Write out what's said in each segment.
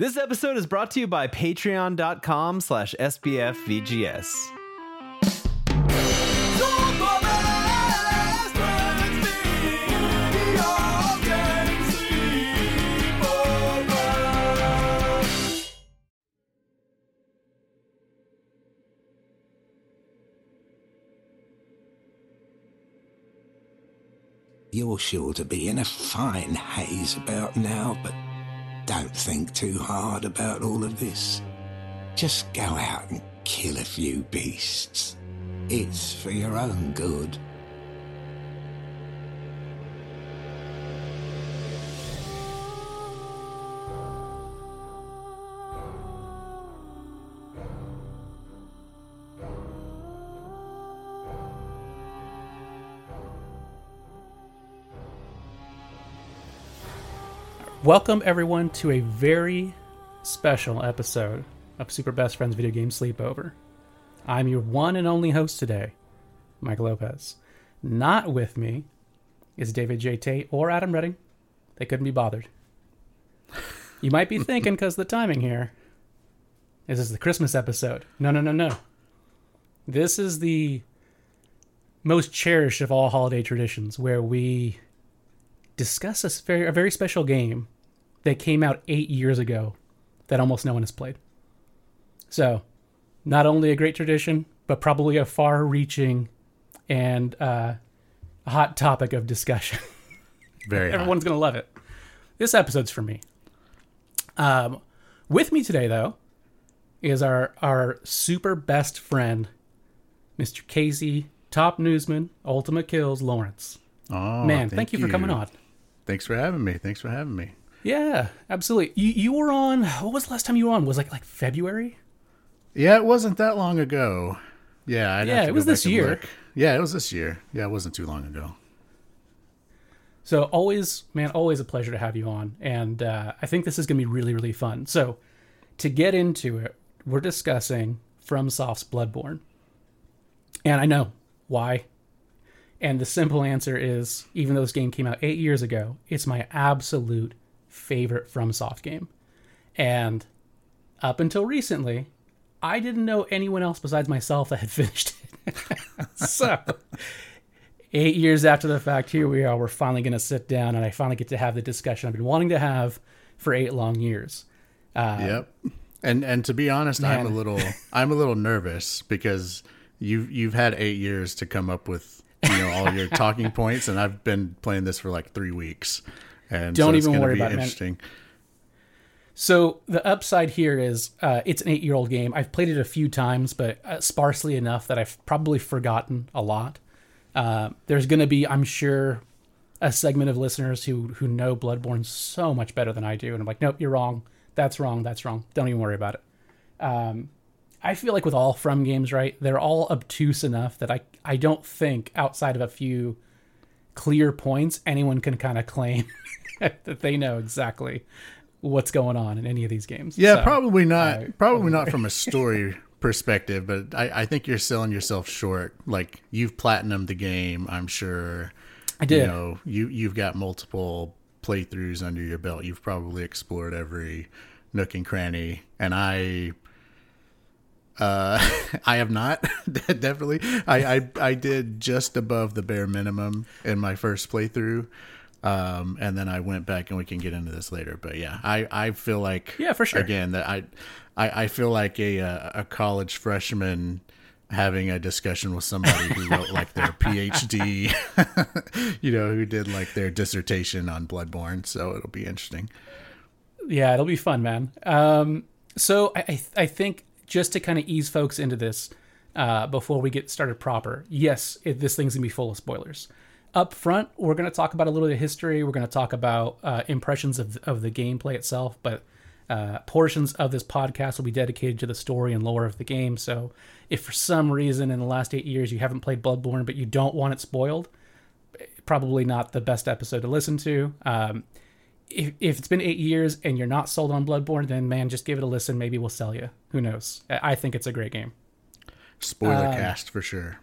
This episode is brought to you by patreon.com slash sbfvgs. You're sure to be in a fine haze about now, but don't think too hard about all of this. Just go out and kill a few beasts. It's for your own good. Welcome, everyone, to a very special episode of Super Best Friends Video Game Sleepover. I'm your one and only host today, Mike Lopez. Not with me is David J. Tate or Adam Redding. They couldn't be bothered. You might be thinking, because the timing here, is this the Christmas episode? No, no, no, no. This is the most cherished of all holiday traditions where we discuss a very, a very special game that came out eight years ago that almost no one has played. So, not only a great tradition, but probably a far reaching and uh, a hot topic of discussion. Very. Everyone's going to love it. This episode's for me. Um, with me today, though, is our, our super best friend, Mr. Casey, top newsman, Ultimate Kills, Lawrence. Oh, Man, thank, you for coming on. Thanks for having me. Thanks for having me. Yeah, absolutely. You you were on. What was the last time you were on? Was like like February? Yeah, it wasn't that long ago. Yeah, I'd Yeah, it was this year. look. Yeah, it was this year. Yeah, it wasn't too long ago. So always, man, always a pleasure to have you on, and uh, I think this is gonna be really really fun. So to get into it, we're discussing FromSoft's Bloodborne, and I know why. And the simple answer is, even though this game came out eight years ago, it's my absolute favorite FromSoft game. And up until recently, I didn't know anyone else besides myself that had finished it. so, eight years after the fact, here we are. We're finally going to sit down, and I finally get to have the discussion I've been wanting to have for eight long years. Uh, yep. And and to be honest, I'm a little I'm a little nervous because you've you've had eight years to come up with you know all your talking points, and I've been playing this for like three weeks. And Don't so even worry about it, interesting. So the upside here is uh, it's an eight-year-old game. I've played it a few times, but uh, sparsely enough that I've probably forgotten a lot. Uh, there's going to be, I'm sure, a segment of listeners who who know Bloodborne so much better than I do, and I'm like, nope, you're wrong. That's wrong. That's wrong. Don't even worry about it. Um, I feel like with all From games, right? They're all obtuse enough that I I don't think outside of a few clear points anyone can kind of claim that they know exactly what's going on in any of these games. Yeah, So, probably not. uh, probably not from a story perspective, but I, I think you're selling yourself short. Like you've platinumed the game, I'm sure. I did. You know, you you've got multiple playthroughs under your belt. You've probably explored every nook and cranny, and I. Uh, I have not definitely. I, I I did just above the bare minimum in my first playthrough, um, and then I went back, and we can get into this later. But yeah, I I feel like Yeah, for sure. again that I I, I feel like a uh, a college freshman having a discussion with somebody who wrote like their PhD, you know, who did like their dissertation on Bloodborne. So it'll be interesting. yeah, it'll be fun, man. Um, so I, I, I think just to kind of ease folks into this uh, before we get started proper, yes, it, this thing's gonna be full of spoilers. Up front, we're gonna talk about a little bit of history. We're gonna talk about uh, impressions of of the gameplay itself, but uh, portions of this podcast will be dedicated to the story and lore of the game. So, if for some reason in the last eight years you haven't played Bloodborne but you don't want it spoiled, probably not the best episode to listen to. Um, if, if it's been eight years and you're not sold on Bloodborne, then man, just give it a listen. Maybe we'll sell you. Who knows? I think it's a great game. Spoiler Um, cast for sure.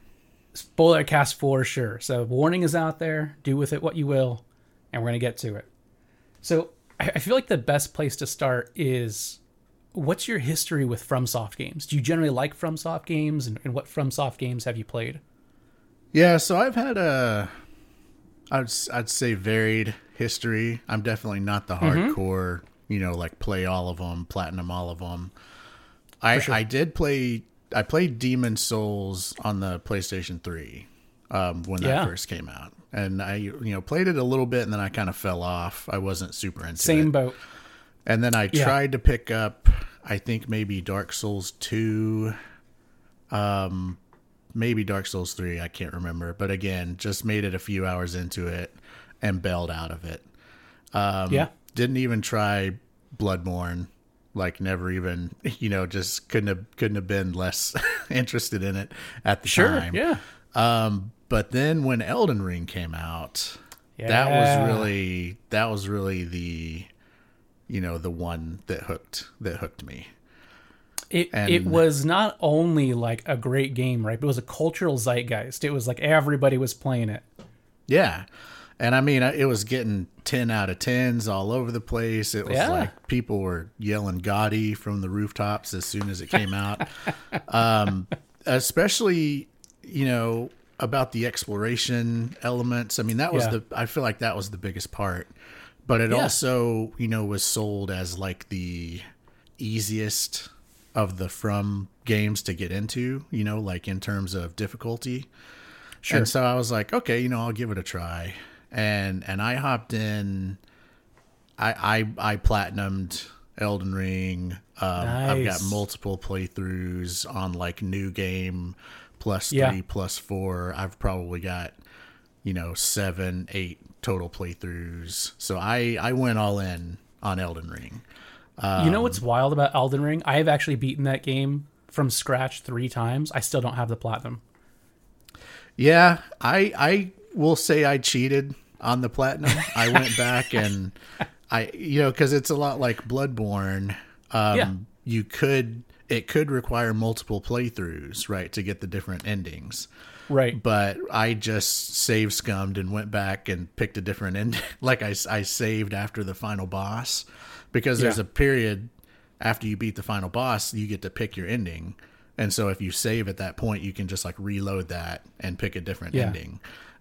Spoiler cast for sure. So warning is out there. Do with it what you will, and we're gonna get to it. So I, I feel like the best place to start is what's your history with FromSoft games? Do you generally like FromSoft games, and, and what FromSoft games have you played? Yeah, so I've had a, I'd I'd say varied history. I'm definitely not the hardcore, you know, like play all of them, platinum all of them. I sure. I did play. I played Demon's Souls on the PlayStation Three um, when that Yeah. first came out, and I you know played it a little bit, and then I kind of fell off. I wasn't super into it. Same boat. And then I Yeah. tried to pick up, I think maybe Dark Souls 2, um, maybe Dark Souls 3, I can't remember. But again, just made it a few hours into it and bailed out of it. Um, Yeah. Didn't even try Bloodborne. Like never even, you know, just couldn't have couldn't have been less interested in it at the Sure. time. Yeah. Um, but then when Elden Ring came out, that was really that was really the you know the one that hooked that hooked me It And- it was not only like a great game, right? But it was a cultural zeitgeist. It was like everybody was playing it. yeah and i mean it was getting 10 out of 10s all over the place it was Yeah. like people were yelling GOTY from the rooftops as soon as it came out um especially you know about the exploration elements i mean that was Yeah. the i feel like that was the biggest part but it Yeah. also you know was sold as like the easiest of the from games to get into you know like in terms of difficulty. Sure. and so i was like okay you know i'll give it a try. And and i hopped in i i i platinumed elden ring. Um i've got multiple playthroughs on like new game plus three Yeah. plus four. I've probably got you know seven eight total playthroughs. So i i went all in on elden ring you know what's wild about Elden Ring? I have actually beaten that game from scratch three times. I still don't have the platinum. Yeah, I I will say I cheated on the platinum. I went back and I you know cuz it's a lot like Bloodborne. Um Yeah. you could it could require multiple playthroughs, right, to get the different endings. Right. But I just save scummed and went back and picked a different end. like I, I saved after the final boss because there's Yeah. a period after you beat the final boss, you get to pick your ending. And so if you save at that point, you can just like reload that and pick a different Yeah. ending.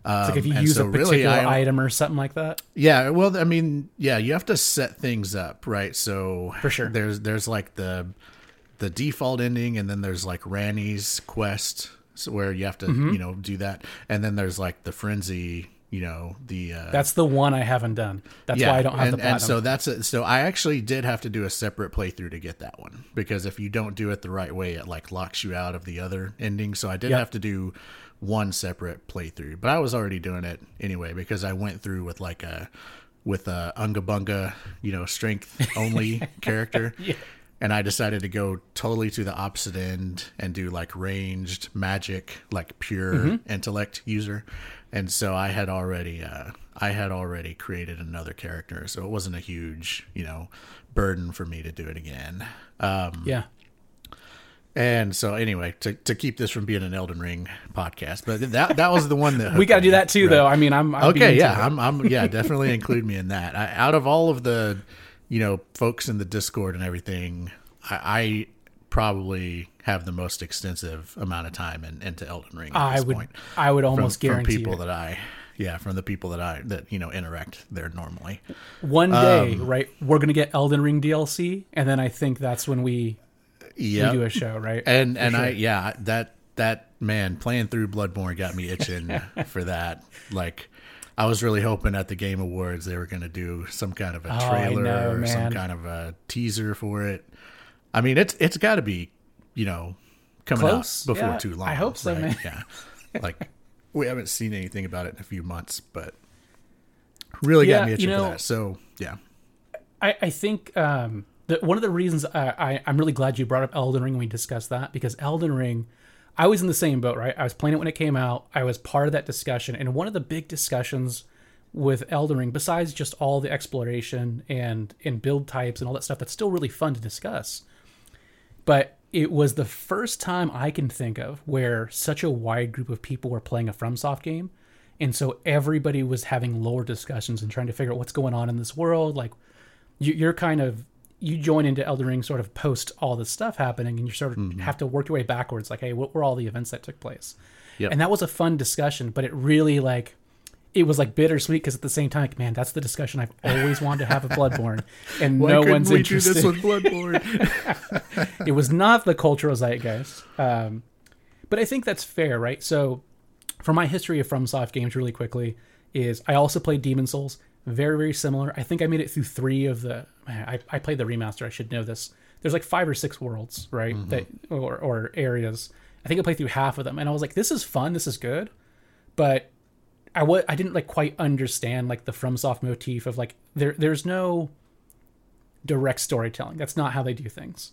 It's like if you Um, use so a really, particular I- item or something like that. Yeah, well, I mean, yeah, you have to set things up, right? So For sure. there's there's like the the default ending, and then there's like Ranni's quest, where you have to Mm-hmm. you know do that, and then there's like the frenzy, you know, the uh, That's the one I haven't done. That's why I don't have and, the platinum. and so that's it. So I actually did have to do a separate playthrough to get that one because if you don't do it the right way, it like locks you out of the other ending. So I did Yep. have to do one separate playthrough, but I was already doing it anyway because I went through with like a with a unga bunga, you know, strength only character. And I decided to go totally to the opposite end and do like ranged magic, like pure Mm-hmm. intellect user. And so I had already, uh, I had already created another character, so it wasn't a huge, you know, burden for me to do it again. Um, yeah. and so anyway, to, to keep this from being an Elden Ring podcast, but that that was the one that We got to do that too, right? though. I mean, I'm, I'm okay yeah i'm i'm yeah definitely include me in that I, out of all of the you know folks in the discord and everything i, I probably have the most extensive amount of time in, into elden ring at I this would, point I would almost from guarantee people it. that i yeah from the people that i that you know interact there normally one day, Um, right? We're gonna get Elden Ring DLC, and then I think that's when we yeah do a show, right? and and i yeah that that man playing through bloodborne got me itching for that like I was really hoping at the Game Awards they were going to do some kind of a Oh, trailer know, or some kind of a teaser for it. I mean, it's it's got to be, you know, coming Close? out before Yeah, too long. I hope so, right? man. Yeah, like we haven't seen anything about it in a few months, but really Yeah, got me you itching know- for that. So yeah, I, I think um, that one of the reasons I, I, I'm really glad you brought up Elden Ring when we discussed that because Elden Ring, I was in the same boat, right? I was playing it when it came out. I was part of that discussion. And one of the big discussions with Elden Ring, besides just all the exploration and, and build types and all that stuff, that's still really fun to discuss. But it was the first time I can think of where such a wide group of people were playing a FromSoft game. And so everybody was having lore discussions and trying to figure out what's going on in this world. Like, you, you're kind of you join into Elden Ring sort of post all this stuff happening, and you sort of Mm-hmm. have to work your way backwards. Like, hey, what were all the events that took place? Yep. And that was a fun discussion, but it really like it was like bittersweet because at the same time, like, man, that's the discussion I've always wanted to have with Bloodborne, and Why no one's we interested. do this with Bloodborne? it was not the cultural zeitgeist. Um, but I think that's fair, right? So, for my history of FromSoft games, really quickly, is I also played Demon's Souls. Very, very similar. I think I made it through three of the. I, I played the remaster. I should know this. There's like five or six worlds, right? That or, or areas. I think I played through half of them, and I was like, "This is fun. This is good," but I w- I didn't like quite understand like the FromSoft motif of like there there's no direct storytelling. That's not how they do things.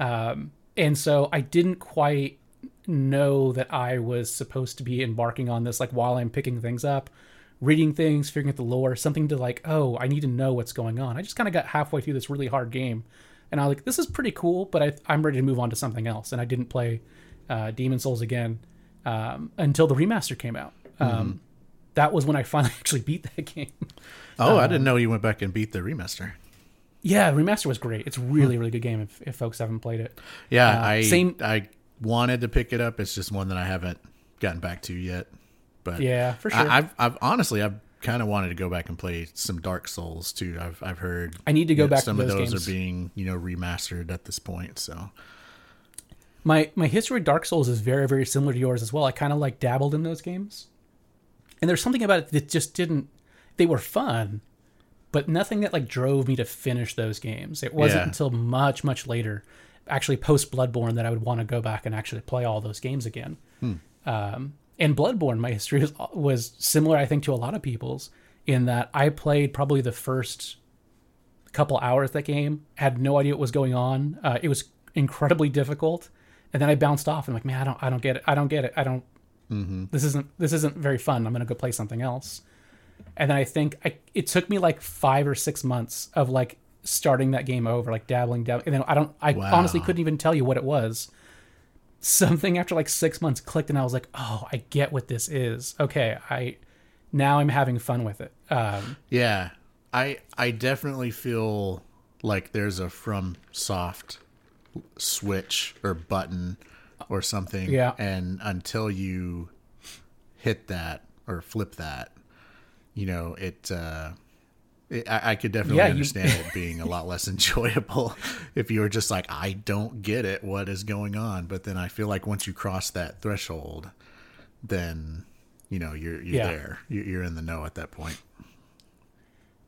Um, and so I didn't quite know that I was supposed to be embarking on this like while I'm picking things up, reading things, figuring out the lore, something to like, oh, I need to know what's going on. I just kind of got halfway through this really hard game, and I was like, this is pretty cool, but I, I'm ready to move on to something else. And I didn't play uh, Demon's Souls again um, until the remaster came out. Um, that was when I finally actually beat that game. oh, I didn't know you went back and beat the remaster. yeah, remaster was great. It's really, really good game if, if folks haven't played it. Yeah, Uh, I same- I wanted to pick it up. It's just one that I haven't gotten back to yet. But Yeah, for sure. I, I've I've honestly I've kind of wanted to go back and play some Dark Souls too. I've I've heard I need to go back to some those of those games. are being you know remastered at this point. So My my history with Dark Souls is very very similar to yours as well. I kind of like dabbled in those games, and there's something about it that just didn't. They were fun, but nothing that like drove me to finish those games. It wasn't Yeah. until much much later, actually post Bloodborne, that I would want to go back and actually play all those games again. Um, and Bloodborne, my history was, was similar, I think, to a lot of people's in that I played probably the first couple hours of that game, had no idea what was going on. Uh, it was incredibly difficult, and then I bounced off and like, man, I don't, I don't get it. I don't get it. I don't. This isn't this isn't very fun. I'm gonna go play something else. And then I think I, it took me like five or six months of like starting that game over, like dabbling down. And then I don't, I Wow. honestly couldn't even tell you what it was. Something after like six months clicked, and I was like, oh, I get what this is. Okay, I now I'm having fun with it. Um, yeah, I I definitely feel like there's a from soft switch or button or something. Yeah. and until you hit that or flip that, you know it. uh it, I, I could definitely Yeah, you- understand it being a lot less enjoyable if you were just like, I don't get it, what is going on. But then I feel like once you cross that threshold, then you know you're you're Yeah. there, you're, you're in the know at that point.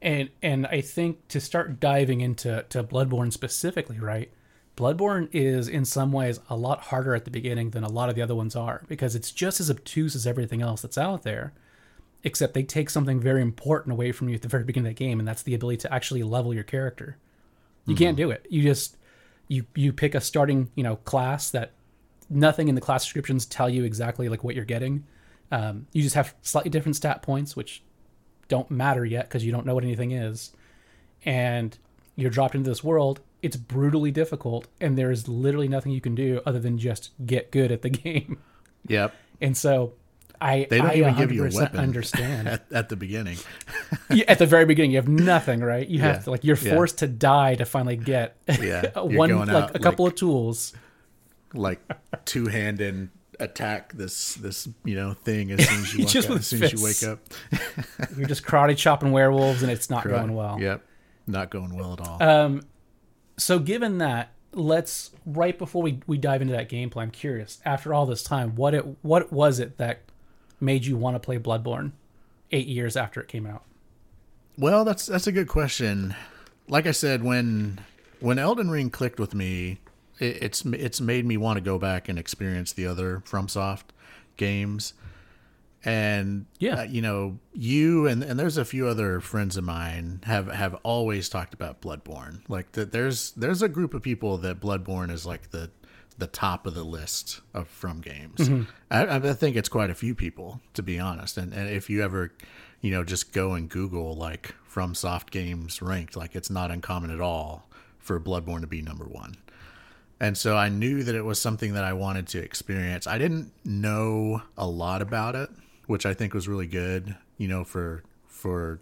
and and I think to start diving into to Bloodborne specifically, right? Bloodborne is in some ways a lot harder at the beginning than a lot of the other ones are because it's just as obtuse as everything else that's out there, except they take something very important away from you at the very beginning of the game, and that's the ability to actually level your character. You can't do it. You just you you pick a starting you know class that nothing in the class descriptions tell you exactly like what you're getting. Um, you just have slightly different stat points, which don't matter yet because you don't know what anything is. And you're dropped into this world. It's brutally difficult, and there is literally nothing you can do other than just get good at the game. Yep. And so, I They don't I even give you a 100% weapon understand. at, at the beginning. Yeah, at the very beginning, you have nothing, right? You have Yeah. to like you're Yeah. forced to die to finally get Yeah, one like out, a couple like- of tools. Like two hand handed attack this this you know thing as soon as you, Just out, as soon as you wake up. You're just karate chopping werewolves, and it's not going well. Yep. Not going well at all. Um, so given that, let's right before we, we dive into that gameplay, I'm curious. After all this time, what it what was it that made you want to play Bloodborne eight years after it came out? Well, that's that's a good question. Like I said, when when Elden Ring clicked with me, it, it's it's made me want to go back and experience the other FromSoft games. And Yeah. uh, you know, you and and there's a few other friends of mine have have always talked about Bloodborne. Like that, there's there's a group of people that Bloodborne is like the the top of the list of from games. I, I think it's quite a few people, to be honest. And, and if you ever, you know, just go and Google like FromSoft games ranked, like it's not uncommon at all for Bloodborne to be number one. And so I knew that it was something that I wanted to experience. I didn't know a lot about it, which I think was really good, you know, for for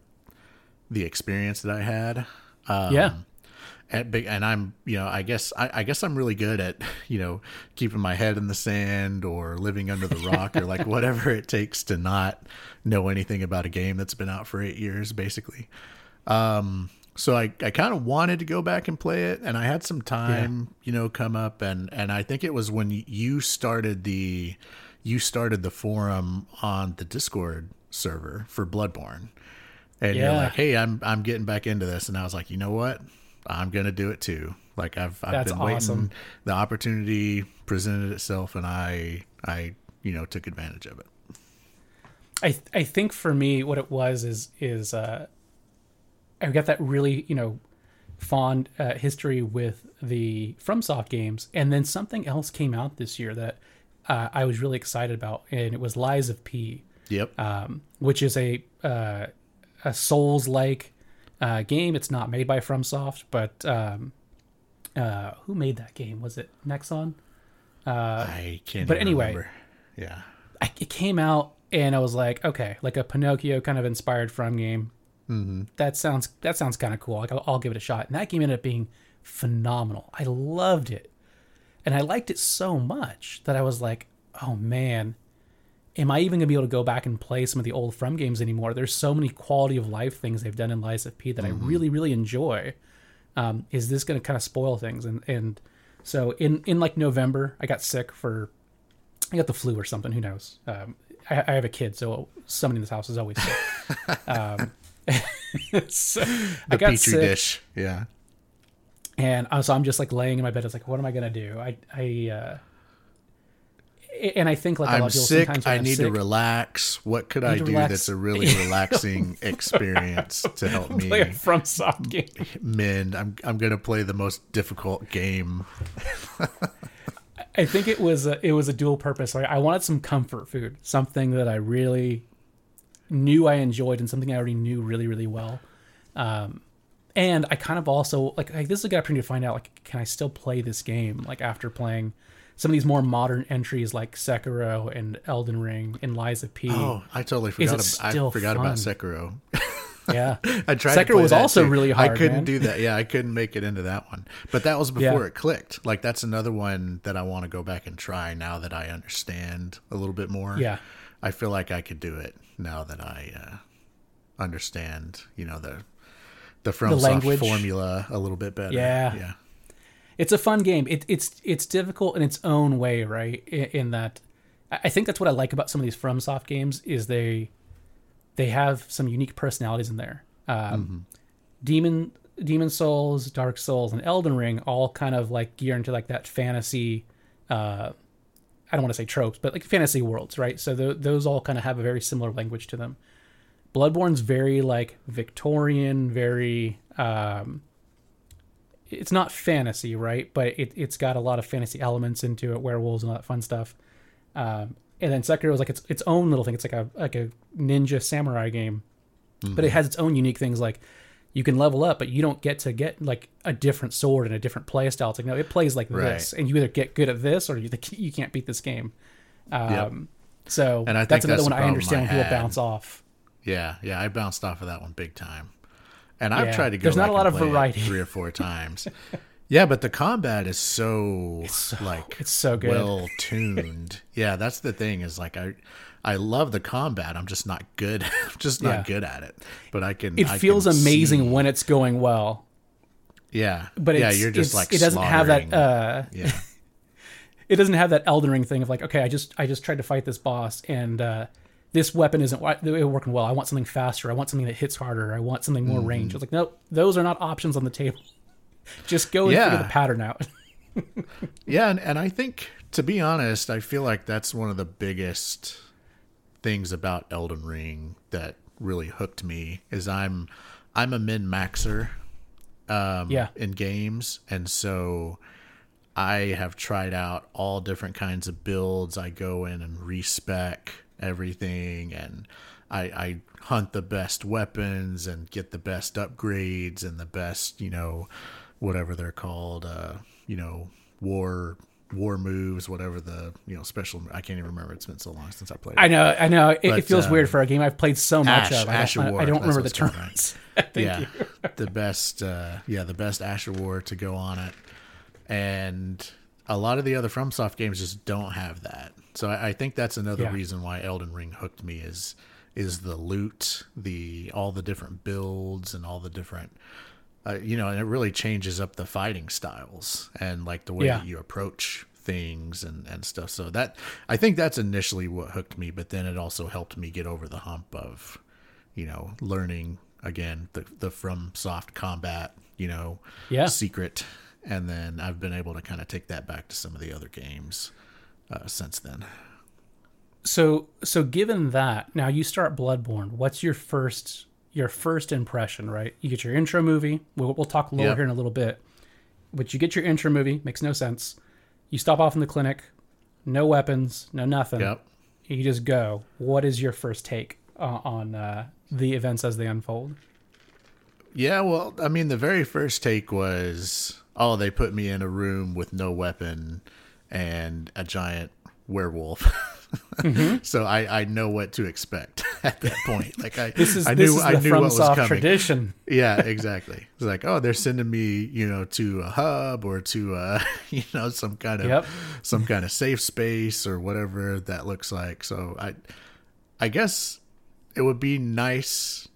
the experience that I had. Um, yeah. And, big- and I'm, you know, I guess I, I guess I'm really good at, you know, keeping my head in the sand or living under the rock or like whatever it takes to not know anything about a game that's been out for eight years, basically. Um, so I, I kind of wanted to go back and play it, and I had some time, you know, come up, and and I think it was when you started the, you started the forum on the Discord server for Bloodborne, and you're like, hey, I'm I'm getting back into this, and I was like, you know what, I'm gonna do it too. Like I've I've That's been waiting, awesome. the opportunity presented itself, and I I you know took advantage of it. I I think for me, what it was is is uh, I got that really you know fond uh, history with the FromSoft games, and then something else came out this year that uh, I was really excited about, and it was Lies of P, Yep. um, which is a uh, a Souls like uh, game. It's not made by FromSoft, but um, uh, who made that game? Was it Nexon? I can't. but anyway. remember. yeah. I, it came out and I was like, okay, like a Pinocchio kind of inspired from game. Mm-hmm. That sounds that sounds kind of cool. Like I'll, I'll give it a shot. And that game ended up being phenomenal. I loved it, and I liked it so much that I was like, oh man, am I even gonna be able to go back and play some of the old From games anymore? There's so many quality of life things they've done in Lies of P that I really really enjoy. Um, is this gonna kind of spoil things? And and so in in like November, I got sick for I got the flu or something. Who knows? Um, I, I have a kid, so somebody in this house is always sick. um, so I The got petri sick, dish. Yeah. and uh, so I'm just like laying in my bed. It's like, "What am I gonna do?" I, I, uh, and I think like a lot I'm of sick. sometimes I I'm need sick, to relax. What could I do relax. that's a really relaxing experience to help play a me FromSoft game. mend? I'm I'm gonna play the most difficult game. I think it was a, it was a dual purpose. Like I wanted some comfort food, something that I really knew I enjoyed, and something I already knew really really well. Um, and I kind of also like, like this is a good opportunity to find out like can I still play this game like after playing some of these more modern entries like Sekiro and Elden Ring and Lies of P. Oh, I totally forgot. I forgot about? Sekiro. yeah, I tried. to Sekiro was also too. really I couldn't man. do that. Yeah, I couldn't make it into that one. But that was before Yeah. it clicked. Like that's another one that I want to go back and try now that I understand a little bit more. Yeah. I feel like I could do it now that I uh, understand. You know the the FromSoft language. formula a little bit better. Yeah. Yeah. It's a fun game. It, it's it's difficult in its own way, right? In, in that, I think that's what I like about some of these FromSoft games is they they have some unique personalities in there. Um, Demon Demon's Souls, Dark Souls, and Elden Ring all kind of like gear into like that fantasy. Uh, I don't want to say tropes, but like fantasy worlds, right? So th- those all kind of have a very similar language to them. Bloodborne's very like Victorian, very um, it's not fantasy, right? But it, it's got a lot of fantasy elements into it, werewolves and all that fun stuff. Um, and then Sekiro is like its its own little thing. It's like a like a ninja samurai game, but it has its own unique things. Like you can level up, but you don't get to get like a different sword and a different play style. It's like no, it plays like this, and you either get good at this or you you can't beat this game. Um, So And I that's another that's one I understand I people bounce off. Yeah, yeah, I bounced off of that one big time, and I've Yeah, tried to go. there's not a lot of variety. three or four times. yeah, but the combat is so, like it's so good. well tuned. yeah, that's the thing. Is like I, I love the combat. I'm just not good. I'm just not Yeah. good at it. But I can. It I feels can amazing see- when it's going well, Yeah, but yeah, you're just it's- like it doesn't have that. Uh, yeah, it doesn't have that Elden Ring thing of like, okay, I just I just tried to fight this boss and uh, this weapon isn't working well. I want something faster. I want something that hits harder. I want something more Mm-hmm. range. I was like, nope, those are not options on the table. just go and Yeah. figure the pattern out. yeah, and, and I think to be honest, I feel like that's one of the biggest things about Elden Ring that really hooked me is I'm I'm a min maxer um, Yeah. in games, and so I have tried out all different kinds of builds. I go in and respec everything, and I, I hunt the best weapons and get the best upgrades and the best, you know, whatever they're called, uh, you know, war war moves, whatever the you know special. I can't even remember. It's been so long since I played. I know, I know. It, it feels uh, weird for a game I've played so much Ash- of. I Ash don't, I, I don't remember the what's called, right? terms. Yeah, the best. Uh, yeah, the best Ash of War to go on it, and a lot of the other FromSoft games just don't have that. So I, I think that's another Yeah. reason why Elden Ring hooked me is is the loot, the all the different builds and all the different. Uh, you know, and it really changes up the fighting styles and like the way Yeah. that you approach things and, and stuff. So that I think that's initially what hooked me, but then it also helped me get over the hump of, you know, learning again the the FromSoft combat, you know, Yeah. secret, and then I've been able to kind of take that back to some of the other games uh, since then. So, so given that, now you start Bloodborne. What's your first your first impression? Right, you get your intro movie. We'll, we'll talk lore Yep. here in a little bit, but you get your intro movie. Makes no sense. You stop off in the clinic, no weapons, no nothing. Yep. You just go. What is your first take uh, on uh, the events as they unfold? Yeah, well, I mean, the very first take was, oh, they put me in a room with no weapon and a giant werewolf. so I, I know what to expect at that point. Like I, This is I this knew, is I knew what was coming. tradition. Yeah, exactly. It's like, oh, they're sending me, you know, to a hub or to, uh, you know, some kind of, Yep. some kind of safe space or whatever that looks like. So I, I guess it would be nice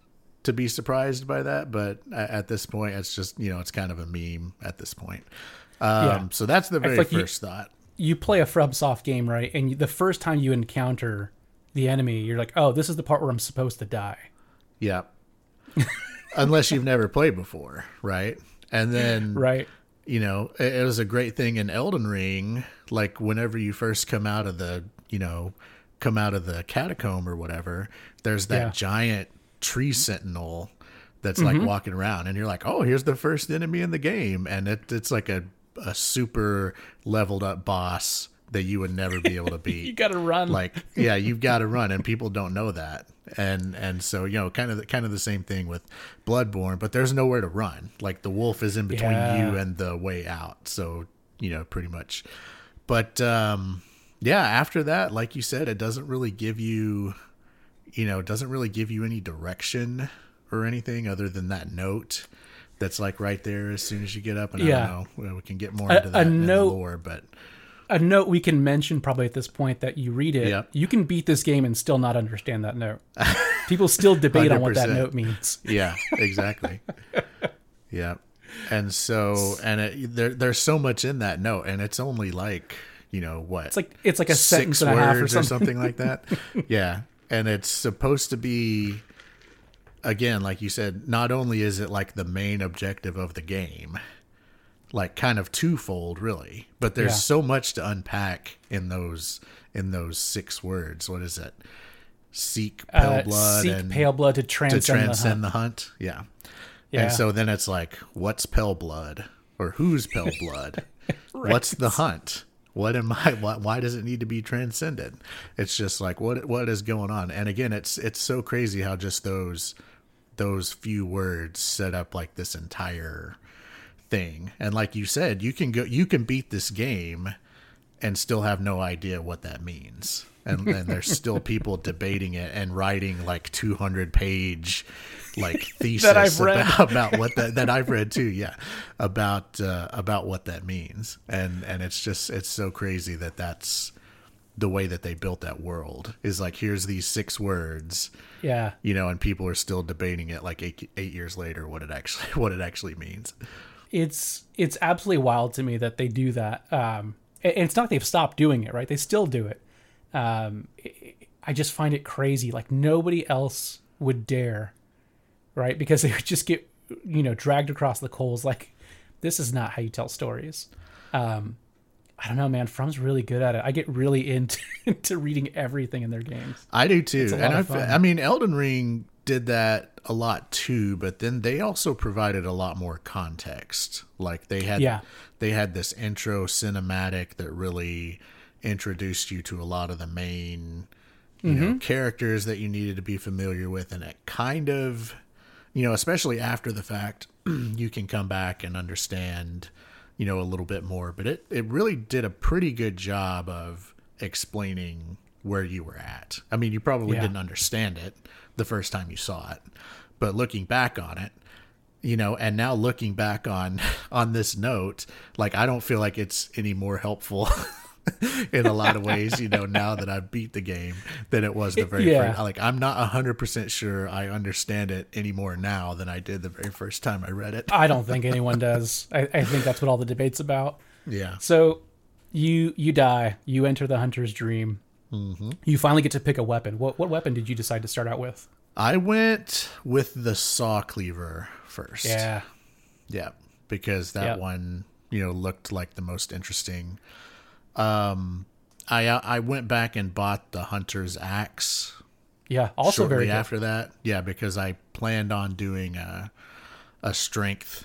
to be surprised by that, but at this point, it's just, you know, it's kind of a meme at this point. Um, Yeah. So that's the very like you- first thought. You play a FromSoft game, right? And you, the first time you encounter the enemy, you're like, "Oh, this is the part where I'm supposed to die." Yeah. Unless you've never played before, right? And then Right? you know, it, it was a great thing in Elden Ring. Like whenever you first come out of the, you know, come out of the catacomb or whatever, there's that Yeah. giant tree sentinel that's like mm-hmm. walking around, and you're like, oh, here's the first enemy in the game, and it, it's like a a super leveled up boss that you would never be able to beat. You got to run. like yeah you've got to run and people don't know that. And and so you know kind of the, kind of the same thing with bloodborne but there's nowhere to run. Like the wolf is in between Yeah. you and the way out so you know pretty much. But um yeah after that like you said it doesn't really give you you know it doesn't really give you any direction or anything other than that note that's like right there as soon as you get up and Yeah. i don't know we can get more A- into a that the note- lore but a note we can mention probably at this point that you read it, Yep. you can beat this game and still not understand that note. People still debate on what that note means. Yeah, exactly. yeah. And so and it, there there's so much in that note and it's only like, you know, what? It's like it's like a six sentence and a half or words something. like that. yeah. And it's supposed to be again, like you said, not only is it like the main objective of the game, like kind of twofold really, but there's Yeah. so much to unpack in those in those six words. What is it? Seek pale Uh, blood seek and pale blood to to transcend, transcend the the hunt. Yeah. Yeah. And so then it's like, what's pale blood? Or who's pale blood? What's the hunt? What am I why, why does it need to be transcended? It's just like what what is going on? And again, it's it's so crazy how just those those few words set up like this entire thing. And like you said, you can go you can beat this game and still have no idea what that means. And, and there's still people debating it and writing like 200 page like thesis I've read. about, about what that that I've read too. Yeah, about uh, about what that means. And and it's just it's so crazy that that's the way that they built that world is like here's these six words Yeah. you know and people are still debating it like eight, eight years later what it actually what it actually means it's it's absolutely wild to me that they do that. Um, and it's not they've stopped doing it, right? They still do it. Um, I just find it crazy. Like nobody else would dare, right? Because they would just get you know dragged across the coals. Like this is not how you tell stories. Um, I don't know, man. From's really good at it. I get really into into reading everything in their games. I do too. And I. I mean, Elden Ring did that a lot too, but then they also provided a lot more context. Like they had, Yeah. they had this intro cinematic that really introduced you to a lot of the main, you Mm-hmm. know, characters that you needed to be familiar with, and it kind of, you know, especially after the fact, you can come back and understand, you know, a little bit more. But it it really did a pretty good job of explaining where you were at. I mean, you probably Yeah. didn't understand it the first time you saw it, but looking back on it, you know, and now looking back on on this note, like I don't feel like it's any more helpful in a lot of ways, you know, now that I've beat the game than it was the very Yeah. first. Like I'm not hundred percent sure I understand it anymore now than I did the very first time I read it. I don't think anyone does. I, I think that's what all the debate's about. Yeah. So you you die. You enter the hunter's dream. Mm-hmm. You finally get to pick a weapon. What what weapon did you decide to start out with? I went with the saw cleaver first. Yeah, Yeah, because that Yep. one, you know, looked like the most interesting. Um, I I went back and bought the hunter's axe. yeah. Also shortly very good. after that. Yeah, because I planned on doing a a strength,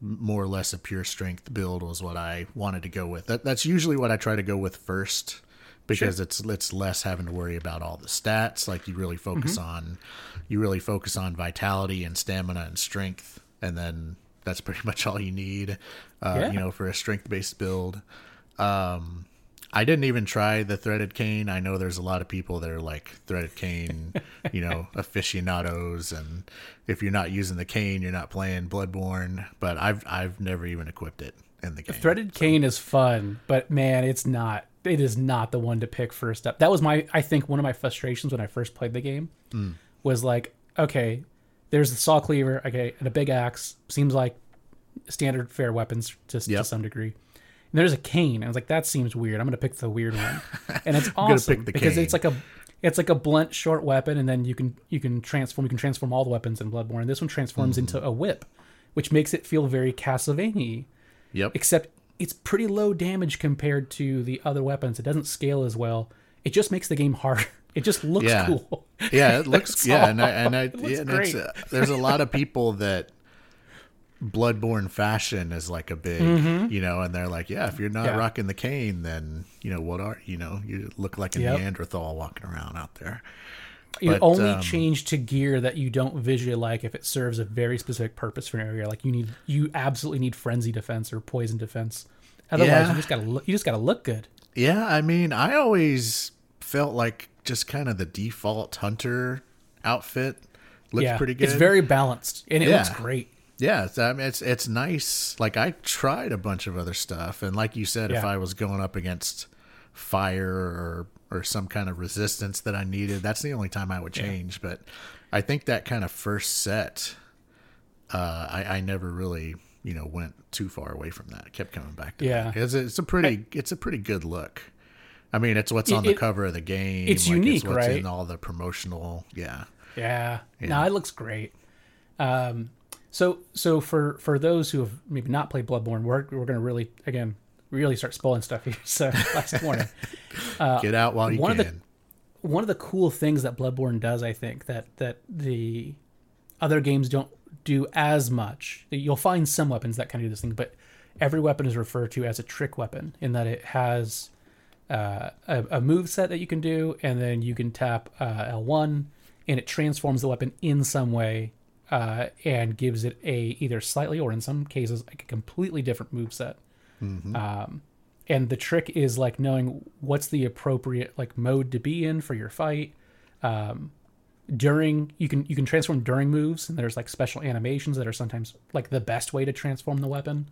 more or less a pure strength build was what I wanted to go with. That that's usually what I try to go with first because it's it's less having to worry about all the stats. Like you really focus Mm-hmm. on you really focus on vitality and stamina and strength, and then that's pretty much all you need. Uh, Yeah. You know, for a strength based build. Um, I didn't even try the threaded cane. I know there's a lot of people that are like threaded cane, you know, aficionados, and if you're not using the cane, you're not playing Bloodborne. But I've I've never even equipped it in the game. Threaded cane is fun, but man, it's not. It is not the one to pick first up. That was my. I think one of my frustrations when I first played the game Hmm. was like, okay, there's the saw cleaver, okay, and a big axe seems like standard fair weapons to, to some degree. And there's a cane. I was like, that seems weird. I'm gonna pick the weird one, and it's awesome because cane. it's like a. It's like a blunt, short weapon, and then you can you can transform. You can transform all the weapons in Bloodborne. This one transforms Mm-hmm. into a whip, which makes it feel very Castlevania Yep. except it's pretty low damage compared to the other weapons. It doesn't scale as well. It just makes the game harder. It just looks Yeah. cool. Yeah, it looks yeah, all. and I, and I It looks yeah, and uh, there's a lot of people that Bloodborne fashion is like a big, you know, and they're like, yeah, if you're not Mm-hmm. Yeah. rocking the cane, then you know what are you know you look like a Yep. Neanderthal walking around out there. You But, only um, change to gear that you don't visually like if it serves a very specific purpose for an area. Like you need, you absolutely need frenzy defense or poison defense. Otherwise, Yeah. you just gotta look. You just gotta look good. Yeah, I mean, I always felt like just kind of the default hunter outfit looks yeah, pretty good. it's very balanced and it looks great. Yeah, it's, I mean, it's it's nice. Like I tried a bunch of other stuff, and like you said, if I was going up against fire or or some kind of resistance that I needed, that's the only time I would change. But I think that kind of first set, uh, I I never really you know went too far away from that. I kept coming back to Yeah. that. 'Cause it's a pretty it's a pretty good look. I mean, it's what's on the cover of the game. it's like, unique, what's right? In all the promotional, yeah. Yeah. No, it looks great. Um, so so for for those who have maybe not played Bloodborne, we're we're gonna really again really start spoiling stuff here. So last warning. Get out while you Uh, one of the- can. One of the cool things that Bloodborne does, I think, that that the other games don't do as much. You'll find some weapons that kind of do this thing, but every weapon is referred to as a trick weapon in that it has uh, a, a move set that you can do, and then you can tap uh, L1, and it transforms the weapon in some way uh, and gives it a either slightly or in some cases like a completely different move set. Um, and the trick is like knowing what's the appropriate like mode to be in for your fight. Um, during you can you can transform during moves, and there's like special animations that are sometimes like the best way to transform the weapon.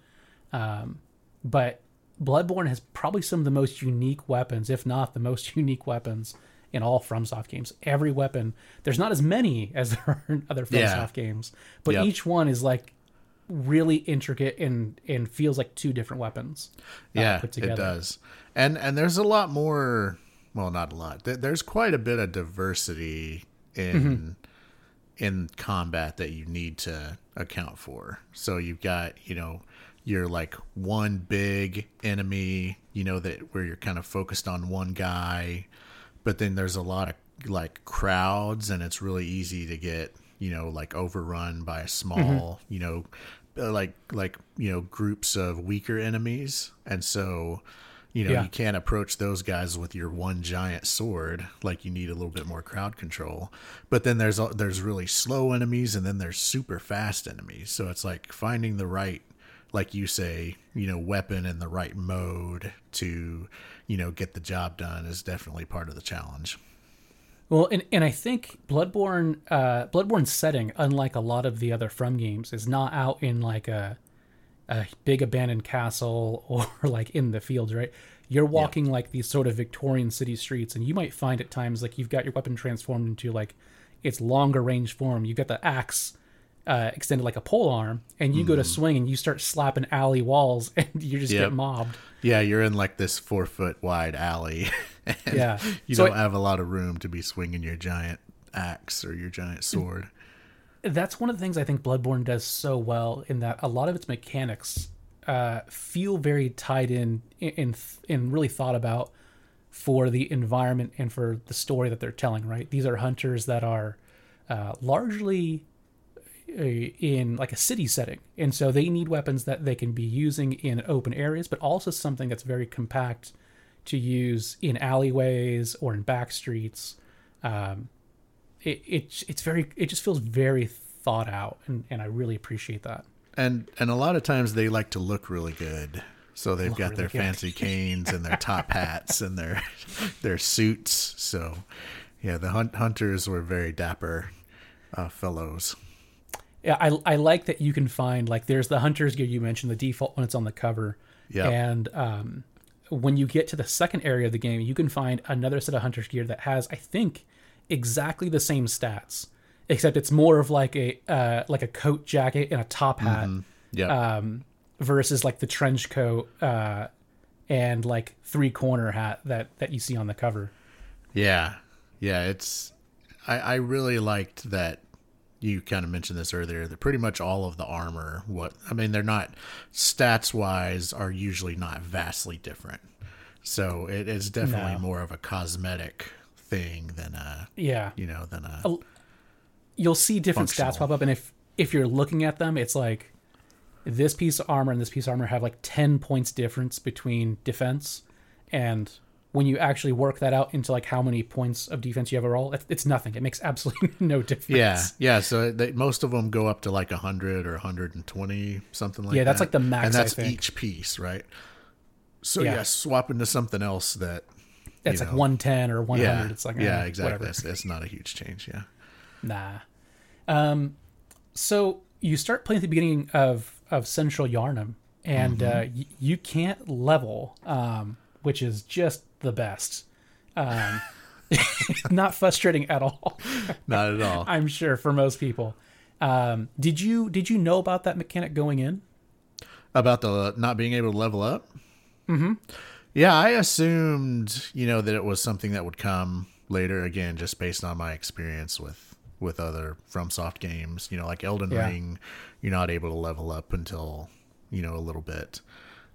Um, but Bloodborne has probably some of the most unique weapons, if not the most unique weapons in all FromSoft games. Every weapon, there's not as many as there are in other FromSoft Yeah. games, but Yep. each one is like really intricate and and feels like two different weapons. uh, yeah put it does and and there's a lot more well not a lot there's quite a bit of diversity in Mm-hmm. in combat that you need to account for so you've got you know you're like one big enemy you know that where you're kind of focused on one guy but then there's a lot of like crowds and it's really easy to get you know like overrun by a small Mm-hmm. you know uh, like like you know groups of weaker enemies and so you know Yeah. you can't approach those guys with your one giant sword like you need a little bit more crowd control but then there's there's really slow enemies and then there's super fast enemies so it's like finding the right like you say, you know, weapon in the right mode to, you know, get the job done is definitely part of the challenge. Well, and, and I think Bloodborne, uh, Bloodborne's setting, unlike a lot of the other From games, is not out in like a a big abandoned castle or like in the fields, right? You're walking like these sort of Victorian city streets, and you might find at times like you've got your weapon transformed into like its longer range form. You've got the axe uh, extended like a pole arm, and you go to swing and you start slapping alley walls, and you just Yep. get mobbed. Yeah, you're in like this four foot wide alley. and Yeah. You So don't I- have a lot of room to be swinging your giant axe or your giant sword. that's one of the things I think Bloodborne does so well in that a lot of its mechanics uh, feel very tied in in and really thought about for the environment and for the story that they're telling. Right, these are hunters that are uh, largely in like a city setting, and so they need weapons that they can be using in open areas, but also something that's very compact to use in alleyways or in back streets. Um, it, it it's very it just feels very thought out and, and I really appreciate that. And and a lot of times they like to look really good. So they've got really their good. fancy canes and their top hats and their their suits. So yeah, the hunt, hunters were very dapper uh, fellows. Yeah, I I like that you can find like there's the hunter's gear you mentioned the default when it's on the cover. Yeah. And um when you get to the second area of the game, you can find another set of hunter's gear that has I think exactly the same stats except it's more of like a uh like a coat jacket and a top hat. Yeah. um, versus like the trench coat uh, and like three corner hat that that you see on the cover. Yeah, yeah, it's. I, I really liked that you kind of mentioned this earlier. That pretty much all of the armor, what I mean, they're not stats wise, are usually not vastly different. So it is definitely No. more of a cosmetic thing than a Yeah, you know than a Oh, you'll see different stats pop up, and if if you're looking at them, it's like this piece of armor and this piece of armor have like ten points difference between defense, and when you actually work that out into like how many points of defense you have overall, it's, it's nothing. It makes absolutely no difference. yeah yeah. So they, most of them go up to like hundred or hundred and twenty something like that. Yeah, that's that. like the max, and that's each piece, right? So Yeah. yeah, swap into something else that that's like one ten or one hundred. yeah It's like yeah eh, exactly. It's, it's not a huge change. Yeah. Nah. Um, so you start playing at the beginning of of Central Yharnam, and uh, y- you can't level, um, which is just the best. Um, not frustrating at all. Not at all. I'm sure for most people. Um, did you did you know about that mechanic going in? About the not being able to level up? Mm-hmm. Yeah, I assumed, you know, that it was something that would come later again, just based on my experience with with other FromSoft games. You know, like Elden Yeah. Ring, you're not able to level up until, you know, a little bit.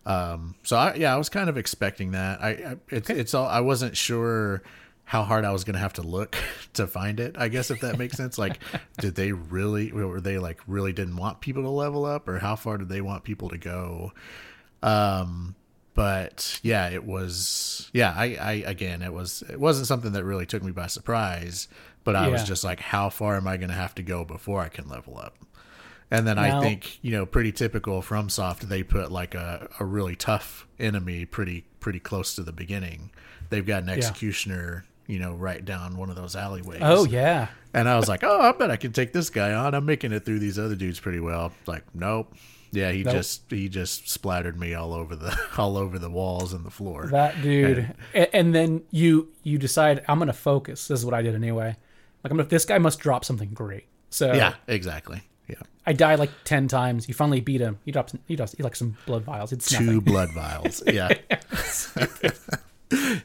Um, so I, yeah, I was kind of expecting that. I, I it's it's all I wasn't sure how hard I was going to have to look to find it. I guess if that makes sense. Like, did they really were they like really didn't want people to level up, or how far did they want people to go? Um, but yeah, it was yeah. I, I again, it was it wasn't something that really took me by surprise. But I was just like, how far am I going to have to go before I can level up? And then I think you know, pretty typical FromSoft, they put like a, a really tough enemy pretty pretty close to the beginning. They've got an executioner, you know, right down one of those alleyways. Oh yeah, And I was like, oh, I bet I can take this guy on. I'm making it through these other dudes pretty well. Like, nope. Yeah, he Nope. just he just splattered me all over the all over the walls and the floor. that dude. A- And then you you decide I'm gonna focus. This is what I did anyway. Like I'm gonna, this guy must drop something great. So yeah, exactly. I die like ten times. You finally beat him. He drops. He drops. He like some blood vials. It's two nothing. blood vials. Yeah,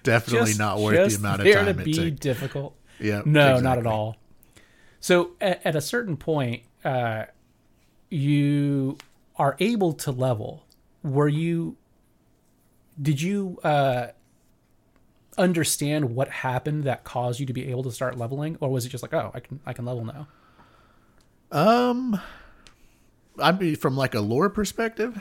definitely Just- not worth the amount of there time to it be took. difficult. Yeah, No, not at all. So at, at a certain point, uh, you are able to level. Were you? Did you uh, understand what happened that caused you to be able to start leveling, or was it just like, oh, I can I can level now? Um, I mean, from like a lore perspective.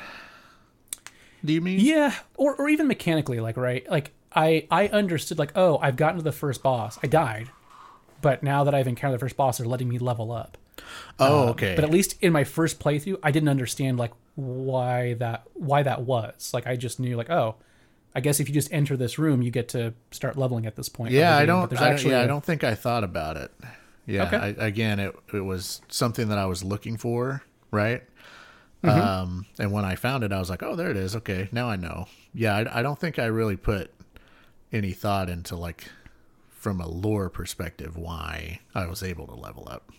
Do you mean? Yeah, or or even mechanically, like right, like I I understood like oh I've gotten to the first boss, I died, but now that I've encountered the first boss, they're letting me level up. Oh, um, okay. But at least in my first playthrough, I didn't understand like why that why that was. Like I just knew like oh, I guess if you just enter this room, you get to start leveling at this point. yeah, I don't. I, actually yeah, I a- don't think I thought about it. Yeah. Okay. I, again, it it was something that I was looking for, right? Mm-hmm. Um, and when I found it, I was like, "Oh, there it is. Okay, now I know." Yeah, I, I don't think I really put any thought into like from a lore perspective why I was able to level up.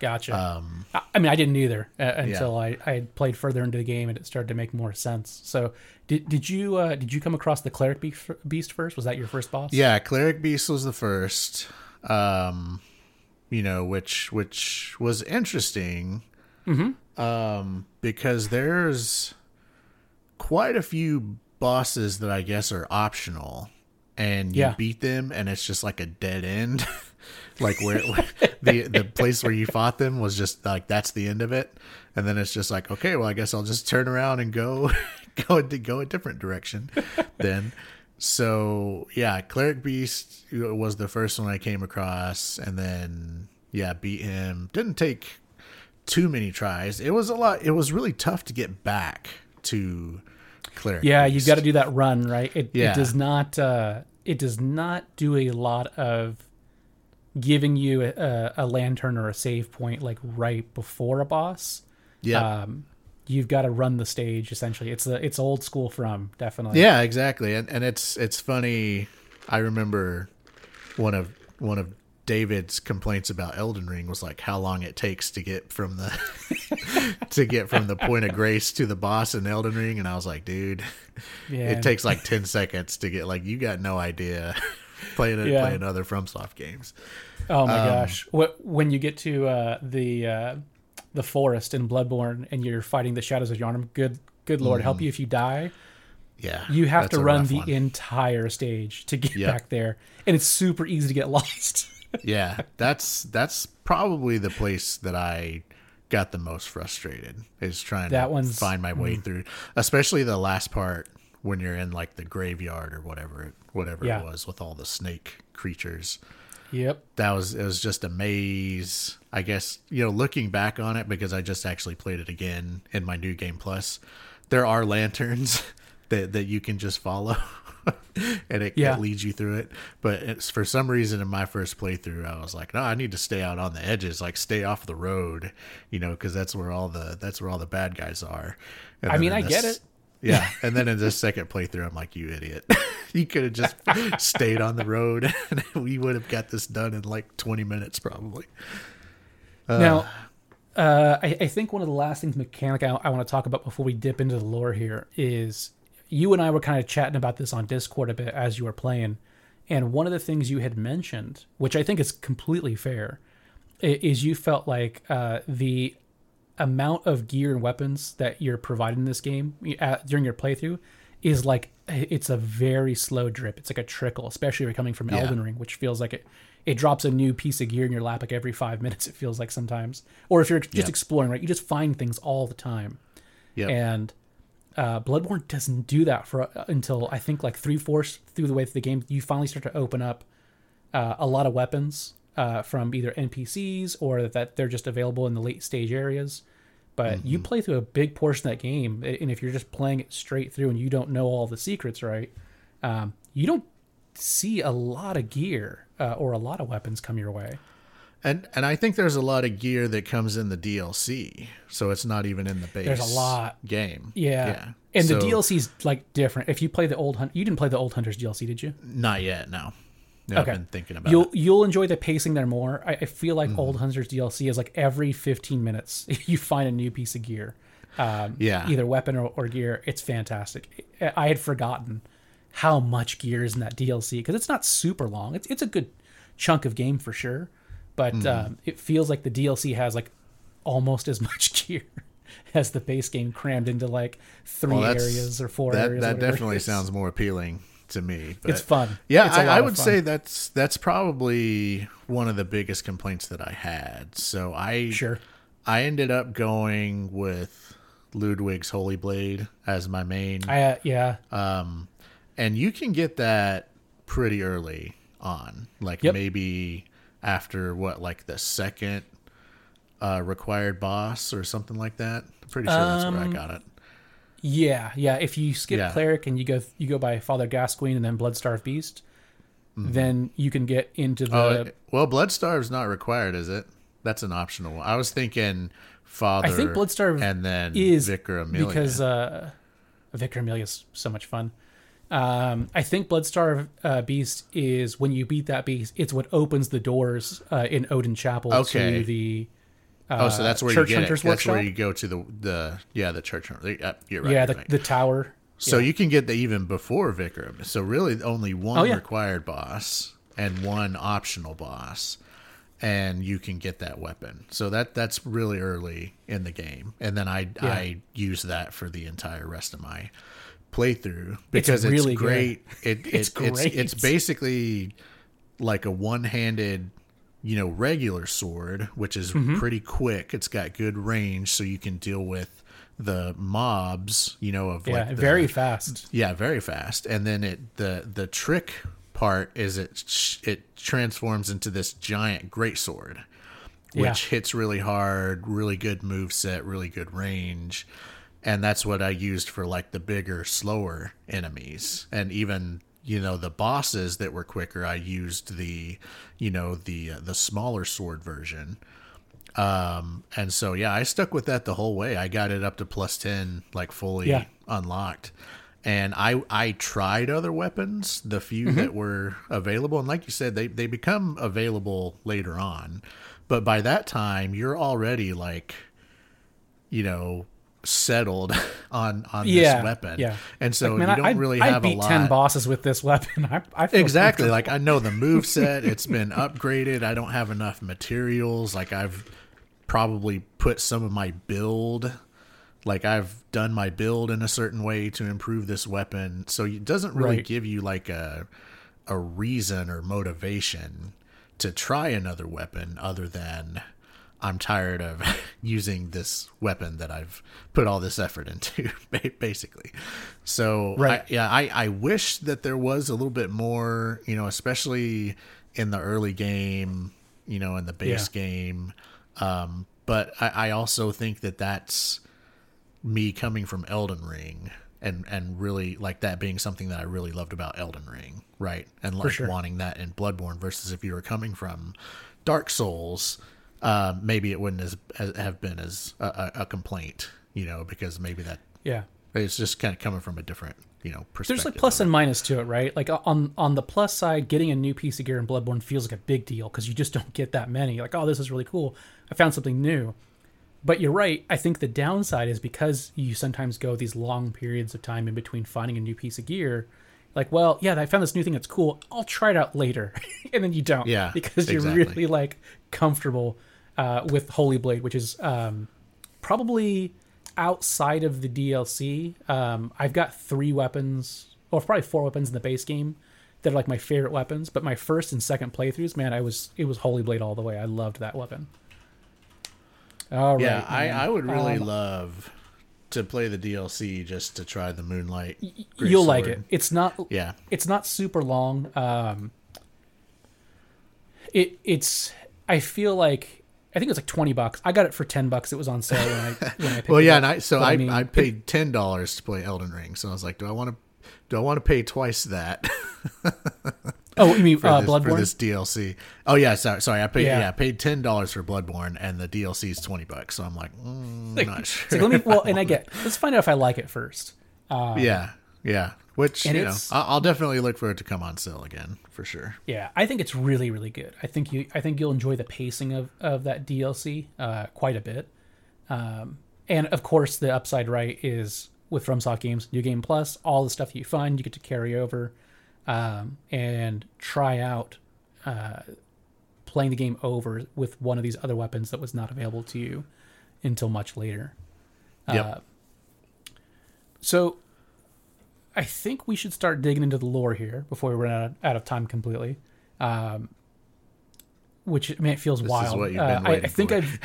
Gotcha. Um, I- I mean, I didn't either uh, until I, I had played further into the game and it started to make more sense. So, did did you uh, did you come across the cleric beast, beast first? Was that your first boss? Yeah, cleric beast was the first. Um, you know, which which was interesting. Um, because there's quite a few bosses that I guess are optional, and you Yeah. beat them, and it's just like a dead end. like where, where the the place where you fought them was just like that's the end of it, and then it's just like okay, well I guess I'll just turn around and go go to go a different direction then. So yeah, cleric beast was the first one I came across, and then yeah, beat him. Didn't take too many tries. It was a lot. It was really tough to get back to cleric. Yeah, you've got to do that run, right? It, Yeah. it does not uh, it does not do a lot of giving you a, a lantern or a save point like right before a boss. Yeah, Um, you've got to run the stage essentially. It's the it's old school from definitely. yeah, exactly. And and it's it's funny. I remember one of one of David's complaints about Elden Ring was like how long it takes to get from the to get from the point of grace to the boss in Elden Ring, and I was like, dude, Yeah. it takes like ten seconds to get. Like you got no idea playing Yeah. playing other FromSoft games. Oh my Um, gosh! What when you get to uh, the uh, the forest in Bloodborne and you're fighting the shadows of Yharnam, good good lord, help you if you die. Yeah, You have Mm. to run the one. entire stage to get Yep. back there, and it's super easy to get lost. Yeah that's that's probably the place that i got the most frustrated is trying That to one's- mm. find my way through especially the last part when you're in like the graveyard or whatever it whatever Yeah. it was with all the snake creatures yep. that was it was just a maze i guess you know looking back on it because i just actually played it again in my new game plus there are lanterns that that you can just follow and it, Yeah. it leads you through it but it's for some reason in my first playthrough i was like no i need to stay out on the edges like stay off the road you know because that's where all the that's where all the bad guys are And I mean, I get it. yeah, and then in this second playthrough, I'm like, you idiot! you could have just stayed on the road, and we would have got this done in like 20 minutes, probably. now, uh, I, I think one of the last things mechanic I, I want to talk about before we dip into the lore here is you and I were kind of chatting about this on Discord a bit as you were playing, and one of the things you had mentioned, which I think is completely fair, is you felt like uh, the amount of gear and weapons that you're provided in this game uh, during your playthrough is like it's a very slow drip. It's like a trickle, especially if you're coming from Yeah. Elden Ring, which feels like it it drops a new piece of gear in your lap like every five minutes. It feels like sometimes, or if you're just Yeah. exploring, right? You just find things all the time, Yeah, and uh, Bloodborne doesn't do that for uh, until I think like three fourths through the way through the game. You finally start to open up uh, a lot of weapons uh, from either NPCs or that they're just available in the late stage areas. But you play through a big portion of that game, and if you're just playing it straight through and you don't know all the secrets, right? Um, you don't see a lot of gear uh, or a lot of weapons come your way. And and I think there's a lot of gear that comes in the DLC, so it's not even in the base. There's a lot. game. Yeah, yeah. and So- the DLC's like different. If you play the old hunt, you didn't play the old hunters DLC, did you? Not yet. No. No, Okay. I've been thinking about you'll it. You'll enjoy the pacing there more. I, I feel like Old Hunters DLC is like every 15 minutes you find a new piece of gear, um, Yeah. either weapon or, or gear. It's fantastic. I I had forgotten how much gear is in that DLC because it's not super long. It's it's a good chunk of game for sure, but Mm-hmm. um, it feels like the DLC has like almost as much gear as the base game crammed into like three Well, areas or four that areas. that definitely sounds more appealing to me. But It's fun. Yeah, It's I, I would fun. say that's that's probably one of the biggest complaints that I had. So I Sure. I ended up going with Ludwig's Holy Blade as my main, I uh, yeah. and you can get that pretty early on, like Yep. maybe after what, like the second uh, required boss or something like that. I'm pretty sure that's where I Um, got it. Yeah, yeah. If you skip Yeah. cleric and you go you go by Father Gascoigne and then Bloodstarved Beast, then you can get into the. Mm-hmm. Oh, it- well, Bloodstarve's not required, is it? That's an optional. I was thinking Father. I think Bloodstarved and then is Vicar Amelia. because uh, Vicar Amelia is so much fun. Um, I think Bloodstar uh, Beast is when you beat that beast, it's what opens the doors uh, in Oedon Chapel Okay. to the. Uh, oh, so that's where Church you get it. Hunters That's where you go to the the yeah the church. Yeah, you're right. yeah, the, right. the tower. So you can get the even before Vicar. So really, only one Oh, yeah. required boss and one optional boss, and you can get that weapon. So that that's really early in the game, and then I Yeah. I use that for the entire rest of my playthrough because it's, really good. great. It, it It's it's it's great. it's basically like a one-handed you know regular sword which is Mm-hmm. pretty quick it's got good range so you can deal with the mobs you know of Yeah, like the, very fast. yeah very fast and then it the the trick part is it it transforms into this giant great sword, which Yeah. hits really hard really good move set really good range and that's what i used for like the bigger slower enemies. And even you know the bosses that were quicker i used the you know the uh, the smaller sword version. Um and so yeah i stuck with that the whole way. I got it up to plus 10 like fully Yeah. unlocked. And i i tried other weapons the few that were available. And like you said they they become available later on. But by that time you're already like you know settled on on Yeah, this weapon. yeah. and so Like, man, you don't I, really I have beat a lot. ten bosses with this weapon. I, I exactly. like i know the move set. It's been upgraded. I don't have enough materials. Like i've probably put some of my build like i've done my build in a certain way to improve this weapon. So it doesn't really Right. give you like a a reason or motivation to try another weapon other than i'm tired of using this weapon that i've put all this effort into basically so Right. I, yeah I, I wish that there was a little bit more you know especially in the early game you know in the base Yeah. game um, but I, I also think that that's me coming from Elden Ring and and really like that being something that I really loved about Elden Ring, right? And like sure. wanting that in Bloodborne versus if you were coming from Dark Souls, uh, maybe it wouldn't as, as have been as a, a, complaint, you know, because maybe that yeah. it's just kind of coming from a different, you know, perspective. There's like plus and minus to it, right? Like on on the plus side, getting a new piece of gear in Bloodborne feels like a big deal because you just don't get that many. Like, oh, this is really cool. I found something new. But you're right. I think the downside is because you sometimes go these long periods of time in between finding a new piece of gear. Like, well, yeah, I found this new thing that's cool. I'll try it out later, and then you don't. Yeah, because you're really like comfortable uh, with Holy Blade, which is um, probably outside of the DLC. Um, I've got three weapons, or probably four weapons in the base game that are like my favorite weapons. But my first and second playthroughs, man, I was it was Holy Blade all the way. I loved that weapon. All right, Yeah, I. I would really Um, love to play the DLC just to try the Moonlight. You'll like it. It's not. Yeah. It's not super long. Um, it it's. I feel like I think it was like twenty bucks. I got it for ten bucks. It was on sale when I when I picked Well, yeah, and I so But I, mean, I paid ten dollars to play Elden Ring. So I was like, do I want to do I want to pay twice that oh, you mean for, uh, this, for this DLC? Oh yeah, sorry, sorry. I paid Yeah. yeah, I paid ten dollars for Bloodborne, and the DLC is twenty bucks. So I'm like, mm, Like, not sure. like, let me. Well, and I get. Let's find out if I like it first. yeah, yeah. Which and you know, I'll, definitely look for it to come on sale again for sure. Yeah, I think it's really, really good. I think you, I think you'll enjoy the pacing of of that DLC uh, quite a bit. Um, and of course, the upside right is with FromSoft Games New Game Plus. All the stuff that you find, you get to carry over um, and try out uh, playing the game over with one of these other weapons that was not available to you until much later. Yep. Uh, So I think we should start digging into the lore here before we run out, out of time completely. Um, which I mean, it feels This is wild. Uh, I, I think. I've,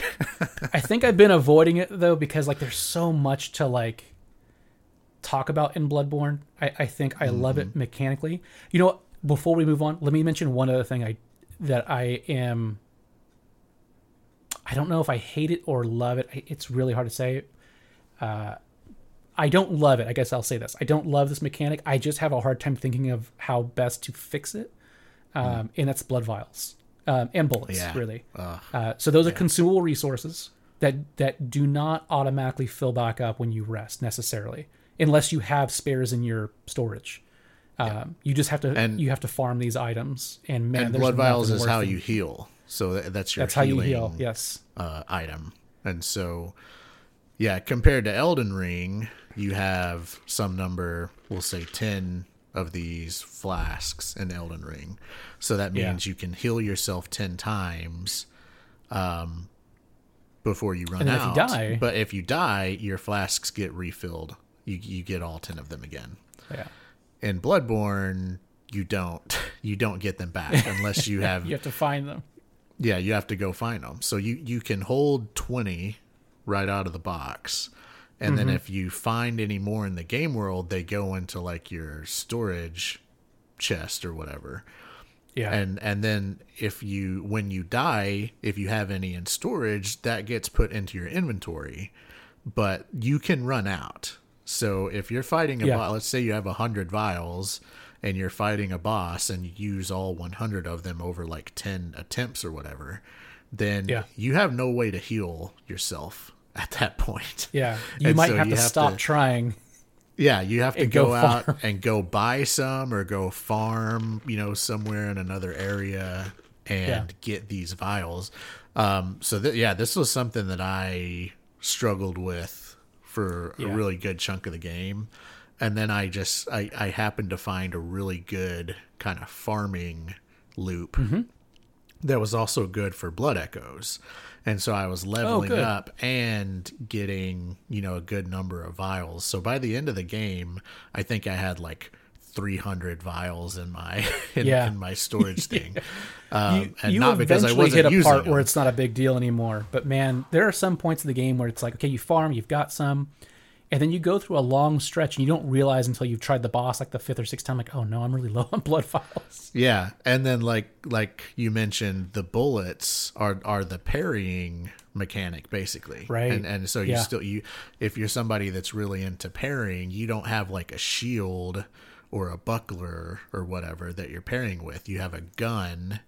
I think I've been avoiding it though because like there's so much to like talk about in Bloodborne. I, I think I love Mm-hmm. it mechanically. You know, before we move on, let me mention one other thing I that I am I don't know if I hate it or love it. It's really hard to say. Uh, I don't love it. I guess I'll say this. I don't love this mechanic. I just have a hard time thinking of how best to fix it. Um, And that's blood vials um, and bullets, Yeah. really. Uh, so those are consumable resources that that do not automatically fill back up when you rest necessarily, unless you have spares in your storage. Um, You just have to And- you have to farm these items, and man, and blood vials is how you heal. So that, that's your That's how you heal. Yes. uh, item. And so, yeah, compared to Elden Ring, you have some number, we'll say 10 of these flasks in Elden Ring. So that Yeah. means you can heal yourself 10 times um, before you run then if you out. die- but if you die, your flasks get refilled. You, you get all 10 of them again. Yeah. In Bloodborne, you don't you don't get them back unless you have You have to find them. yeah, you have to go find them. So you you can hold 20 right out of the box. And Mm-hmm. then if you find any more in the game world, they go into like your storage chest or whatever. Yeah. And and then if you when you die, if you have any in storage, that gets put into your inventory. But you can run out. So if you're fighting a Yeah. boss, let's say you have 100 vials and you're fighting a boss and you use all 100 of them over like 10 attempts or whatever, then Yeah. you have no way to heal yourself at that point. yeah. You And might so have you to stop trying. yeah, you have to go, go out and go buy some or go farm, you know, somewhere in another area and Yeah. get these vials. Um, so th- yeah, this was something that I struggled with for Yeah. a really good chunk of the game. And then I just I, I happened to find a really good kind of farming loop Mm-hmm. that was also good for blood echoes. And so I was leveling Oh, up and getting, you know, a good number of vials. So by the end of the game, I think I had like 300 vials in my in, Yeah. in my storage thing. Um, you and you not because I wasn't hit a part them. where it's not a big deal anymore. But man, there are some points in the game where it's like, okay, you farm, you've got some, and then you go through a long stretch and you don't realize until you've tried the boss like the fifth or sixth time, like, oh no, I'm really low on blood vials Yeah, and then like like you mentioned, the bullets are are the parrying mechanic basically, Right. And and so you Yeah. still you if you're somebody that's really into parrying, you don't have like a shield or a buckler or whatever that you're parrying with. You have a gun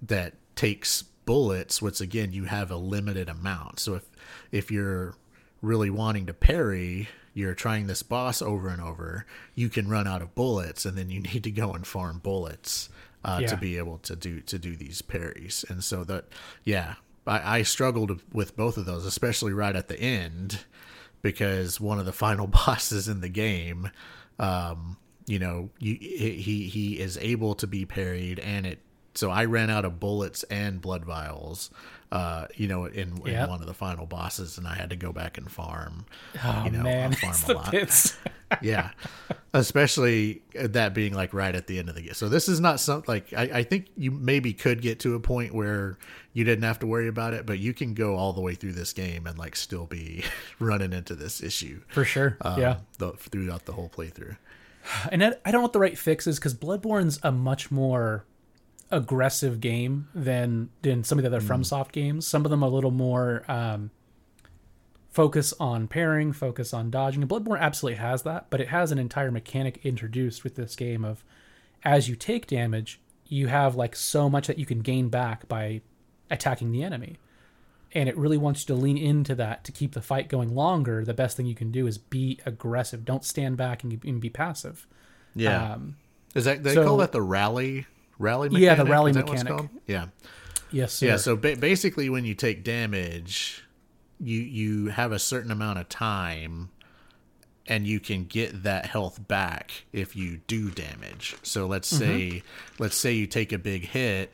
that takes bullets, which again you have a limited amount. So if if you're really wanting to parry, you're trying this boss over and over, you can run out of bullets, and then you need to go and farm bullets uh, Yeah. to be able to do to do these parries. And so that, yeah, I, I struggled with both of those, especially right at the end, because one of the final bosses in the game, um, you know, you, he he is able to be parried, and it. So I ran out of bullets and blood vials, uh, you know, in, in Yep. one of the final bosses, and I had to go back and farm. Oh you know, man, farm it's a the lot. pits. yeah especially that being like right at the end of the game so this is not something like I, I think you maybe could get to a point where you didn't have to worry about it but you can go all the way through this game and like still be running into this issue For sure. um, yeah. the, throughout the whole playthrough And I, I don't know what the right fix is because Bloodborne's a much more aggressive game than than some of the other FromSoft games. Some of them a little more um, focus on parrying, focus on dodging. And Bloodborne absolutely has that, but it has an entire mechanic introduced with this game of as you take damage, you have like so much that you can gain back by attacking the enemy. And it really wants you to lean into that to keep the fight going longer. The best thing you can do is be aggressive. Don't stand back and, and be passive. yeah Um, is that they so- call that the rally rally mechanic? Yeah, the rally Is that what it's mechanic. yeah yes, sir. Yeah, so ba- basically, when you take damage, you you have a certain amount of time, and you can get that health back if you do damage. So let's mm-hmm. say let's say you take a big hit,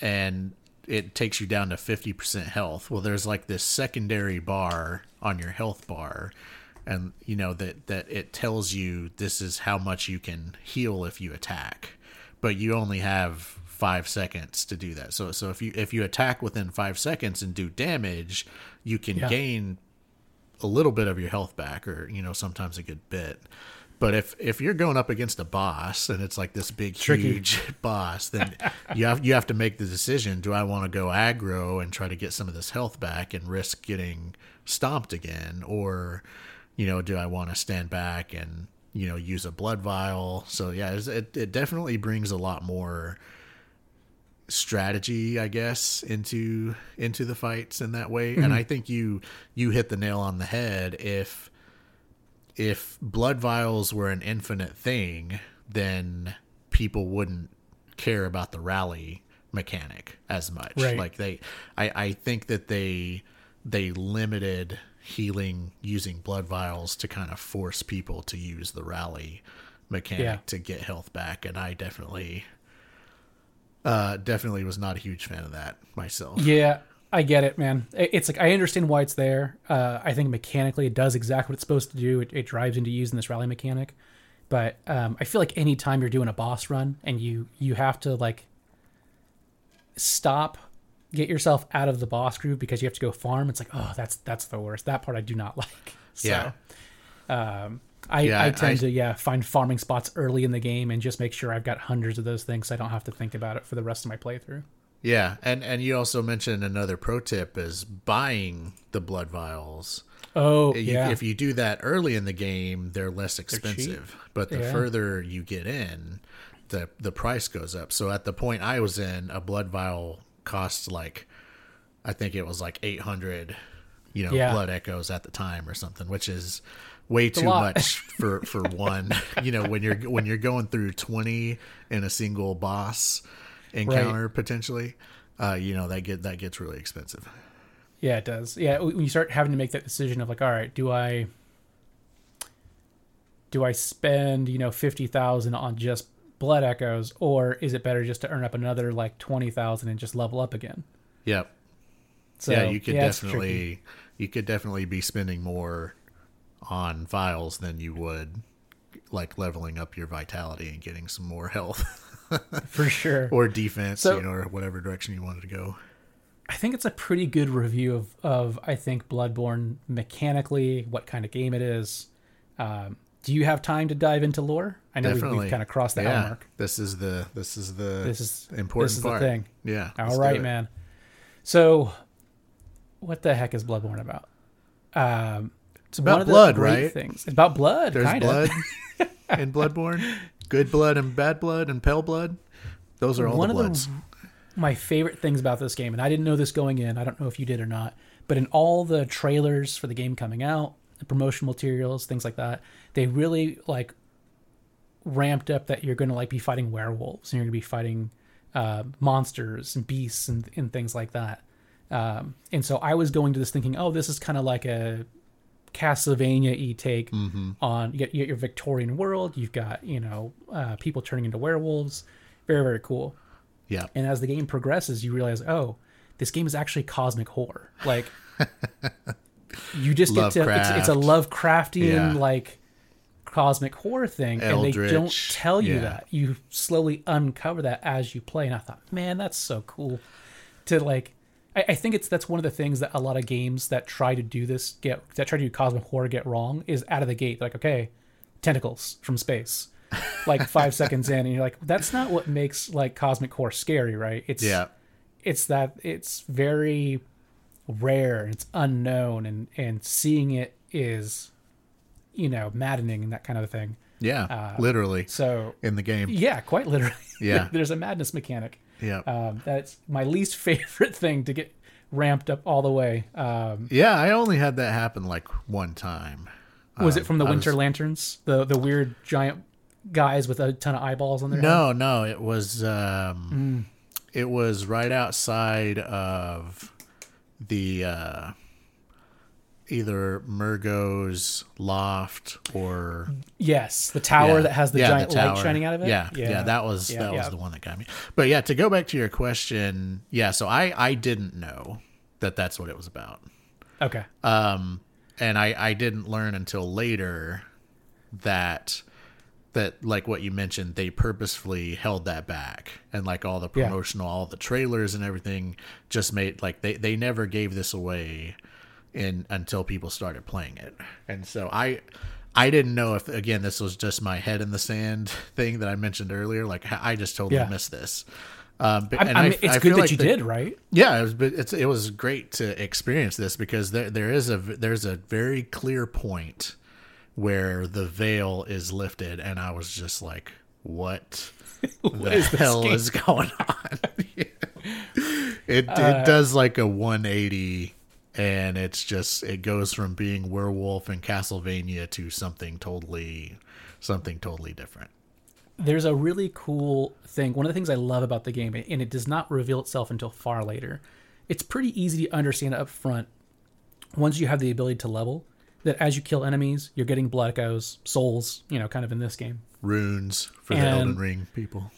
and it takes you down to fifty percent health. Well, there's like this secondary bar on your health bar. And you know that that it tells you this is how much you can heal if you attack but you only have five seconds to do that. So so if you if you attack within five seconds and do damage, you can Yeah. gain a little bit of your health back, or you know sometimes a good bit. But if if you're going up against a boss and it's like this big Tricky. huge boss, then you have you have to make the decision: Do I want to go aggro and try to get some of this health back and risk getting stomped again, or you know, do I want to stand back and you know use a blood vial? So yeah, it's- it it definitely brings a lot more strategy i guess into into the fights in that way and mm-hmm. i think you you hit the nail on the head if if blood vials were an infinite thing then people wouldn't care about the rally mechanic as much Right. like they i i think that they they limited healing using blood vials to kind of force people to use the rally mechanic Yeah. to get health back and i definitely uh definitely was not a huge fan of that myself Yeah, I get it, man. It's like I understand why it's there. Uh, I think mechanically it does exactly what it's supposed to do. It, it drives into using this rally mechanic, but um, I feel like anytime you're doing a boss run and you you have to like stop, get yourself out of the boss groove because you have to go farm. It's like oh, that's that's the worst. That part I do not like. So, Yeah. Um, I, Yeah, I tend I- to yeah find farming spots early in the game and just make sure I've got hundreds of those things so I don't have to think about it for the rest of my playthrough. Yeah, and and you also mentioned another pro tip is buying the blood vials. Oh You- yeah, If you do that early in the game, they're less expensive. but the Yeah. further you get in, the the price goes up. So at the point I was in, a blood vial cost like I think it was like 800 you know, Yeah. blood echoes at the time or something, which is way a too much for for one. you know, when you're when you're going through 20 in a single boss encounter potentially, uh, you know, that get that gets really expensive. Yeah, it does. Yeah, when you start having to make that decision of like, all right, do I do I spend you know fifty thousand on just blood echoes, or is it better just to earn up another like twenty thousand and just level up again? Yep. So yeah, you could tricky. definitely you could definitely be spending more on vials than you would like leveling up your vitality and getting some more health for sure. or defense, So- you know, or whatever direction you wanted to go. I think it's a pretty good review of of I think Bloodborne mechanically, what kind of game it is. Um, do you have time to dive into lore? I know we've, Definitely. we've kind of crossed the yeah. mark. This is the this is the This is important this is part. the thing. Yeah. All right, man. So, what the heck is Bloodborne about? Um, It's about one of the blood, right? Things. It's about blood. There's kinda. blood in Bloodborne. Good blood and bad blood and pale blood. Those are all One the of the- bloods. My favorite things about this game, and I didn't know this going in. I don't know if you did or not, but in all the trailers for the game coming out, the promotional materials, things like that, they really like ramped up that you're going to like be fighting werewolves and you're going to be fighting uh, monsters and beasts and, and things like that. Um, and so I was going to this thinking, oh, this is kind of like a Castlevania e take on you get, you get your Victorian world. You've got you know uh, people turning into werewolves. Very very cool. Yeah. And as the game progresses, you realize, oh, this game is actually cosmic horror. Like you just get to it's, it's a Lovecraftian Yeah. like cosmic horror thing, and they don't tell you yeah. that. You slowly uncover that as you play. And I thought, man, that's so cool to like. I, I think it's that's one of the things that a lot of games that try to do this get that try to do cosmic horror get wrong is out of the gate. Like, okay, tentacles from space. like five seconds in, and you're like, that's not what makes like cosmic horror scary, right? It's Yeah. it's that it's very rare and it's unknown and and seeing it is you know maddening and that kind of thing Yeah. Uh, literally so in the game. yeah quite literally Yeah. there's a madness mechanic Yeah. um that's my least favorite thing to get ramped up all the way um yeah, I only had that happen like one time. was Um, it from the I winter was- lanterns the the weird giant guys with a ton of eyeballs on their head? No, no, it was um Mm. it was right outside of the uh either Mergo's loft or yes the tower Yeah. that has the Yeah, giant light shining out of it Yeah, yeah, that was Yeah, that was the one that got me. But yeah, to go back to your question, yeah, so I I didn't know that that's what it was about. okay Um and I I didn't learn until later that that like what you mentioned they purposefully held that back and like all the Yeah. promotional all the trailers and everything just made like they they never gave this away in until people started playing it and so i I didn't know if again this was just my head in the sand thing that I mentioned earlier. Like I just totally Yeah. missed this. Um, but, I, and I mean, I it's I good that like you the- did, right? Yeah, it was, but it's, it was great to experience this because there there is a there's a very clear point where the veil is lifted, and I was just like, "What what the is hell game? is going on?" it Uh, it does like a 180, and it's just it goes from being werewolf in Castlevania to something totally something totally different. there's a really cool thing. One of the things I love about the game, and it does not reveal itself until far later. It's pretty easy to understand up front once you have the ability to level that as you kill enemies, you're getting blood echoes, souls, you know, kind of in this game. Runes for the Elden Ring people.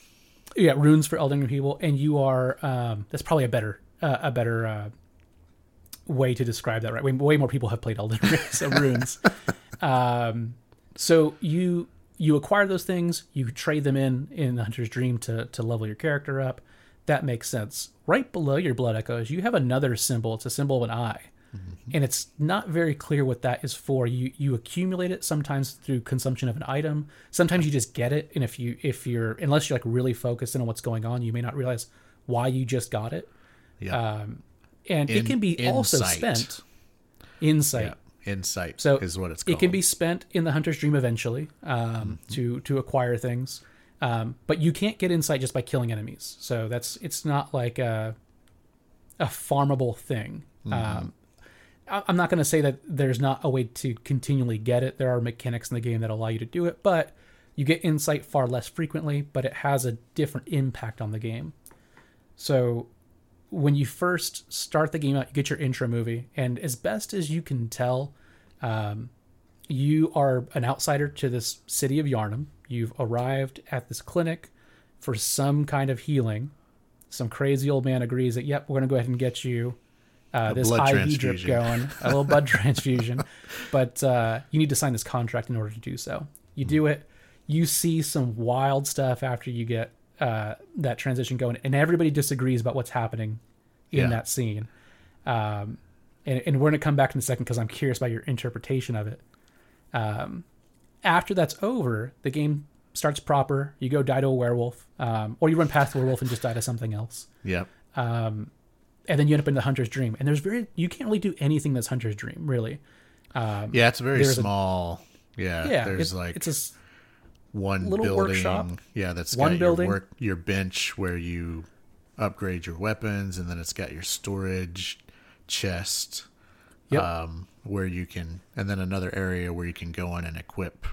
Yeah, runes for Elden Ring people, and you are. Um, that's probably a better, uh, a better uh, way to describe that. Right, way, way more people have played Elden Ring, so runes. Um, so you you acquire those things, you trade them in in the Hunter's Dream to to level your character up. That makes sense. Right below your blood echoes, you have another symbol. It's a symbol of an eye, and it's not very clear what that is for. You you accumulate it sometimes through consumption of an item. Sometimes you just get it, and if you if you're unless you're like really focused in on what's going on, you may not realize why you just got it. Yeah. Um, and it can be also spent insight. yeah. Insight So is what it's called. It can be spent in the hunter's dream eventually um, to to acquire things, um, but you can't get insight just by killing enemies. So that's it's not like a a farmable thing. Um, I- I'm not going to say that there's not a way to continually get it. There are mechanics in the game that allow you to do it, but you get insight far less frequently. But it has a different impact on the game. So when you first start the game out, you get your intro movie, and as best as you can tell, um, you are an outsider to this city of Yharnam. You've arrived at this clinic for some kind of healing. Some crazy old man agrees that, yep, we're going to go ahead and get you uh, this IV drip going, a little blood transfusion. But uh, you need to sign this contract in order to do so. You do it. You see some wild stuff after you get uh, that transition going, and everybody disagrees about what's happening in Yeah. that scene. Um, and, and we're going to come back in a second because I'm curious about your interpretation of it. Um, after that's over, the game starts proper. You go die to a werewolf, um, or you run past the werewolf and just die to something else. Yep. Um, and then you end up in the hunter's dream. And there's very you can't really do anything that's hunter's dream, really. Um, Yeah, it's very there's a- small. yeah, yeah, there's it- like it's a one little building. workshop. Yeah, that's One got building. your work your bench where you upgrade your weapons, and then it's got your storage chest. Yep. Um, where you can, and then another area where you can go in and equip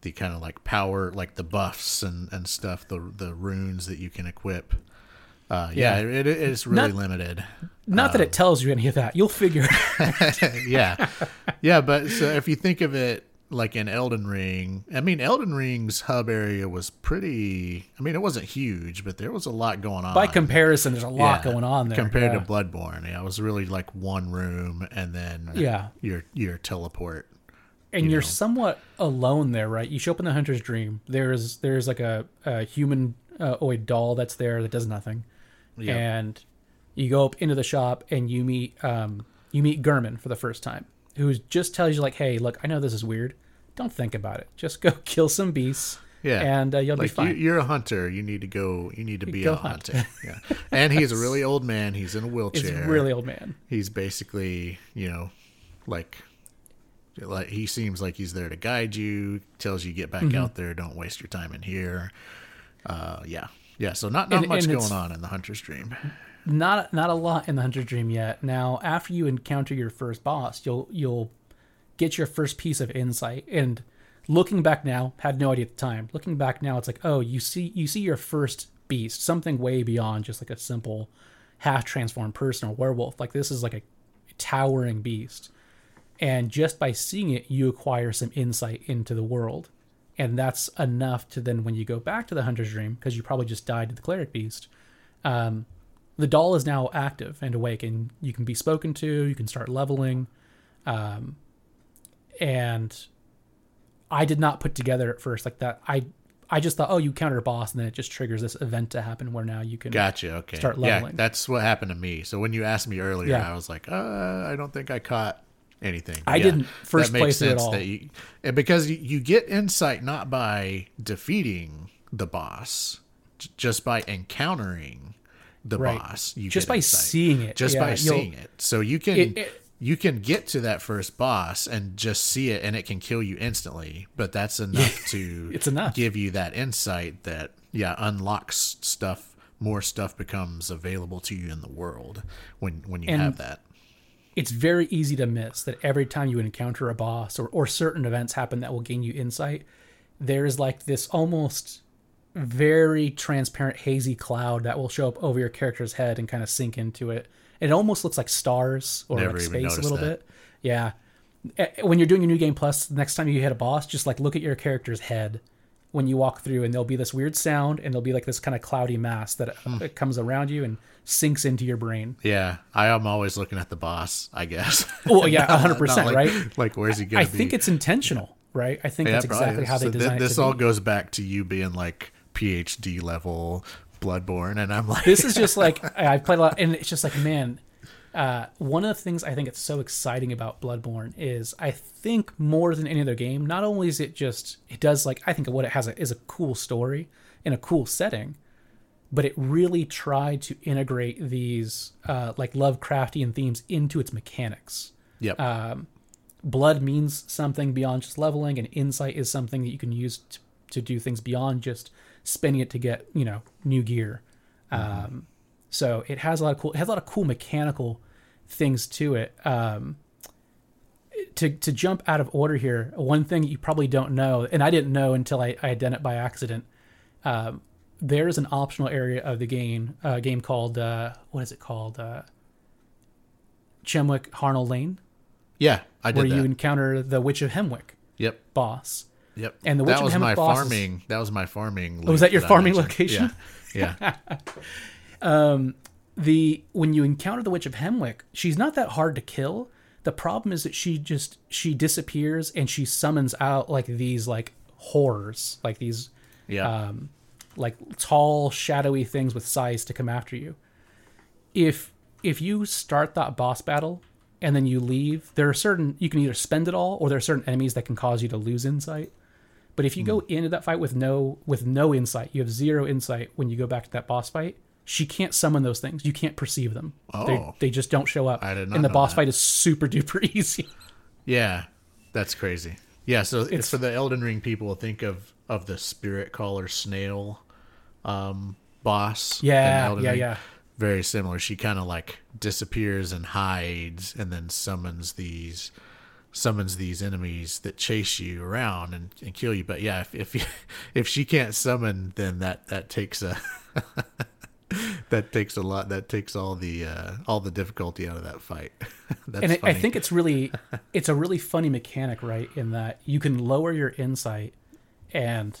the kind of like power, like the buffs and and stuff, the the runes that you can equip. Uh, yeah, Yeah. it, it is really Not- limited. not that it tells you any of that. You'll figure. it out. yeah, yeah. But so if you think of it like in Elden Ring, I mean, Elden Ring's hub area was pretty. I mean, it wasn't huge, but there was a lot going on. By comparison, there's a lot Yeah, going on there compared yeah. to Bloodborne. Yeah, it was really like one room and then Yeah. your your teleport. and you are somewhat alone there, right? You show up in the hunter's dream. There's there's like a, a human uh, oid doll that's there that does nothing, Yep. and you go up into the shop and you meet um you meet Gehrman for the first time, who just tells you like, hey, look, I know this is weird. Don't think about it. Just go kill some beasts. Yeah, and uh, you'll be fine. you, you're a hunter. You need to go. You need to be a hunt. hunter. Yeah, and he's a really old man. He's in a wheelchair. it's really old man. he's basically you know like like he seems like he's there to guide you tells you get back Mm-hmm. out there don't waste your time in here uh yeah yeah so not not And- much and going on in the hunter's dream not not a lot in the Hunter's dream yet. Now, after you encounter your first boss, you'll you'll get your first piece of insight. And looking back now, had no idea at the time. Looking back now, it's like, oh, you see you see your first beast, something way beyond just like a simple half transformed person or werewolf. Like this is like a towering beast. And just by seeing it, you acquire some insight into the world. And that's enough to then, when you go back to the hunter's dream, because you probably just died to the cleric beast, um, the doll is now active and awake, and you can be spoken to. You can start leveling, um, and I did not put together at first like that. I I just thought, oh, you counter a boss, and then it just triggers this event to happen where now you can. gotcha okay Start leveling yeah that's what happened to me so when you asked me earlier Yeah. i was like uh i don't think i caught anything. I didn't first makes playthrough at sense all. That you, and because you, get insight not by defeating the boss, j- just by encountering the Right. boss. You Just by insight. seeing it, Just yeah, by seeing it. So you can It- it- you can get to that first boss and just see it, and it can kill you instantly. But that's enough to It's enough. give you that insight that yeah unlocks stuff. More stuff becomes available to you in the world when when you And- have that. It's very easy to miss that every time you encounter a boss or, or certain events happen that will gain you insight, there's like this almost very transparent, hazy cloud that will show up over your character's head and kind of sink into it. It almost looks like stars or Never like space a little that. bit. Yeah. When you're doing your new game plus, the next time you hit a boss, just like look at your character's head when you walk through, and there'll be this weird sound, and there'll be like this kind of cloudy mass that Hmm. uh, comes around you and sinks into your brain. Yeah, I am always looking at the boss. I guess. Oh yeah, hundred percent, like- right? Like, where's he going I be? think it's intentional, right? I think Yeah, that's exactly is. how they So designed This it. To all be. goes back to you being like PhD level Bloodborne, and I'm like, This is just like I- I've played a lot, and it's just like man. Uh, one of the things I think it's so exciting about Bloodborne is I think more than any other game, not only is it just it does like I think what it has is a cool story in a cool setting, but it really tried to integrate these uh, like Lovecraftian themes into its mechanics. yep, uh, blood means something beyond just leveling and insight is something that you can use to, to do things beyond just spending it to get you know new gear. Um, so it has a lot of cool it has a lot of cool mechanical things to it. Um, to, to jump out of order here one thing you probably don't know and i didn't know until i, I had done it by accident um, there is an optional area of the game uh, game called uh, what is it called uh, Hemwick Charnel Lane yeah, I did where that. you encounter the Witch of Hemwick yep, boss. yep. And the Witch that of was Hemwick my boss is- farming. That was my farming. Oh, was that your I farming location? Yeah, yeah. The when you encounter the Witch of Hemwick, she's not that hard to kill. The problem is that she just she disappears and she summons out like these like horrors, like these yeah. um, like tall, shadowy things with size to come after you. If if you start that boss battle and then you leave, there are certain you can either spend it all or there are certain enemies that can cause you to lose insight. But if you go Hmm. into that fight with no with no insight, you have zero insight when you go back to that boss fight. She can't summon those things. You can't perceive them. They, Oh. they just don't show up. I did not and the boss that. fight is super duper easy. Yeah, that's crazy. Yeah, so It's- it's for the Elden Ring people. To think of of the Spirit Caller Snail um, boss. Yeah, yeah, yeah. Very similar. She kind of like disappears and hides, and then summons these summons these enemies that chase you around and, and kill you. But yeah, if if, you, if she can't summon, then that that takes a that takes a lot. That takes all the uh, all the difficulty out of that fight. That's and I think it's really it's a really funny mechanic right in that you can lower your insight and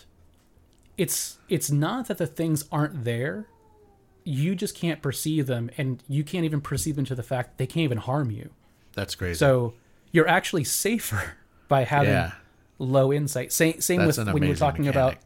it's it's not that the things aren't there you just can't perceive them and you can't even perceive them to the fact they can't even harm you that's crazy. so you're actually safer by having Yeah. low insight same, same That's with when you're talking mechanic. about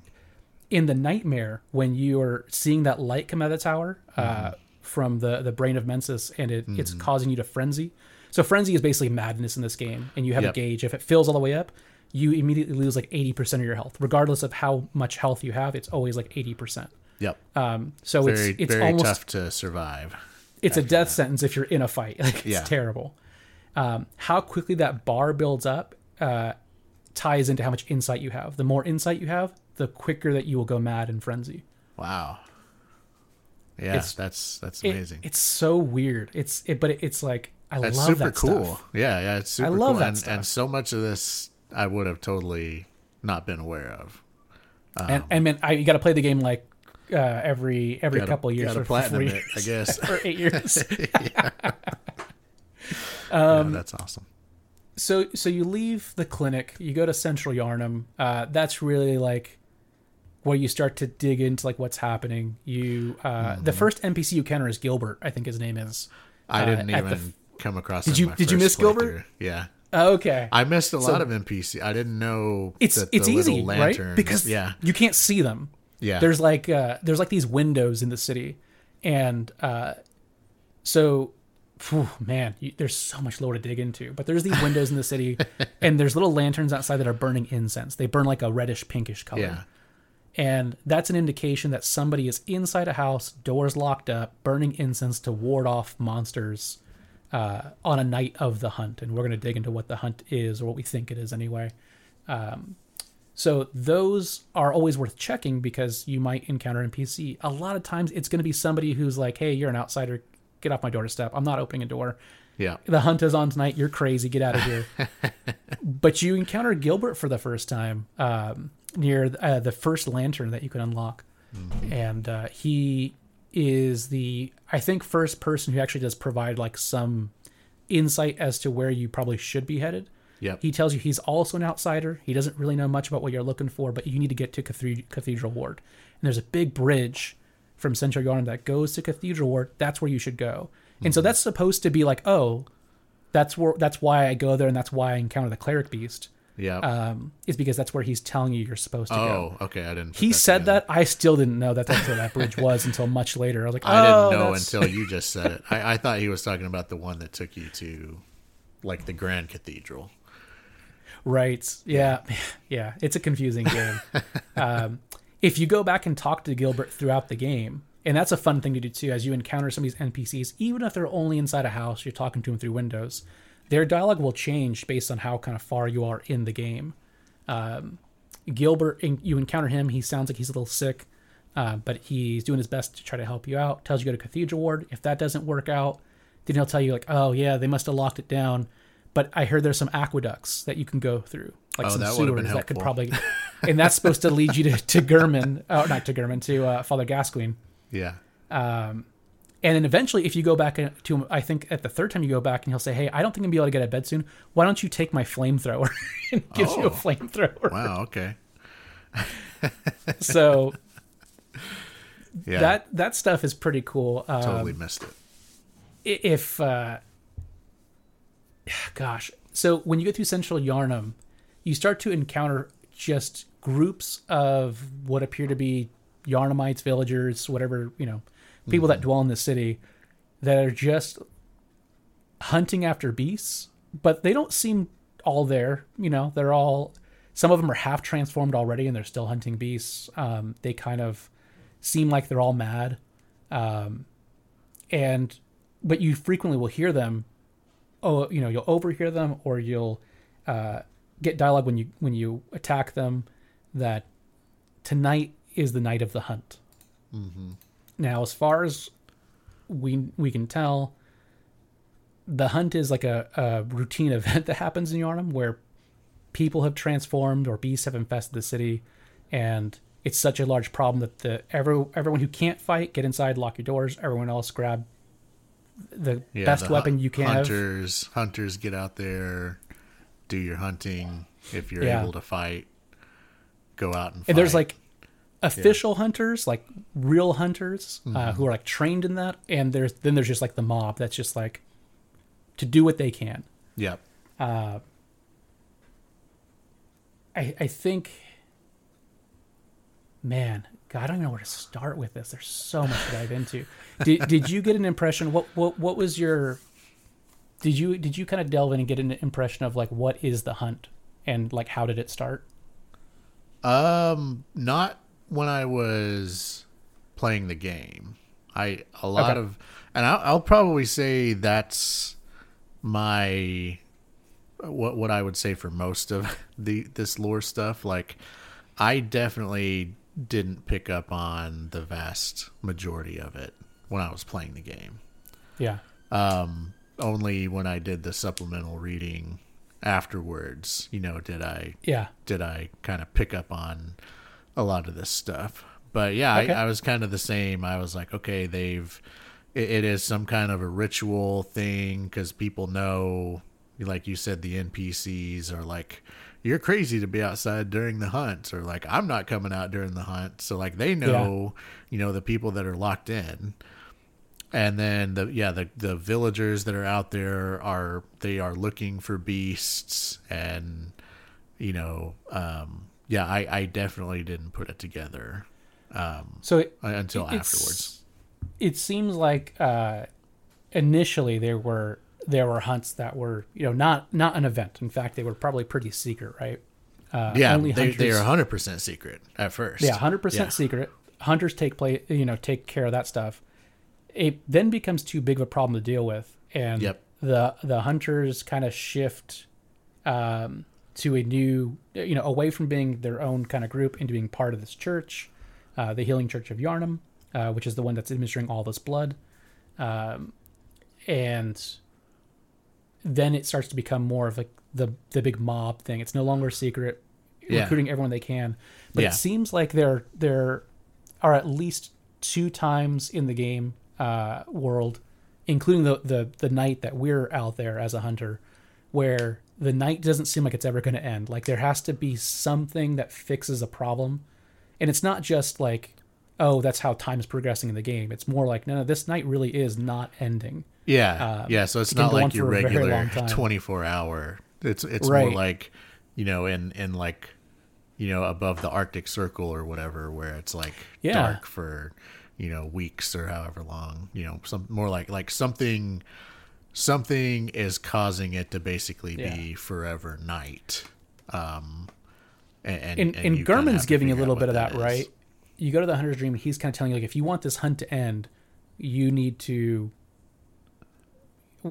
in the nightmare when you're seeing that light come out of the tower uh, Mm-hmm. from the the brain of Mensis and it, it's causing you to frenzy. So frenzy is basically madness in this game, and you have Yep. a gauge. If it fills all the way up, you immediately lose like eighty percent of your health, regardless of how much health you have. It's always like eighty percent. Yep. Um, so very it's it's very almost tough to survive. it's a death sentence if you're in a fight. Like it's Yeah. terrible. Um, how quickly that bar builds up uh, ties into how much insight you have. The more insight you have, the quicker that you will go mad and frenzy. Wow. Yeah, It's- that's that's It- amazing. it's so weird. It's it, but it, it's like I that's love super that cool. stuff. Yeah, yeah, it's super I love cool. that and, stuff. and so much of this I would have totally not been aware of. and and man, I, you got to play the game like uh, every every Gotta- couple years or platinum three it, I guess. or eight years. yeah, that's awesome. so so you leave the clinic, you go to Central Yharnam. Uh, that's really like where you start to dig into like what's happening. You uh, the Mm-hmm. first NPC you encounter is Gilbert. I think his name is. I uh, didn't the even come across. Did him you- did you miss Gilbert? playthrough. Yeah, Okay, I missed a So- lot of NPC. I didn't know it's it's easy, little right? Because yeah, you can't see them. yeah, there's like uh there's like these windows in the city and uh so phew, man, you, there's so much lore to dig into. But there's these windows in the city, and there's little lanterns outside that are burning incense. They burn like a reddish pinkish color. Yeah. And that's an indication that somebody is inside a house, doors locked up, burning incense to ward off monsters uh, on a night of the hunt. And we're going to dig into what the hunt is, or what we think it is anyway. Um, so those are always worth checking because you might encounter an NPC. A lot of times it's going to be somebody who's like, "Hey, you're an outsider. Get off my doorstep. I'm not opening a door. Yeah. The hunt is on tonight. You're crazy. Get out of here." but you encounter Gilbert for the first time um, near uh, the first lantern that you can unlock, and uh, he is the I think first person who actually does provide like some insight as to where you probably should be headed. Yep. He tells you he's also an outsider. He doesn't really know much about what you're looking for, but you need to get to Cathedral Ward. And there's a big bridge from Central Yharnam that goes to Cathedral Ward. That's where you should go. And so mm-hmm. that's supposed to be like, oh, that's where that's why I go there, and that's why I encounter the cleric beast. Yeah. Um, is because that's where he's telling you you're supposed to go. oh, okay. I didn't. He said together. that. I still didn't know that that's where that bridge was until much later. I was like, oh, I didn't know that's- until you just said it. I, I thought he was talking about the one that took you to, like the Grand Cathedral. Right. Yeah. Yeah. It's a confusing game. um, if you go back and talk to Gilbert throughout the game, and that's a fun thing to do too, as you encounter some of these NPCs, even if they're only inside a house, you're talking to them through windows, their dialogue will change based on how kind of far you are in the game. Um, Gilbert, in- you encounter him, he sounds like he's a little sick, uh, but he's doing his best to try to help you out. Tells you to go to Cathedral Ward. If that doesn't work out, then he'll tell you like, oh yeah, they must have locked it down. But I heard there's some aqueducts that you can go through, like Oh, some that sewers been that could probably, and that's supposed to lead you to to Gehrman, oh not to Gehrman, to uh, Father Gascoigne. Yeah. And then eventually, if you go back to him, I think at the third time you go back and he'll say, "Hey, I don't think I'm gonna be able to get out of bed soon. Why don't you take my flamethrower?" and gives you a Oh. flamethrower. Wow. Okay. So Yeah. that that stuff is pretty cool. Um, totally missed it. if uh gosh so when you go through central Yharnam you start to encounter just groups of what appear to be Yharnamites villagers whatever you know people that dwell in the city that are just hunting after beasts but they don't seem all there you know they're all some of them are half transformed already and they're still hunting beasts. Um, they kind of seem like they're all mad. Um, and but you frequently will hear them oh you know you'll overhear them or you'll uh, get dialogue when you when you attack them that tonight is the night of the hunt now as far as we we can tell the hunt is like a, a routine event that happens in Yharnam where people have transformed or beasts have infested the city and it's such a large problem that the every, everyone who can't fight get inside lock your doors everyone else grab the Yeah, best the weapon you can have Hunters, hunters, get out there, do your hunting. If you're Yeah. able to fight, go out and. Fight. and there's like official hunters like real hunters uh, Mm-hmm. who are like trained in that and there's then there's just like the mob that's just like to do what they can Yep. I, I think, man, God, I don't even know where to start with this. There's so much to dive into. Did did you get an impression? What what what was your? Did you did you kind of delve in and get an impression of like what is the hunt and like how did it start? Um, not when I was playing the game. I a lot Okay. of, and I'll, I'll probably say that's my what what I would say for most of the this lore stuff. Like, I definitely didn't pick up on the vast majority of it when I was playing the game. Yeah, Um, only when I did the supplemental reading afterwards, you know, did I yeah, did I kind of pick up on a lot of this stuff. But yeah, Okay. I, I was kind of the same. I was like, okay, they've it, it is some kind of a ritual thing because people know, like you said, the NPCs are like, you're crazy to be outside during the hunt, or like I'm not coming out during the hunt. So like they know, you know, the people that are locked in and then the yeah the the villagers that are out there are they are looking for beasts and you know um yeah i i definitely didn't put it together so it, until it's- afterwards It seems like uh, initially there were there were hunts that were you know not not an event. In fact, they were probably pretty secret, right? Uh, yeah, only they, they are hundred percent secret at first. Yeah, hundred Yeah. percent secret. Hunters take play, you know, take care of that stuff. It then becomes too big of a problem to deal with, and Yep. the the hunters kind of shift um, to a new, you know, away from being their own kind of group into being part of this church, uh, the Healing Church of Yharnam, uh, which is the one that's administering all this blood, um, and then it starts to become more of like the the big mob thing. It's no longer secret, Yeah. recruiting everyone they can. But Yeah. it seems like there there are at least two times in the game uh, world, including the, the the night that we're out there as a hunter, where the night doesn't seem like it's ever going to end. Like there has to be something that fixes a problem, and it's not just like, oh, that's how time is progressing in the game. It's more like, no, no, this night really is not ending. Yeah, Um, yeah. So it's it not like your for a very regular twenty-four hour. It's it's Right. more like you know in in like you know above the Arctic Circle or whatever, where it's like Yeah. dark for you know weeks or however long. You know, some more like like something something is causing it to basically be forever night. Um, and and, and, and and Gehrman's giving you a little bit of that, right? You go to the hunter's dream, he's kind of telling you like, if you want this hunt to end, you need to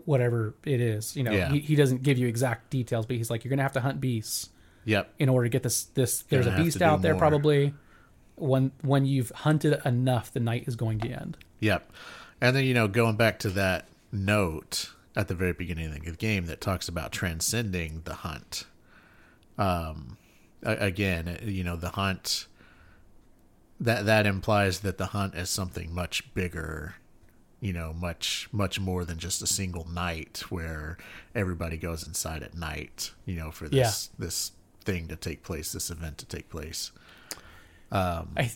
whatever it is. You know, Yeah. he, he doesn't give you exact details, but he's like, you're gonna have to hunt beasts Yep. in order to get this. This there's a Gonna beast out there more. probably. When when you've hunted enough, the night is going to end. Yep. And then, you know, going back to that note at the very beginning of the game that talks about transcending the hunt. Um, again, you know, the hunt that that implies that the hunt is something much bigger, you know, much much more than just a single night where everybody goes inside at night, you know, for this this thing to take place, this event to take place. I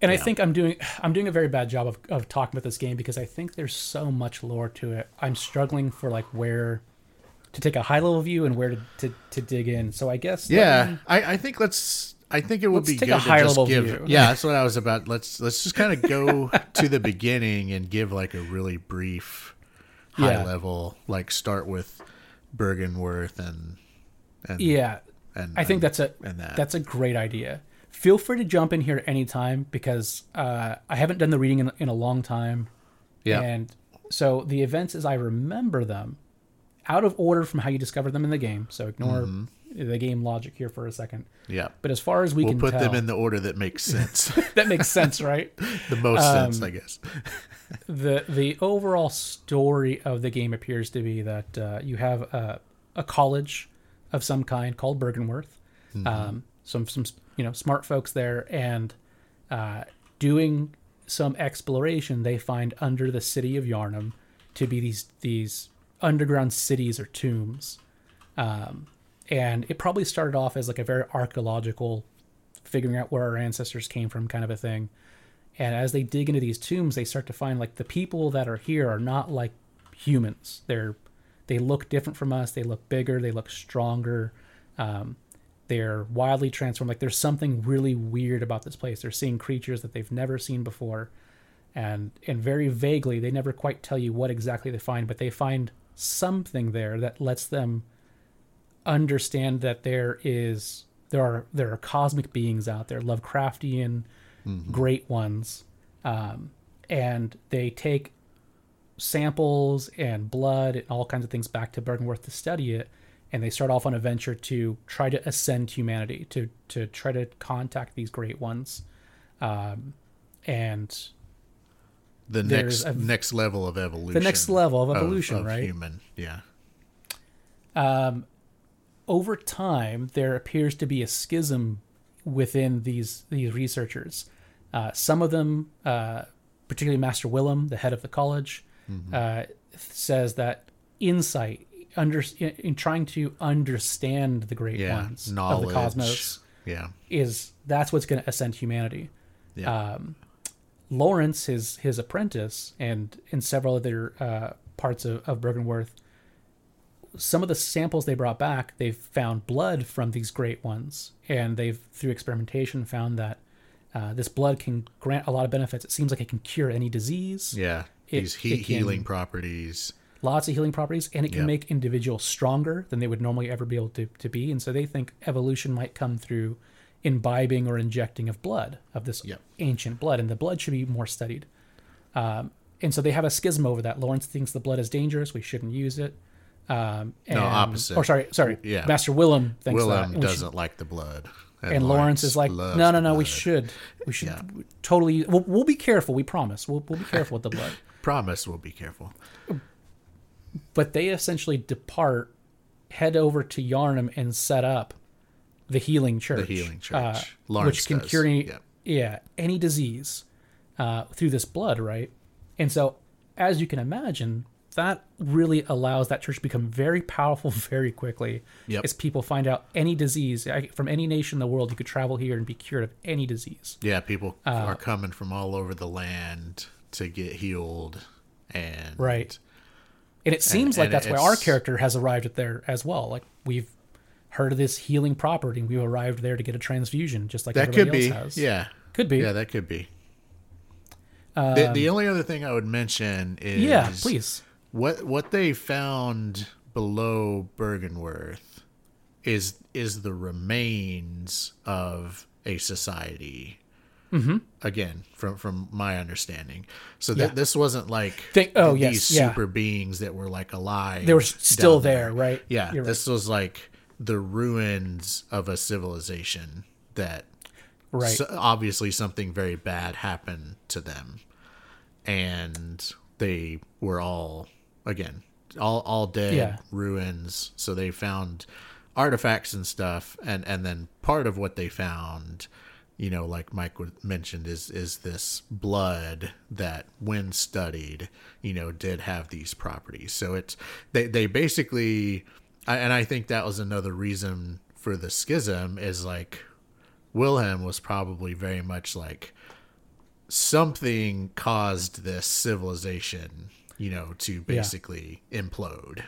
and I think I'm doing I'm doing a very bad job of, of talking about this game because I think there's so much lore to it. I'm struggling for like where to take a high level view and where to, to, to dig in. So I guess Yeah, me- I, I think let's. I think it would be take good a to just give. view. Yeah, that's what I was about. Let's let's just kind of go to the beginning and give like a really brief, high Yeah. level. Like start with Byrgenwerth and and yeah. And I think and- that's a and that. that's a great idea. Feel free to jump in here anytime because uh, I haven't done the reading in, in a long time. yeah And so the events as I remember them, out of order from how you discovered them in the game. So ignore the game logic here for a second. yeah. But as far as we We'll can put tell, them in the order that makes sense, that makes sense, right? the most Um, sense, I guess. the The overall story of the game appears to be that uh, you have a, a college of some kind called Byrgenwerth. Um, some some you know smart folks there, and uh, doing some exploration, they find under the city of Yharnam to be these these underground cities or tombs. Um, and it probably started off as like a very archaeological, figuring out where our ancestors came from kind of a thing. And as they dig into these tombs, they start to find like the people that are here are not like humans. They're they look different from us. They look bigger. They look stronger. Um, they're wildly transformed. Like there's something really weird about this place. They're seeing creatures that they've never seen before, and and very vaguely, they never quite tell you what exactly they find, but they find something there that lets them understand that there is there are there are cosmic beings out there, Lovecraftian great ones, um, and they take samples and blood and all kinds of things back to Byrgenwerth to study it, and they start off on a venture to try to ascend humanity, to to try to contact these great ones, um, and The next a- next level of evolution. The next level of evolution, right? Human, yeah. Um, over time there appears to be a schism within these these researchers. Uh, some of them, uh, particularly Master Willem, the head of the college, uh, says that insight under in, in trying to understand the great Yeah, ones knowledge. of the cosmos Yeah, is that's what's going to ascend humanity. yeah. Um, Lawrence, his his apprentice, and in several other uh, parts of, of Byrgenwerth, some of the samples they brought back, they've found blood from these great ones, and they've through experimentation found that uh, this blood can grant a lot of benefits. It seems like it can cure any disease. yeah. It- These he- it can- healing properties. Lots of healing properties and it can Yep. make individuals stronger than they would normally ever be able to, to be and so they think evolution might come through imbibing or injecting of blood of this Yep. ancient blood and the blood should be more studied um, and so they have a schism over that lawrence thinks the blood is dangerous we shouldn't use it um, and, opposite. or sorry sorry Yeah. master willem thinks that Willem and we should- doesn't like the blood. and Lawrence is like, no, no, no, we should, we should Yeah. totally. We'll, we'll be careful. We promise. We'll, we'll be careful with the blood. Promise we'll be careful. But they essentially depart, head over to Yharnam and set up the healing church. The healing church. uh, which can does, cure any, yep. yeah, any disease uh, through this blood, right? And so, as you can imagine, that really allows that church to become very powerful very quickly. Yep. As people find out any disease from any nation in the world, you could travel here and be cured of any disease. Yeah, people Uh, are coming from all over the land to get healed, and Right. And it seems like and that's why our character has arrived at there as well. Like we've heard of this healing property and we've arrived there to get a transfusion just like that could everybody be. else has. Yeah, Could be. yeah, that could be. the, the only other thing I would mention is Um, Yeah, please. what what they found below Byrgenwerth is is the remains of a society. Mm-hmm. Again, from from my understanding, so that Yeah. this wasn't like Think- oh, these yes, yeah. super beings that were like alive. They were still down there, right? Yeah, You're this was like the ruins of a civilization that Right. so obviously something very bad happened to them and they were all again all all dead Yeah. ruins so they found artifacts and stuff and and then part of what they found you know like mike mentioned is is this blood that when studied you know did have these properties so it's they they basically I- and i think that was another reason for the schism is like wilhelm was probably very much like something caused this civilization, you know, to basically implode.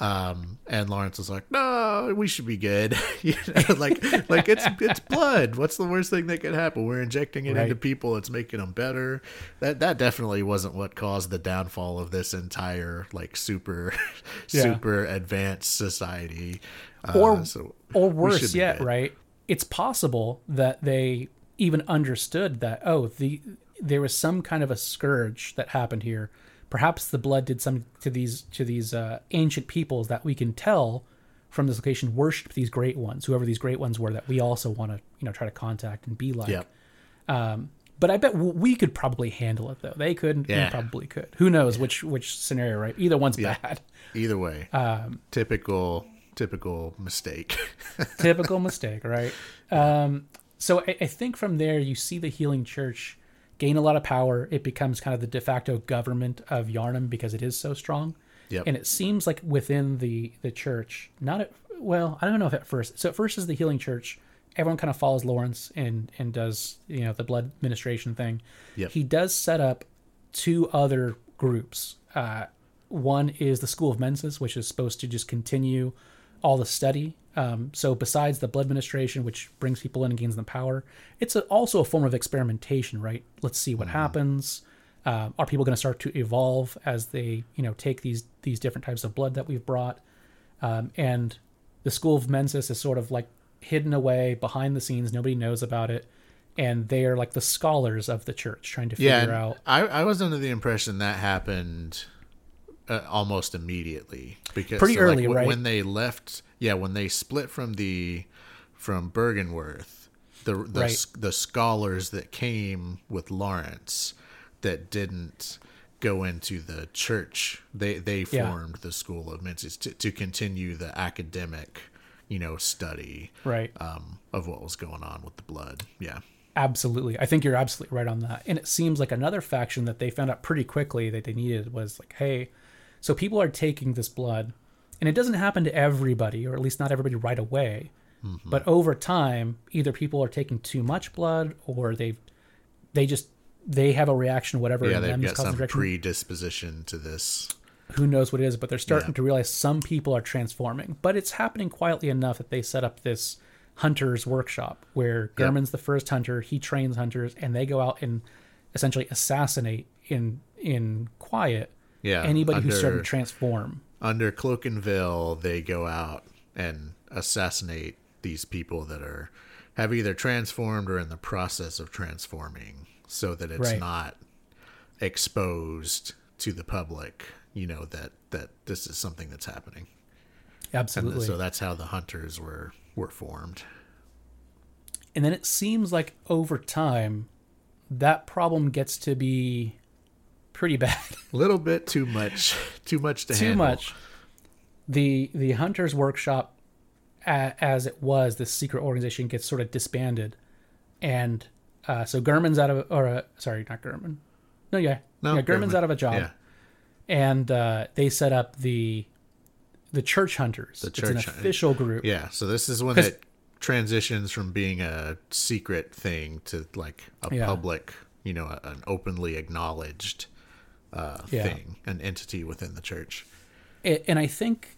Um, and Lawrence was like, "No, we should be good. you know, like, like it's it's blood. What's the worst thing that could happen? We're injecting it into people. It's making them better. That that definitely wasn't what caused the downfall of this entire like super Yeah. super advanced society. Uh, Or- so or worse yet, right? It's possible that they even understood that oh, the there was some kind of a scourge that happened here. Perhaps the blood did something to these to these uh, ancient peoples that we can tell from this location worship these great ones, whoever these great ones were that we also want to you know try to contact and be like. Yep. But I bet we could probably handle it though. They could. Yeah. We probably could. Who knows which which scenario? Right. Either one's Yeah. bad. Either way, Um, typical typical mistake. typical mistake, right? Um, so I, I think from there you see the healing church gain a lot of power. It becomes kind of the de facto government of Yharnam because it is so strong. Yep. And it seems like within the the church, not at well, I don't know if at first. So at first is the healing church. Everyone kind of follows Lawrence and and does you know the blood administration thing. Yep. He does set up two other groups. Uh, one is the School of Mensis, which is supposed to just continue all the study. Um, so besides the blood administration, which brings people in and gains them power, it's a, also a form of experimentation, right? Let's see what happens. Um, are people going to start to evolve as they, you know, take these these different types of blood that we've brought? Um, and the School of Mensis is sort of like hidden away behind the scenes. Nobody knows about it, and they are like the scholars of the church, trying to figure yeah, out. I, I was under the impression that happened uh, almost immediately because Pretty so, like, early, w- right? When they left, yeah, when they split from the from Byrgenwerth, the the Right. the scholars that came with Lawrence that didn't go into the church, they they Yeah. formed the School of Mensis to, to continue the academic, you know, study Right. um, of what was going on with the blood. Yeah. Absolutely. I think you're absolutely right on that. And it seems like another faction that they found out pretty quickly that they needed was like, hey, so people are taking this blood, and it doesn't happen to everybody, or at least not everybody right away. Mm-hmm. But over time, either people are taking too much blood, or they they just they have a reaction, whatever Yeah, they've got some predisposition to this. Who knows what it is? But they're starting Yeah. to realize some people are transforming. But it's happening quietly enough that they set up this hunters workshop where Gehrman's the first hunter. He trains hunters, and they go out and essentially assassinate in in quiet Yeah, anybody who's starting under- to transform. Under cloak and veil they go out and assassinate these people that are have either transformed or in the process of transforming so that it's Right. not exposed to the public you know that that this is something that's happening and Absolutely. so that's how the hunters were were formed and then it seems like over time that problem gets to be pretty bad. a little bit too much too much to handle. too handle. much. The the Hunters Workshop, as it was, this secret organization gets sort of disbanded, and uh, so Gehrman's out of or uh, sorry, not Gehrman. No, yeah, No, yeah, Gehrman's Gehrman. out of a job, yeah and uh, they set up the the Church Hunters. The Church it's an official group. Yeah, so this is when 'Cause- it transitions from being a secret thing to like a Yeah. public, you know, an openly acknowledged uh, Yeah. thing, an entity within the church. A- and I think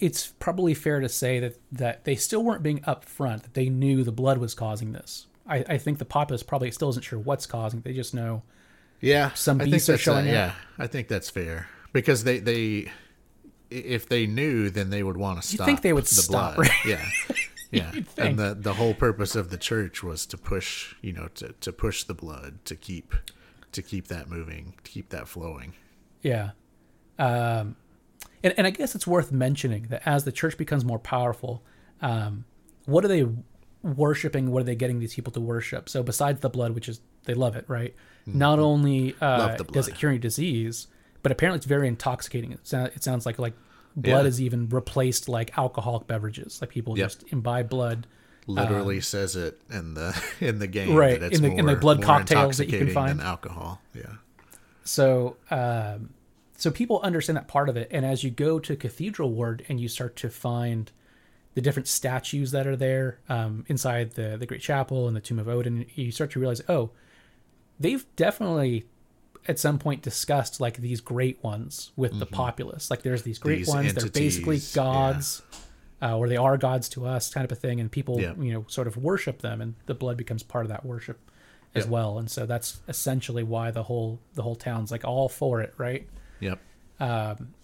it's probably fair to say that that they still weren't being upfront that they knew the blood was causing this. I, I think the populace probably still isn't sure what's causing. it. They just know Yeah, Some beasts are showing up. Yeah, I think that's fair because they they if they knew, then they would want to stop. You'd think they would the stop, blood. right? Yeah. Yeah, and the the whole purpose of the church was to push, you know, to, to push the blood to keep to keep that moving, to keep that flowing. Yeah. Um, and, and I guess it's worth mentioning that as the church becomes more powerful, um, what are they worshiping? What are they getting these people to worship? So besides the blood, which is they love it, right? Not only uh, Mm-hmm. Does it cure any disease, but apparently it's very intoxicating. It, sound, it sounds like like blood Yeah. is even replaced like alcoholic beverages. Like people Yep. just imbibe blood. Literally says it in the in the game Um, Right, in the- in the blood more cocktails that you can find. alcohol yeah So, um, so people understand that part of it, and as you go to Cathedral Ward and you start to find the different statues that are there um, inside the the Great Chapel and the Tomb of Oedon, you start to realize, oh, they've definitely at some point discussed like these great ones with the populace. Like there's these great Mm-hmm. These ones; they're basically gods yeah. Uh, or they are gods to us, kind of a thing, and people, Yeah. you know, sort of worship them, and the blood becomes part of that worship as well. And so that's essentially why the whole the whole town's like all for it, right? yep Um,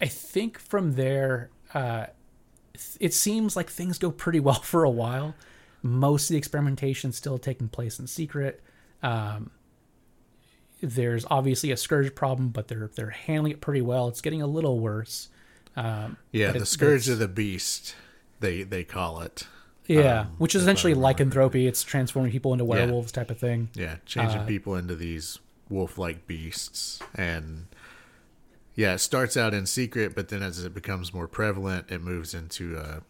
I think from there, uh, it seems like things go pretty well for a while. Most of the experimentation still taking place in secret. Um, there's obviously a scourge problem, but they're they're handling it pretty well. It's getting a little worse. Um, yeah the scourge of the beast they they call it. Yeah, um, which is essentially lycanthropy. It's transforming people into werewolves type of thing. yeah changing Uh, people into these wolf-like beasts. And yeah it starts out in secret but then as it becomes more prevalent it moves into a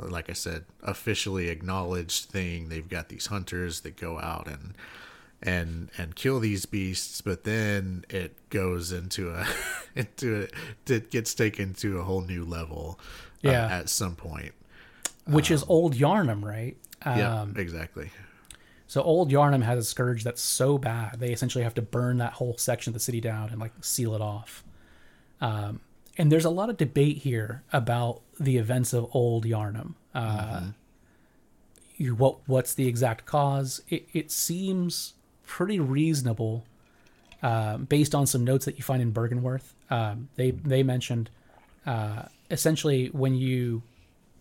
like i said officially acknowledged thing. They've got these hunters that go out and and and kill these beasts but then it goes into a into a, it gets taken to a whole new level uh, Yeah. at some point Which is old Yharnam, right? yeah Um, exactly So old Yharnam has a scourge that's so bad they essentially have to burn that whole section of the city down and like seal it off. Um, and there's a lot of debate here about the events of old Yharnam. Uh, you, what what's the exact cause? It, it seems pretty reasonable um, based on some notes that you find in Byrgenwerth. Um, they they mentioned uh, essentially when you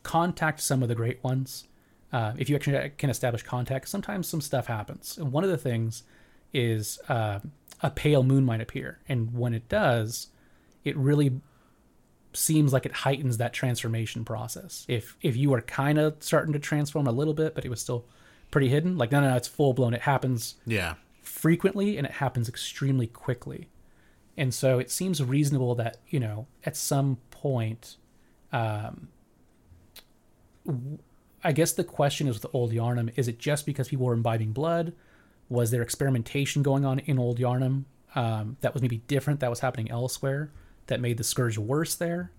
contact some of the great ones, uh, if you actually can establish contact, sometimes some stuff happens. And one of the things is uh, a pale moon might appear, and when it does, it really seems like it heightens that transformation process. If if you are kind of starting to transform a little bit, but it was still pretty hidden, like no, no, no, it's full blown. It happens yeah frequently and it happens extremely quickly. And so it seems reasonable that, you know, at some point, um, w- I guess the question is with Old Yharnam is it just because people were imbibing blood? Was there experimentation going on in Old Yharnam um, that was maybe different that was happening elsewhere that made the scourge worse there?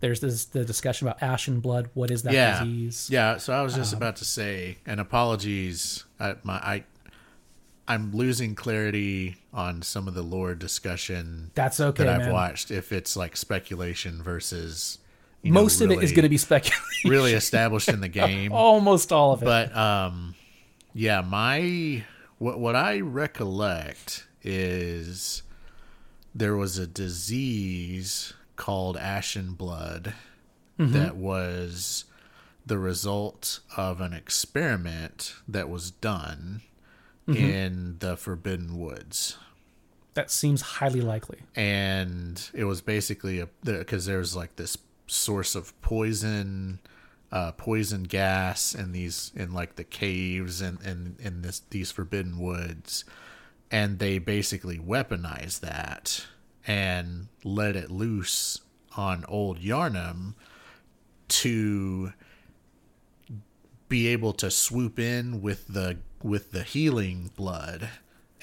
There's this the discussion about ashen blood. What is that yeah disease? yeah so i was Um, just about to say and apologies I, my i i'm losing clarity on some of the lore discussion That's okay, that i've man. watched if it's like speculation versus you know, Most of it is going to be speculation. really established in the game Almost all of it. but um yeah my what what i recollect is there was a disease called ashen blood that was the result of an experiment that was done in the Forbidden Woods. That seems highly likely. And it was basically a because there's like this source of poison, uh, poison gas in these in like the caves and and in this these Forbidden Woods, and they basically weaponized that and let it loose on old Yharnam to be able to swoop in with the with the healing blood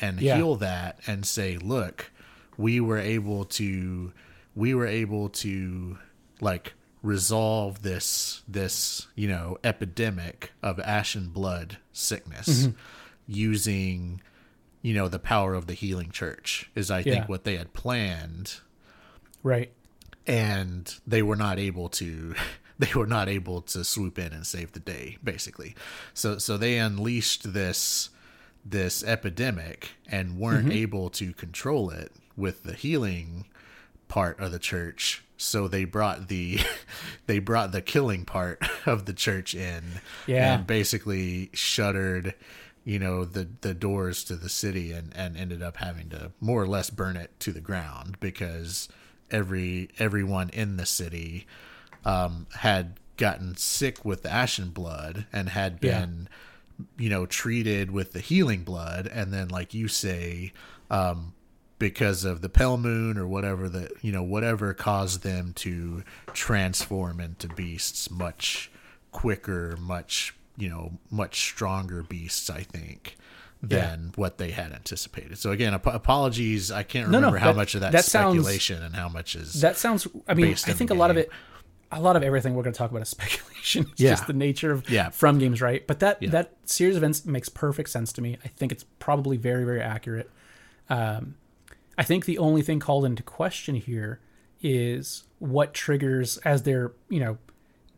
and Yeah. heal that and say look we were able to we were able to like resolve this this you know epidemic of ashen blood sickness mm-hmm. using you know the power of the healing church is i Yeah. think what they had planned Right. and they were not able to they were not able to swoop in and save the day basically so so they unleashed this this epidemic and weren't mm-hmm. able to control it with the healing part of the church so they brought the they brought the killing part of the church in Yeah. and basically shuttered you know the the doors to the city and and ended up having to more or less burn it to the ground because every everyone in the city um had gotten sick with the ashen blood and had Yeah. been you know treated with the healing blood and then like you say um because of the pale moon or whatever that you know whatever caused them to transform into beasts much quicker much you know much stronger beasts i think than what they had anticipated so again ap- apologies i can't No, no, remember how that- much of that, that sounds- speculation and how much is That sounds. I mean, I think a lot of it, a lot of everything we're going to talk about is speculation. It's Yeah. just the nature of Yeah. from games, right? But that Yeah. that series of events makes perfect sense to me. I think it's probably very very accurate. Um, I think the only thing called into question here is what triggers as they're you know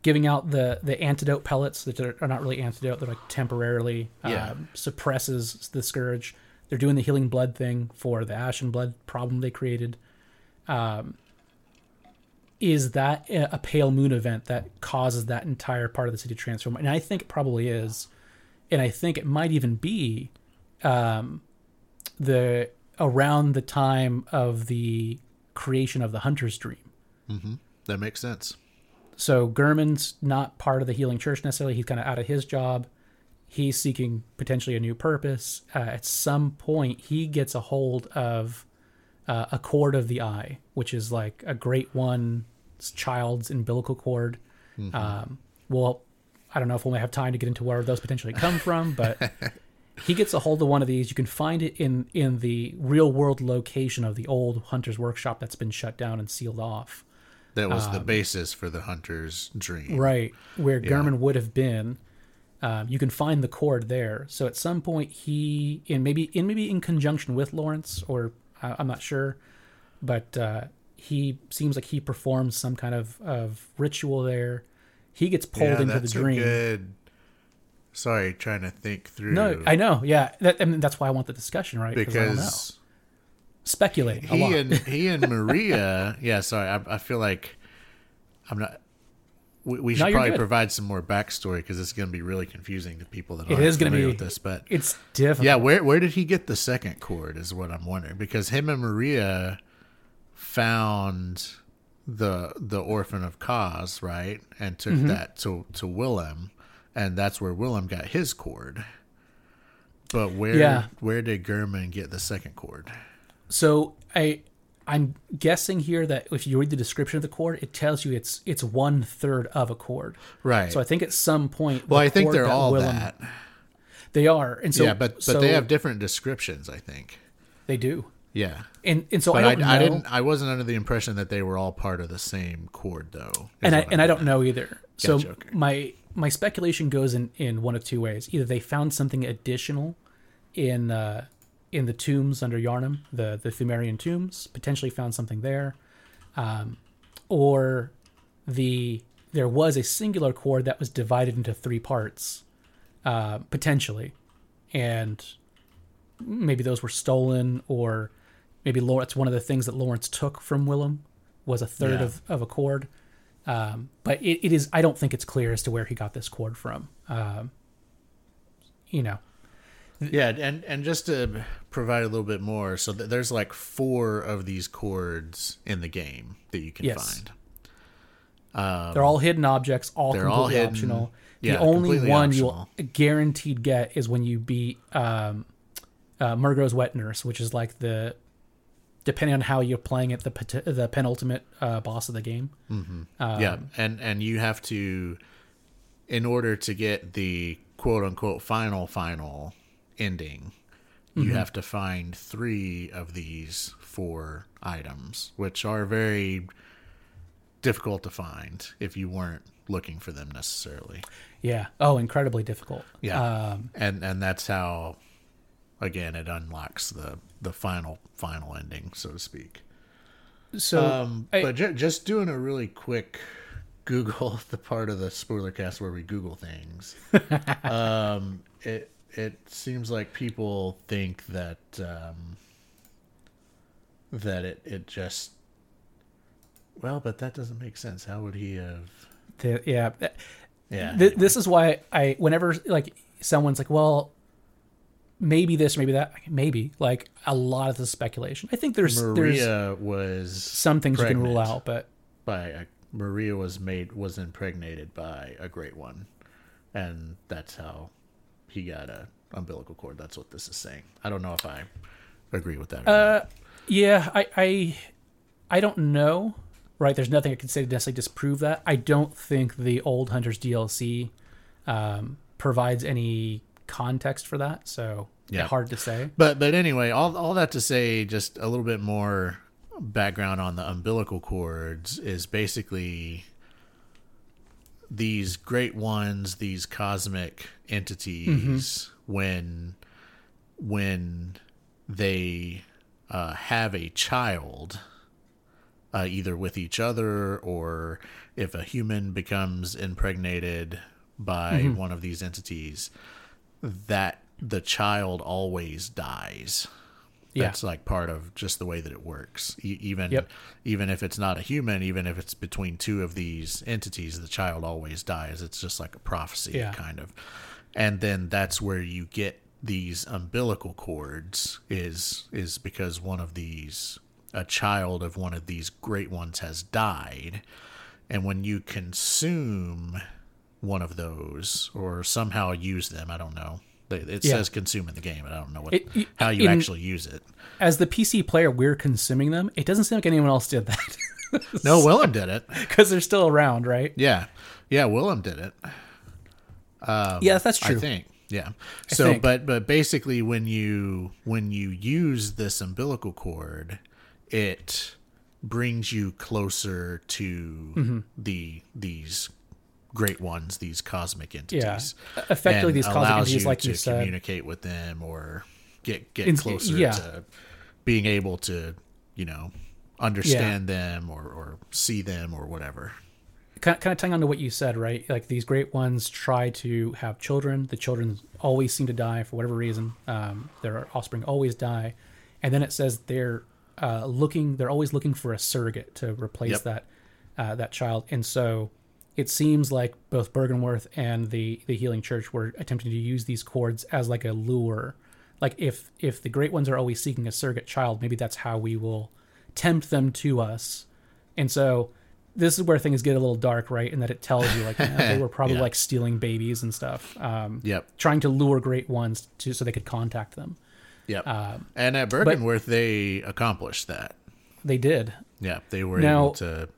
giving out the the antidote pellets that are, are not really antidote they're like temporarily Yeah. um, suppresses the scourge. They're doing the healing blood thing for the ashen blood problem they created. Um, is that a pale moon event that causes that entire part of the city to transform? And i think it probably is. And i think it might even be um, the around the time of the creation of the hunter's dream. That makes sense so Gehrman's not part of the healing church necessarily. He's kind of out of his job. He's seeking potentially a new purpose. Uh, at some point, he gets a hold of uh, a cord of the eye, which is like a great one child's umbilical cord. Um, well, I don't know if we'll have time to get into where those potentially come from, but he gets a hold of one of these. You can find it in in the real world location of the old hunter's workshop that's been shut down and sealed off. That was the basis for the hunter's dream Um, right where Gehrman would have been. Um, you can find the cord there. So at some point, he in maybe in maybe in conjunction with Lawrence, or uh, I'm not sure, but uh, he seems like he performs some kind of of ritual there. He gets pulled yeah, into the dream. good sorry trying to think through No, I know. Yeah, that, I mean, that's why I want the discussion, right? I don't know. because speculating a he and he and Maria. yeah, sorry. I, I feel like I'm not. We, we should you're probably good. provide some more backstory because it's going to be really confusing to people that It is gonna familiar be- with this. But it's difficult. yeah, where where did he get the second cord? Is what I'm wondering because him and Maria found the the orphan of Kos right and took Mm-hmm. that to to Willem, and that's where Willem got his cord. But where Yeah. where did Gehrman get the second cord? So I I'm guessing here that if you read the description of the cord, it tells you it's it's one third of a cord. Right. So I think at some point, well, I think they're all Willem- that. They are, and so yeah, but but so they have different descriptions. I think. they do, Yeah, and and so I I, don't I, know, didn't. I wasn't under the impression that they were all part of the same cord, though. and I what and I I'm- don't know either. So Gotcha, okay. my my speculation goes in in one of two ways. Either they found something additional in uh, in the tombs under Yharnam, the the Pthumerian tombs, potentially found something there, um, or the there was a singular cord that was divided into three parts, uh, potentially, and maybe those were stolen, or maybe Lawrence. One of the things that Lawrence took from Willem was a third Yeah. of, of a cord. Um, but it, it is. I don't think it's clear as to where he got this cord from. Um, you know, Yeah, and and just to provide a little bit more, so th- there's like four of these cords in the game that you can Yes. find. they're all hidden objects, all Um, they're all hidden. optional. Yeah, the only one optional. you'll guaranteed get is when you beat um, uh, Mergo's Wet Nurse, which is like the depending on how you're playing it, the the penultimate uh, boss of the game. yeah, and and you have to, in order to get the quote unquote final final ending, you have to find three of these four items, which are very difficult to find if you weren't looking for them necessarily. Yeah. Oh, incredibly difficult. Yeah, Um, and and that's how, again, it unlocks the the final final ending, so to speak. so Um, I- but ju- just doing a really quick Google, the part of the spoiler cast where we Google things. um, it it seems like people think that um, that it it just well, but that doesn't make sense. How would he have? the, yeah. Yeah, Th- this is why I whenever like someone's like, well, maybe this, maybe that, maybe like a lot of the speculation. I think there's there's Maria was some things you can rule out, but by a, Maria was made was impregnated by a great one, and that's how he got a umbilical cord. That's what this is saying. I don't know if I agree with that. Or Uh, yeah, I, I, I don't know. Right, there's nothing I can say to necessarily disprove that. I don't think the old Hunters DLC um, provides any context for that, so Yeah. hard to say. But but anyway, all all that to say, just a little bit more background on the umbilical cords is basically these great ones, these cosmic entities, when when they uh, have a child, uh, either with each other or if a human becomes impregnated by one of these entities, that the child always dies. Yeah. That's like part of just the way that it works. E- even Yep. even if it's not a human, even if it's between two of these entities, the child always dies. It's just like a prophecy, Yeah. kind of. And then that's where you get these umbilical cords is is because one of these a child of one of these great ones has died and when you consume one of those or somehow use them i don't know it Yeah. says consume in the game and i don't know what It- it- how you in- actually use it As the PC player, we're consuming them. It doesn't seem like anyone else did that no willem did it because they're still around, right? yeah yeah willem did it yeah, that's true. I think. Yeah. So think. but but basically when you when you use this umbilical cord, it brings you closer to Mm-hmm. the these great ones, these cosmic Yeah, entities. effectively, these cosmic entities, you like to you said, communicate with them or get get In- closer yeah. to being able to, you know, understand them or, or see them or whatever. kind of, kind of tying on to what you said, right? Like these great ones try to have children. The children always seem to die for whatever reason. Um, their offspring always die, and then it says they're uh, looking. They're always looking for a surrogate to replace Yep. that uh, that child. And so it seems like both Byrgenwerth and the the Healing Church were attempting to use these cords as like a lure. Like if if the great ones are always seeking a surrogate child, maybe that's how we will tempt them to us. And so this is where things get a little dark, right? In that it tells you like you know, they were probably Yeah. like stealing babies and stuff, um, Yep. trying to lure great ones to so they could contact them. Yep. Um, and at Byrgenwerth they accomplished that. They did. Yeah, they were Now- able to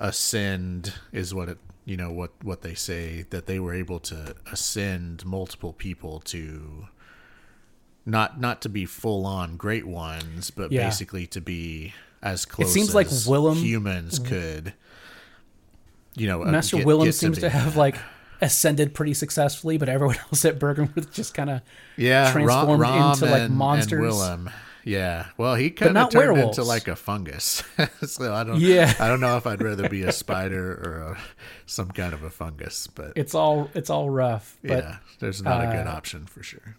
ascend is what it you know what what they say that they were able to ascend multiple people to not not to be full on great ones, but Yeah. basically to be as close It seems like Willem- humans could you know uh, Master get- Willem get seems the- to have like ascended pretty successfully, but everyone else at Byrgenwerth just kind of yeah transformed Rom, into, like, monsters. and Willem. Yeah, well, he kind of turned werewolves. into like a fungus. so I don't. Yeah. I don't know if I'd rather be a spider or a, some kind of a fungus, but it's all it's all rough. But yeah, there's not a good uh, option for sure.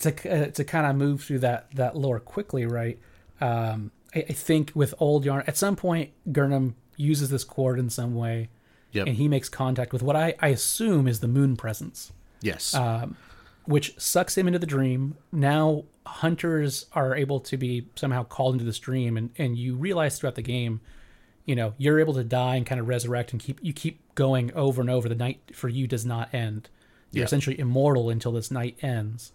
to uh, to kind of move through that that lore quickly, right? Um, I, I think with old yarn, at some point, Gehrman uses this cord in some way, Yep. and he makes contact with what I, I assume is the moon presence, yes. uh, which sucks him into the dream. Now hunters are able to be somehow called into this dream, and and you realize throughout the game, you know, you're able to die and kind of resurrect and keep you keep going over and over. The night for you does not end. You're Yeah. essentially immortal until this night ends.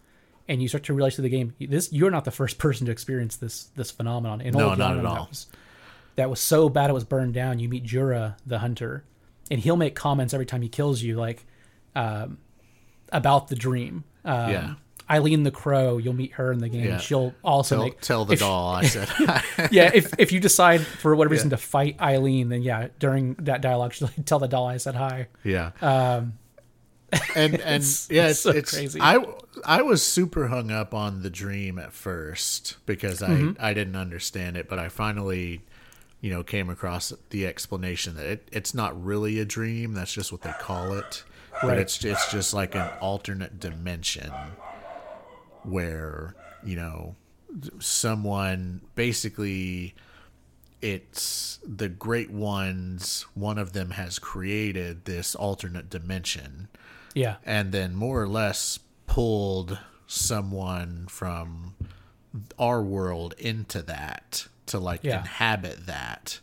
And you start to realize through the game, this you're not the first person to experience this this phenomenon. In No, not at all. That was, that was so bad it was burned down. You meet Djura, the hunter, and he'll make comments every time he kills you, like um, about the dream. Um, Yeah. Eileen the Crow, you'll meet her in the game. Yeah. She'll also tell, make tell the if- doll I said. yeah, if if you decide for whatever reason Yeah. to fight Eileen, then yeah, during that dialogue, she'll tell the doll I said hi. Yeah. Um, and and it's- yeah, it's it's, so it's crazy. I I was super hung up on the dream at first because I Mm-hmm. I didn't understand it, but I finally you know came across the explanation that it, it's not really a dream. That's just what they call it. But it's it's just like an alternate dimension where you know someone basically it's the great ones one of them has created this alternate dimension. Yeah, and then more or less pulled someone from our world into that to like Yeah. inhabit that.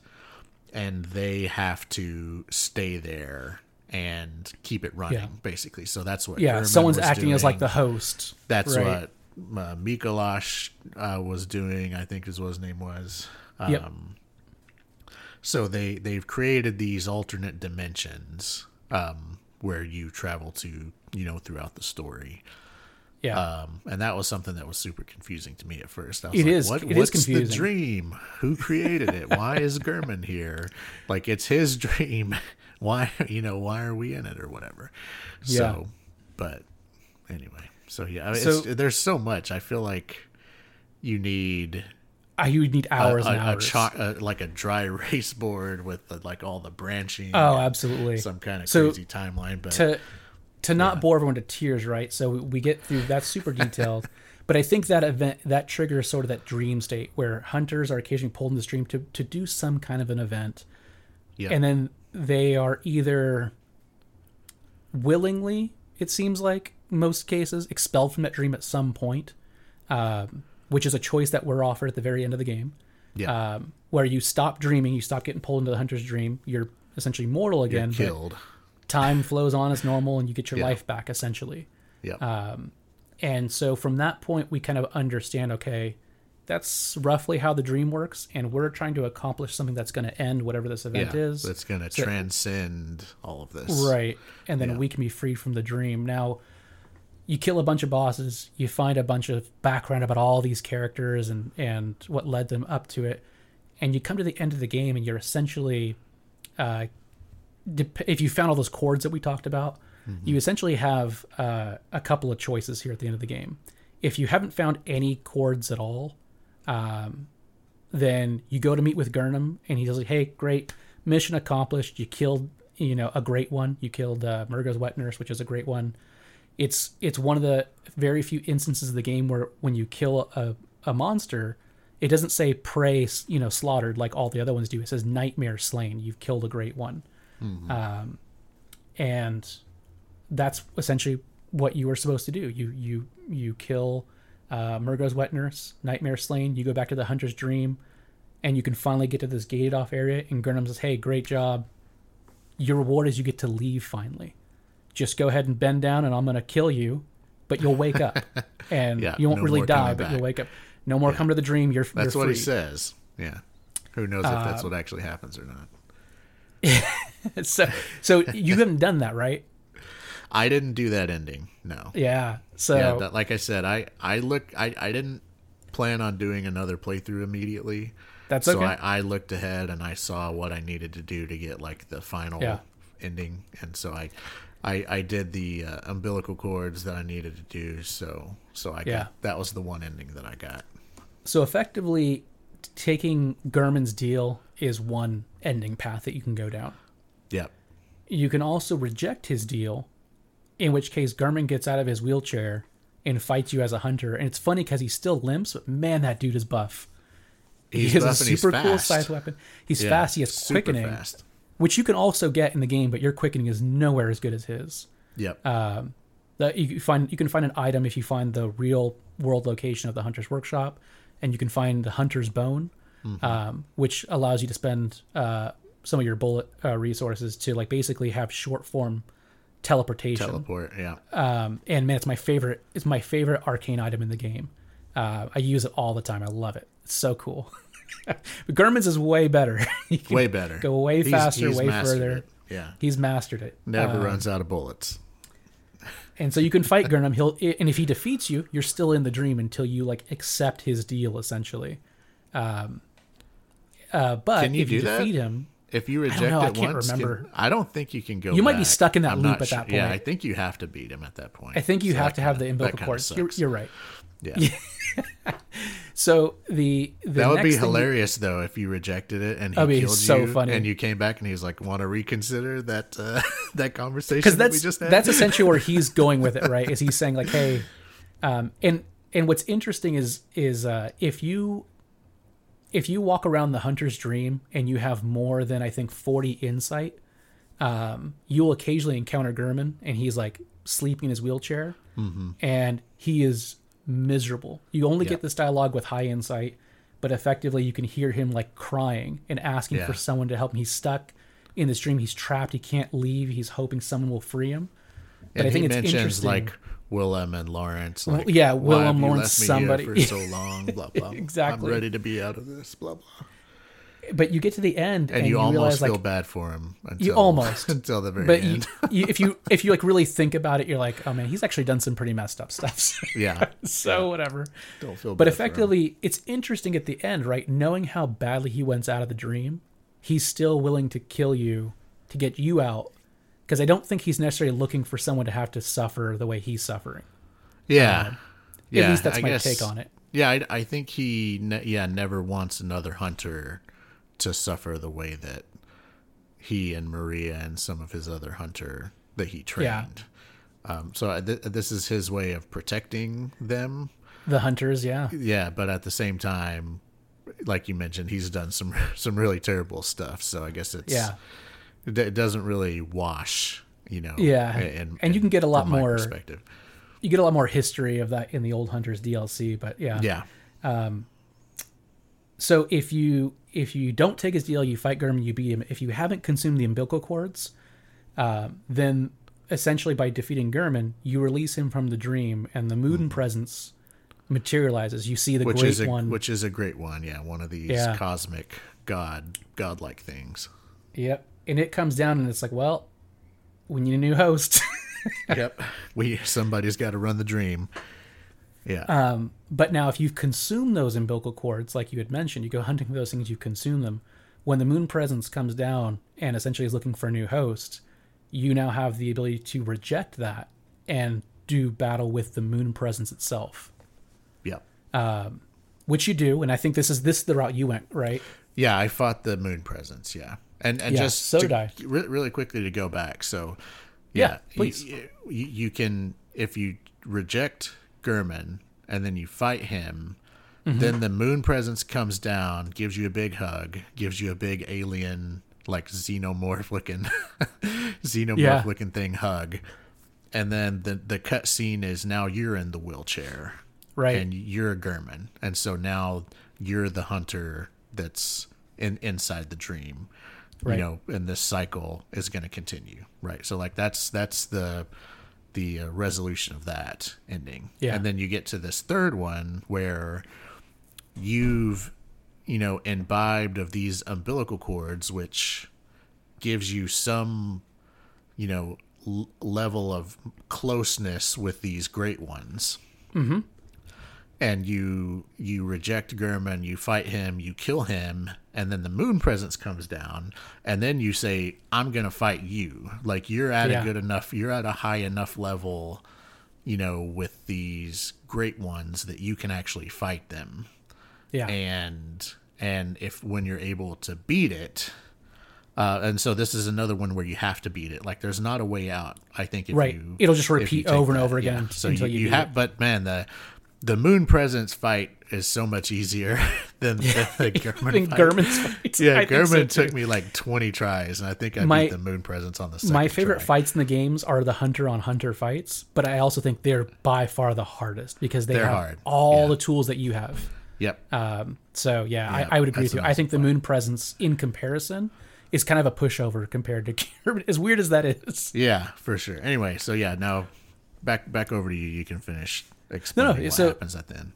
And they have to stay there and keep it running Yeah. basically so that's what yeah. Someone's acting as like the host. That's right? what uh, Micolash uh, was doing. I think is what his name was. Um, Yep. So they they've created these alternate dimensions um, where you travel to, you know, throughout the story. Yeah, Um, and that was something that was super confusing to me at first. I was It like, is- What, it is what's confusing. the dream? Who created it? Why is Gehrman here? Like it's his dream. Why you know why are we in it or whatever? Yeah. So, but anyway, so yeah, So- there's so much. I feel like you need I you need a, hours a, and a hours. cha- uh like a dry erase board with the, like all the branching. oh, absolutely. Some kind of So, crazy timeline, but to to not bore everyone to tears, right? So we get through that's super detailed. But I think that event that triggers sort of that dream state where hunters are occasionally pulled in the stream to to do some kind of an event, yeah, and then they are either willingly, it seems like most cases, expelled from that dream at some point, um, which is a choice that we're offered at the very end of the game. yeah, Um, where you stop dreaming, you stop getting pulled into the hunter's dream, you're essentially mortal you're again. killed. time flows on as normal, and you get your Yeah. life back essentially. Yeah, uh, And so from that point, we kind of understand okay, that's roughly how the dream works, and we're trying to accomplish something that's going to end whatever this event yeah, is. that's gonna So- transcend all of this, Right. And then Yeah. we can be free from the dream. Now, you kill a bunch of bosses, you find a bunch of background about all these characters and, and what led them up to it. And you come to the end of the game and you're essentially, uh, dep- if you found all those cords that we talked about, you essentially have uh, a couple of choices here at the end of the game. If you haven't found any cords at all, um, then you go to meet with Gehrman, and he's like, "Hey, great, mission accomplished. You killed, you know, a great one. You killed uh, Mergo's wet nurse, which is a great one. It's it's one of the very few instances of the game where when you kill a, a monster, it doesn't say prey, you know, slaughtered like all the other ones do. It says nightmare slain. You've killed a great one, um, and that's essentially what you were supposed to do. You you you kill uh, Mergo's wet nurse, nightmare slain. You go back to the hunter's dream, and you can finally get to this gated off area. And Gehrman says, "Hey, great job. Your reward is you get to leave finally. Just go ahead and bend down, and I'm gonna kill you, but you'll wake up, and Yeah, you won't no really die, but back. you'll wake up. No more come to the dream. You're That's you're what he says. Yeah, who knows if Uh, that's what actually happens or not? so so you haven't done that, right? I didn't do that ending. No. Yeah. So yeah, that, like I said, I I look I I didn't plan on doing another playthrough immediately. that's so okay. I, I looked ahead and I saw what I needed to do to get like the final Yeah. ending, and so I, I, I did the uh, umbilical cords that I needed to do. So, so I Yeah. got that was the one ending that I got. So effectively, taking Gehrman's deal is one ending path that you can go down. Yep. You can also reject his deal, in which case Gehrman gets out of his wheelchair, and fights you as a hunter. And it's funny because he still limps, but man, that dude is buff. He's he has a buff he's super cool scythe weapon. He's Yeah, fast. He has quickening, fast. which you can also get in the game, but your quickening is nowhere as good as his. Yep. That you can find you can find an item if you find the real world location of the hunter's workshop, and you can find the hunter's bone, Mm-hmm. um, which allows you to spend uh, some of your bullet uh, resources to like basically have short form teleportation. Teleport. Yeah. um, and man, it's my favorite. It's my favorite arcane item in the game. Uh, I use it all the time. I love it. It's so cool. but Gehrman's is way better. Way better. Go way He's- faster, he's way further. it. Yeah. He's mastered it. Never Uh, runs out of bullets. and so you can fight Gehrman. He'll and if he defeats you, you're still in the dream until you like accept his deal, essentially. Um, uh, but Can you if you defeat him, If you reject know, I it can't once, can- remember. I don't think you can go. You might be stuck in that I'm loop at that sure. Yeah, point. I think you have to beat him at that point. I think you So have to have kinda- the umbilical that cord. You're, you're right. Yeah. So the, the That would be next thing you- hilarious though if you rejected it and he killed so you funny. and you came back and he's like, "Want to reconsider that uh, that conversation because that we that's just had?" that's essentially where he's going with it, right? Is he's saying like, hey, um, and and what's interesting is is uh, if you if you walk around the hunter's dream and you have more than I think forty insight, um, you'll occasionally encounter Gehrman and he's like sleeping in his wheelchair, Mm-hmm. and he is miserable. You only Yeah. get this dialogue with high insight, but effectively you can hear him like crying and asking Yeah. for someone to help him. He's stuck in this dream. He's trapped. He can't leave. He's hoping someone will free him. But and I think he it's mentions interesting. like Willem and Lawrence. Like, yeah, "Why Willem, you Lawrence, somebody." for so long. Blah blah. Exactly. I'm ready to be out of this. Blah blah. but you get to the end And, and, you, you, almost realize feel like, bad for him. Until, almost. until the very but end. you, if you if you like really think about it, you're like, oh man, he's actually done some pretty messed up stuff. yeah. so whatever. Don't feel. But bad for him. effectively, it's interesting at the end, right? Knowing how badly he went out of the dream, he's still willing to kill you to get you out. Because I don't think he's necessarily looking for someone to have to suffer the way he's suffering. Yeah. yeah. least that's I my guess- take on it. Yeah, I, I think he, ne- yeah, never wants another hunter to suffer the way that he and Maria and some of his other hunter that he trained. Um, so th- this is his way of protecting them. The hunters, yeah. Yeah, but at the same time, like you mentioned, he's done some some really terrible stuff. So I guess it's Yeah. It, doesn't really wash, you know. Yeah. in- And you can get a lot more- perspective. You get a lot more history of that in the old hunters DLC, but yeah. Yeah, So if you if you don't take his deal, you fight Gehrman, you beat him. If you haven't consumed the umbilical cords, um, then essentially by defeating Gehrman, you release him from the dream, and the moon and presence materializes. You see the which great is a one. which is a great one. Yeah, one of these Yeah. cosmic god godlike things. Yep. And it comes down, and it's like, well, we need a new host. yep, we somebody's got to run the dream. Yeah, Um, but now, if you've consumed those umbilical cords, like you had mentioned, you go hunting for those things, you consume them. When the moon presence comes down and essentially is looking for a new host, you now have the ability to reject that and do battle with the moon presence itself, yep. which you do. And I think this is this is the route you went, right? Yeah, I fought the moon presence. Yeah, and and Yeah, just so to- did I. re- really quickly to go back. So Yeah, yeah, please. You, you, you can if you reject Gehrman and then you fight him. Mm-hmm. Then the moon presence comes down, gives you a big hug, gives you a big alien like xenomorph looking xenomorph Yeah. looking thing hug. And then the the cut scene is now you're in the wheelchair Right. and you're a Gehrman, and so now you're the hunter that's in inside the dream, Right. you know, and this cycle is going to continue, right? So like that's that's the the uh, resolution of that ending, Yeah. and then you get to this third one where you've you know imbibed of these umbilical cords, which gives you some you know l- level of closeness with these great ones and you you reject Gehrman, you fight him, you kill him, and then the moon presence comes down, and then you say, "I'm gonna fight you." Like you're at Yeah. a good enough, you're at a high enough level, you know, with these great ones that you can actually fight them, yeah. and and if when you're able to beat it, Uh, and so this is another one where you have to beat it. Like there's not a way out. I think if Right. you It'll just repeat over and that, over yeah. again So until you, you you have, it. but man, the the moon presence fight is so much easier than, than the Gehrman fight. Gehrman's fight. Yeah, I think so, Gehrman took me like 20 tries, and I think I My- beat the moon presence on the second My favorite try. fights in the games are the hunter on hunter fights, but I also think they're by far the hardest because they They're have hard, all yeah. the tools that you have. Yep. Um, so yeah, Yeah, I, I would agree that's with you. I think the moon presence, in comparison, is kind of a pushover compared to Gehrman. As weird as that is. yeah, for sure. Anyway, so yeah, now back back over to you. You can finish explaining what so- happens at the end.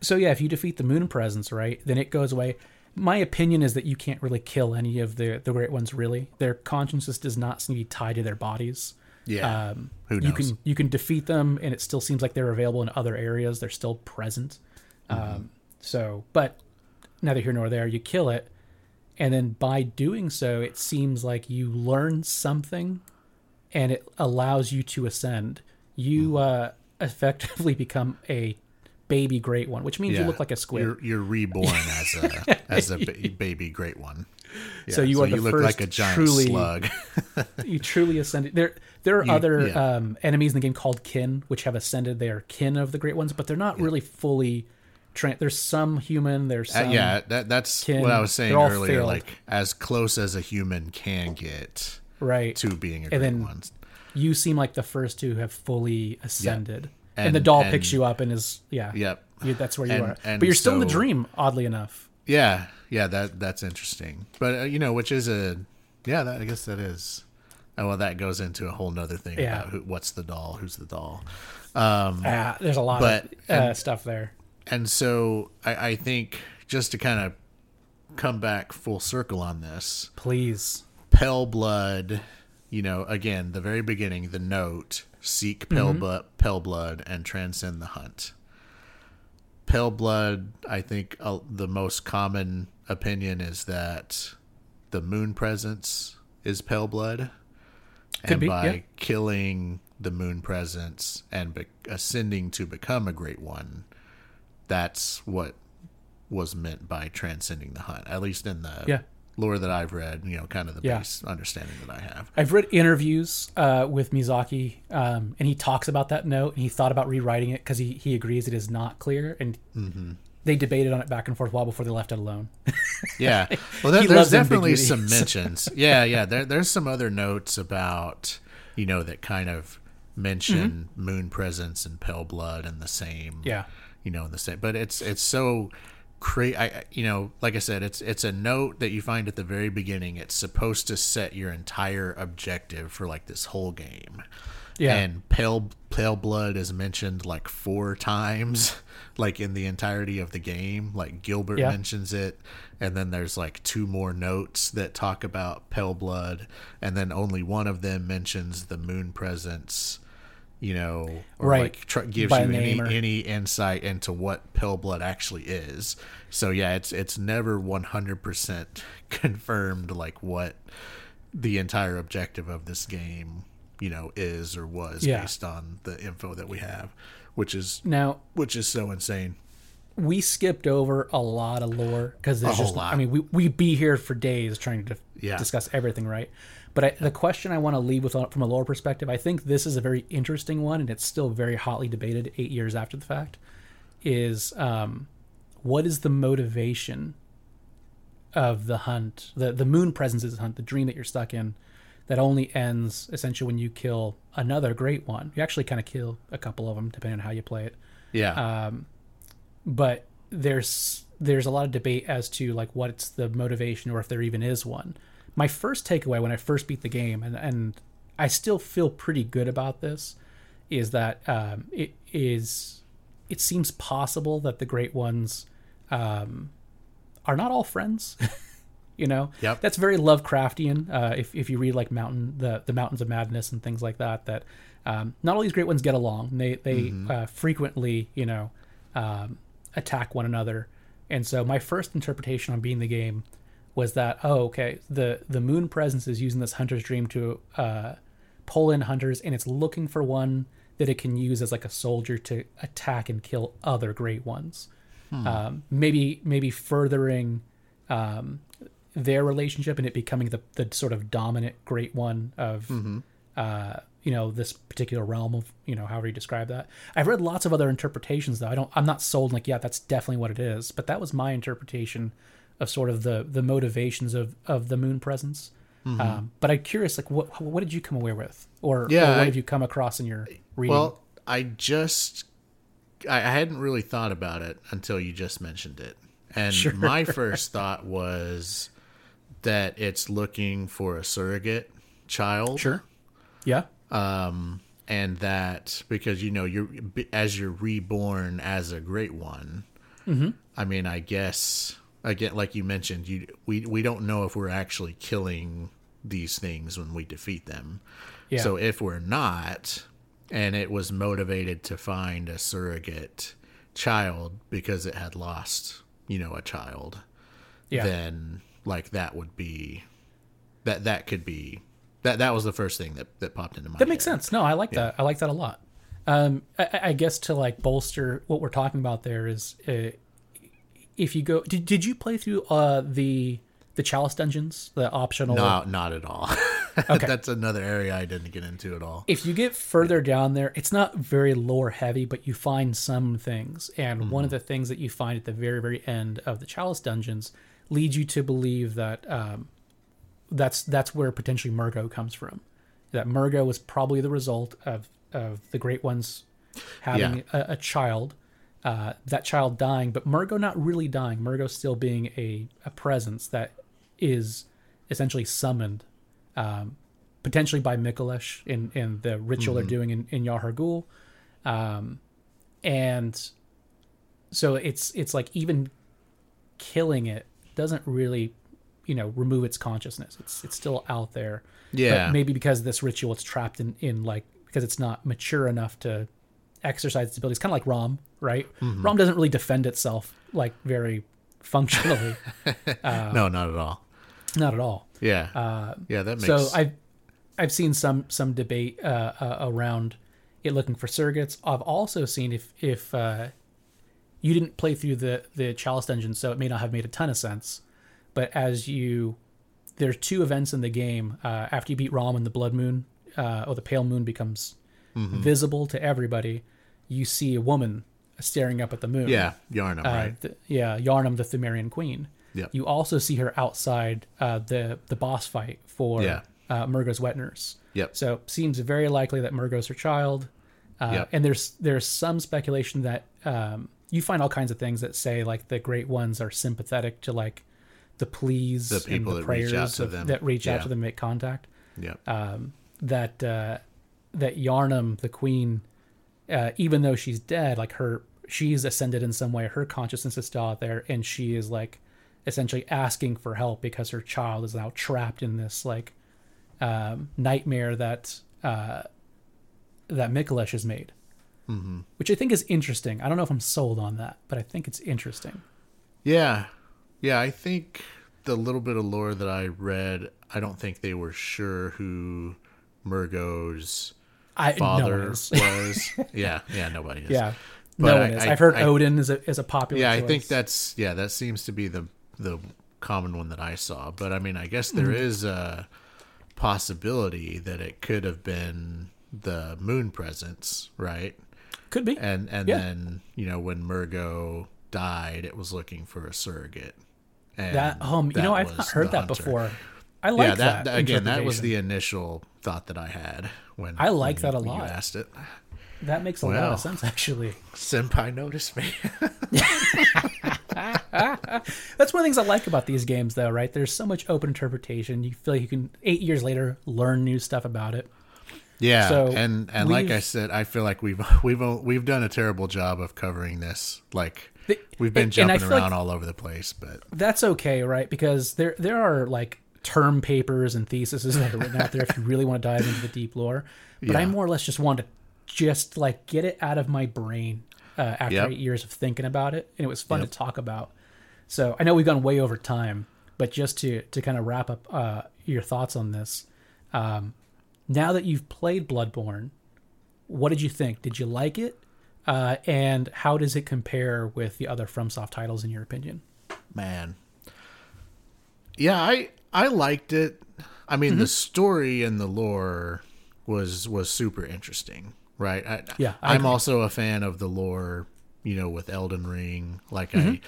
So yeah, if you defeat the moon presence, right, then it goes away. My opinion is that you can't really kill any of the the great ones. Really, their consciousness does not seem to be tied to their bodies. Yeah. Um, Who You can you can defeat them, and it still seems like they're available in other areas. They're still present. Mm-hmm. Um, so, but neither here nor there. You kill it, and then by doing so, it seems like you learn something, and it allows you to ascend. You Mm-hmm. uh, effectively become a baby great one, which means you look like a squid. You're, you're reborn as a as a ba- baby great one. So Yeah, you are the you look like first a giant truly- slug. you truly ascended. There, there are You- other yeah. um, enemies in the game called kin, which have ascended. They are kin of the Great Ones, but they're not really fully. Tra- there's some human. There's Uh, yeah, that, that's kin, what I was saying earlier. failed. Like as close as a human can get right. to being a And great then- one. You seem like the first to have fully ascended, and, And- the doll and- picks you up and is yeah. Yep. You, that's where you And- are. But you're still in the dream, oddly enough. Yeah, yeah, that that's interesting. But uh, you know, which is a yeah, that, I guess that is. Oh, well, that goes into a whole nother thing Yeah. about who, what's the doll, who's the doll. Um, Ah, there's a lot but- of uh, stuff there. and so I, I think just to kind of come back full circle on this, Please. pale blood you know again the very beginning the note seek pale Mm-hmm. blood pale blood and transcend the hunt pale blood i think uh, the most common opinion is that the moon presence is pale blood Could and be, by yeah. killing the moon presence and be- ascending to become a great one that's what was meant by transcending the hunt at least in the Yeah. Lore that I've read, you know, kind of the Yeah. base understanding that I have. I've read interviews uh, with Miyazaki, um, and he talks about that note, and he thought about rewriting it because he, he agrees it is not clear, and Mm-hmm. they debated on it back and forth a while before they left it alone. Yeah. Well, there, there's definitely some mentions. Yeah, yeah. There, there's some other notes about, you know, that kind of mention moon presence and pale blood and the same. Mm-hmm. Yeah. You know, in the same. But it's it's so crazy. I, you know, like I said, it's it's a note that you find at the very beginning. It's supposed to set your entire objective for like this whole game. Yeah. And pale pale blood is mentioned like four times, like in the entirety of the game. Like Gilbert Yeah. mentions it, and then there's like two more notes that talk about pale blood, and then only one of them mentions the moon presence. You know, or Right. like tr- gives By you any or- any insight into what pale blood actually is. So yeah, it's it's never one hundred percent confirmed like what the entire objective of this game, you know, is or was Yeah. based on the info that we have, which is Now, which is so insane. we skipped over a lot of lore because there's A just, lot. I mean, we, we'd be here for days trying to Yeah. discuss everything, right? But I, the question I want to leave with uh, from a lore perspective, I think this is a very interesting one, and it's still very hotly debated eight years after the fact. Is um, what is the motivation of the hunt, the the moon presence is the hunt, the dream that you're stuck in, that only ends essentially when you kill another great one. You actually kind of kill a couple of them depending on how you play it Yeah. but there's there's a lot of debate as to like what's the motivation or if there even is one. My first takeaway when I first beat the game, and and I still feel pretty good about this, is that um, it is it seems possible that the great ones um, are not all friends. you know, Yep. that's very Lovecraftian. Uh, if if you read like Mountain the the Mountains of Madness and things like that, that um, not all these great ones get along. They they uh, frequently you know um, attack one another. And so my first interpretation on being the game was that oh okay the the moon presence is using this hunter's dream to uh, pull in hunters and it's looking for one that it can use as like a soldier to attack and kill other great ones. Um, maybe maybe furthering um, their relationship and it becoming the, the sort of dominant great one of uh, you know this particular realm of you know however you describe that. I've read lots of other interpretations though. I don't. I'm not sold. Like yeah, that's definitely what it is. But that was my interpretation of sort of the the motivations of of the moon presence. Um, but I'm curious, like what what did you come away with, or, Yeah, or what I- have you come across in your reading? Well, I just I, I hadn't really thought about it until you just mentioned it, and my first thought was that it's looking for a surrogate child. sure. Yeah. um, and that because you know you're as you're reborn as a great one. Mm-hmm. I mean, I guess again, like you mentioned, you we we don't know if we're actually killing these things when we defeat them. Yeah. So if we're not, and it was motivated to find a surrogate child because it had lost, you know, a child, Yeah. then like that would be that that could be that that was the first thing that that popped into my That makes head. sense. No, I like that. I like that a lot. Um, I, I guess to like bolster what we're talking about there is, uh, if you go, did, did you play through uh the the chalice dungeons, the optional? No, not at all. Okay. That's another area I didn't get into at all. If you get further down there, it's not very lore heavy, but you find some things. And one of the things that you find at the very, very end of the Chalice dungeons leads you to believe that um, that's that's where potentially Mergo comes from. That Mergo was probably the result of of the Great Ones having a, a child, uh, that child dying, but Mergo not really dying. Mergo still being a, a presence that is essentially summoned um, potentially by Micolash in, in the ritual they're doing in, in Yahar'gul. Um, and so it's it's like even killing it doesn't really, you know, remove its consciousness. It's it's still out there. Yeah. But maybe because of this ritual it's trapped in, in like because it's not mature enough to exercise its abilities. Kind of like Rom, right? Rom doesn't really defend itself like very functionally. no, not at all. not at all. Yeah. yeah, that makes so I've I've seen some some debate uh, uh, around it looking for surrogates. I've also seen if if uh, you didn't play through the the Chalice dungeon, so it may not have made a ton of sense. But as you there's two events in the game uh, after you beat Rom and the Blood Moon, uh, or the Pale Moon becomes Mm-hmm. visible to everybody. You see a woman staring up at the moon. Yeah, Yharnam, Uh, right? th- yeah, Yharnam, the Pthumerian queen. Yep. You also see her outside uh, the the boss fight for Yeah. uh, Mergo's wet nurse. Yep. So seems very likely that Mergo's her child. Uh, Yep. And there's there's some speculation that um, you find all kinds of things that say like the great ones are sympathetic to like the pleas The people and the that reach prayers out to of- them. that reach out to them, make contact Yep. um, that uh, that Yharnam, the queen, uh, even though she's dead, like her, she's ascended in some way. Her consciousness is still out there, and she is like essentially asking for help because her child is now trapped in this like um, nightmare that uh, that Micolash has made. Mm-hmm. Which I think is interesting. I don't know if I'm sold on that, but I think it's interesting. Yeah. Yeah, I think the little bit of lore that I read, I don't think they were sure who Mergo's I no father is. was. yeah, yeah, nobody is. yeah, But no I- one is. I- I've heard I- Oedon is a is a popular. Yeah, I think that's yeah, that seems to be the the common one that I saw. But I mean, I guess there Mm. is a possibility that it could have been the moon presence, right? could be. And and Yeah. then you know when Mergo died, it was looking for a surrogate. And That um, you know, I've not heard that hunter. before. I like yeah, that, that. again, that was the initial thought that I had when I like when that a you- when lot. You asked it. that makes a lot of sense actually. Senpai noticed me. That's one of the things I like about these games, though. Right? There's so much open interpretation. You feel like you can eight years later learn new stuff about it. Yeah, So, and and like I said, I feel like we've we've we've done a terrible job of covering this. Like The- we've been and jumping around like- all over the place, but That's okay, right? Because there there are like term papers and theses that are written out there if you really want to dive into the deep lore. But I more or less just want to just like get it out of my brain uh, after Yep. eight years of thinking about it, and it was fun Yep. to talk about. So I know we've gone way over time, but just to to kind of wrap up uh, your thoughts on this, um, now that you've played Bloodborne, what did you think? Did you like it? Uh, and how does it compare with the other FromSoft titles in your opinion? man, Yeah, I I liked it. I mean, Mm-hmm. the story and the lore was was super interesting, right? I, Yeah, I I'm also a fan of the lore, you know, with Elden Ring. Like I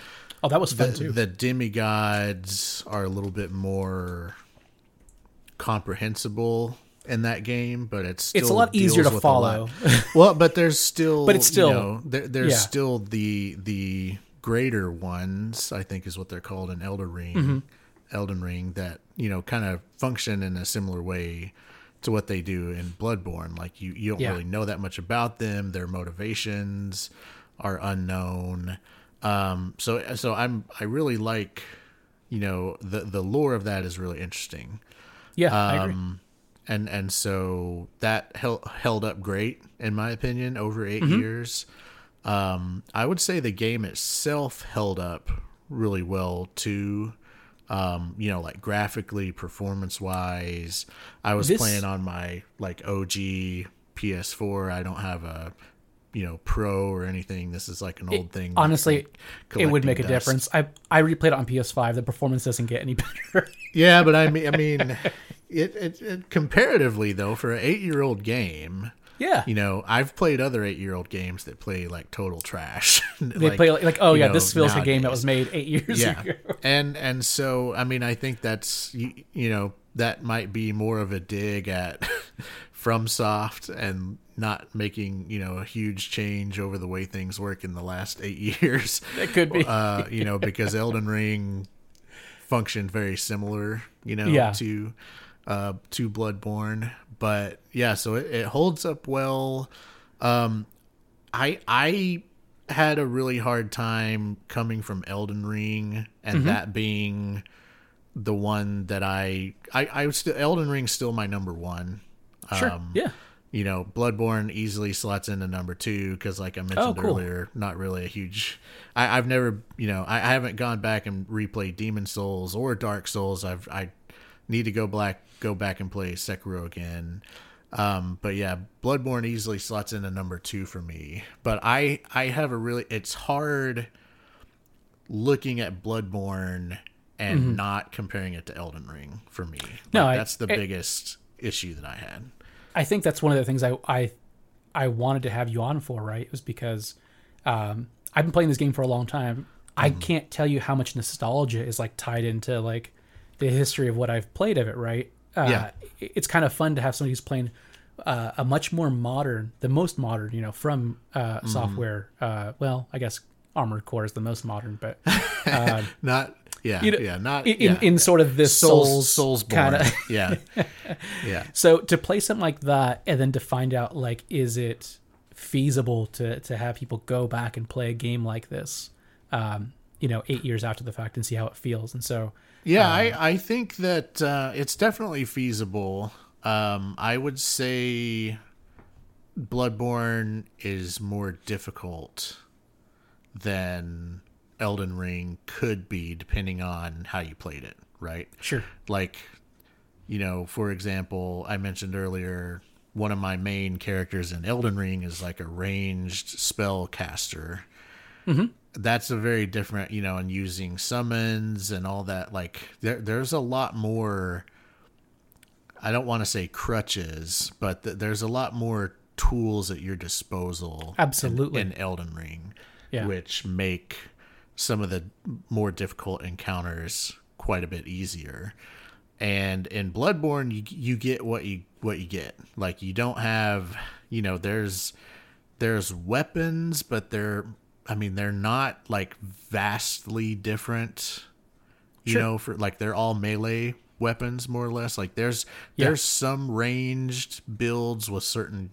Oh, that was fun the, too. the demigods are a little bit more comprehensible in that game, but it's still It's a lot easier to with a lot- follow. well, but there's still, But it's still- you know, there, there's yeah. still the the greater ones. I think is what they're called in Elden Ring. Mm-hmm. Elden Ring that you know kind of function in a similar way to what they do in Bloodborne. Like you, you don't Yeah. really know that much about them. Their motivations are unknown. Um, so so I'm I really like you know the the lore of that is really interesting yeah, I agree. um, and and so that held held up great in my opinion over 8 Mm-hmm. years. Um, I would say the game itself held up really well too. Um, you know, like graphically, performance wise. I was This- playing on my like OG PS4. I don't have a you know pro or anything. This is like an old thing. Honestly, like, it would make a dust. difference. I I replayed it on PS5. The performance doesn't get any better. Yeah, but I mean, I mean, it, it, it comparatively though for an eight-year-old game, yeah, you know, I've played other eight-year-old games that play like total trash. they play like, like oh yeah, know, this feels like a game that was made eight years yeah, ago. and and so I mean, I think that's you, you know that might be more of a dig at FromSoft and not making you know a huge change over the way things work in the last eight years. It could be. uh, you know, because Elden Ring functioned very similar, you know, Yeah. to uh, to Bloodborne. But yeah, so it, it holds up well. Um, I I had a really hard time coming from Elden Ring, and that being the one that I I I was still Elden Ring's still my number one. Sure. Um, yeah. you know, Bloodborne easily slots into number two because, like I mentioned Oh, cool. earlier, not really a huge. I, I've never, you know, I, I haven't gone back and replayed Demon Souls or Dark Souls. I've I need to go back go back and play Sekiro again. Um, but yeah, Bloodborne easily slots into number two for me. But I I have a really it's hard looking at Bloodborne and not comparing it to Elden Ring for me. Mm-hmm. No, Like, I- that's the it- biggest issue that I had. I think that's one of the things I I I wanted to have you on for, right? it Was because um, I've been playing this game for a long time. I Mm-hmm. can't tell you how much nostalgia is like tied into like the history of what I've played of it, right? Uh, Yeah. It's kind of fun to have somebody who's playing uh, a much more modern, the most modern, you know, from uh, Mm-hmm. software. Uh, well, I guess Armored Core is the most modern, but Not yeah, you know, yeah, not in, yeah. in sort of this Souls, Souls, Souls kind of yeah, yeah. So to play something like that and then to find out like is it feasible to to have people go back and play a game like this um you know 8 years after the fact and see how it feels and so Yeah, I, I think that uh, it's definitely feasible. Um, I would say Bloodborne is more difficult than Elden Ring could be, depending on how you played it, right? sure like you know for example i mentioned earlier one of my main characters in elden ring is like a ranged spell caster Mm-hmm. that's a very different you know and using summons and all that like there, there's a lot more i don't want to say crutches but th- there's a lot more tools at your disposal in- Absolutely. in, elden ring Yeah. which make some of the more difficult encounters quite a bit easier. And in Bloodborne, you you get what you what you get. Like you don't have, you know, there's there's weapons, but they're I mean they're not like vastly different. You Sure. know, for like they're all melee weapons more or less. Like there's Yeah. there's some ranged builds with certain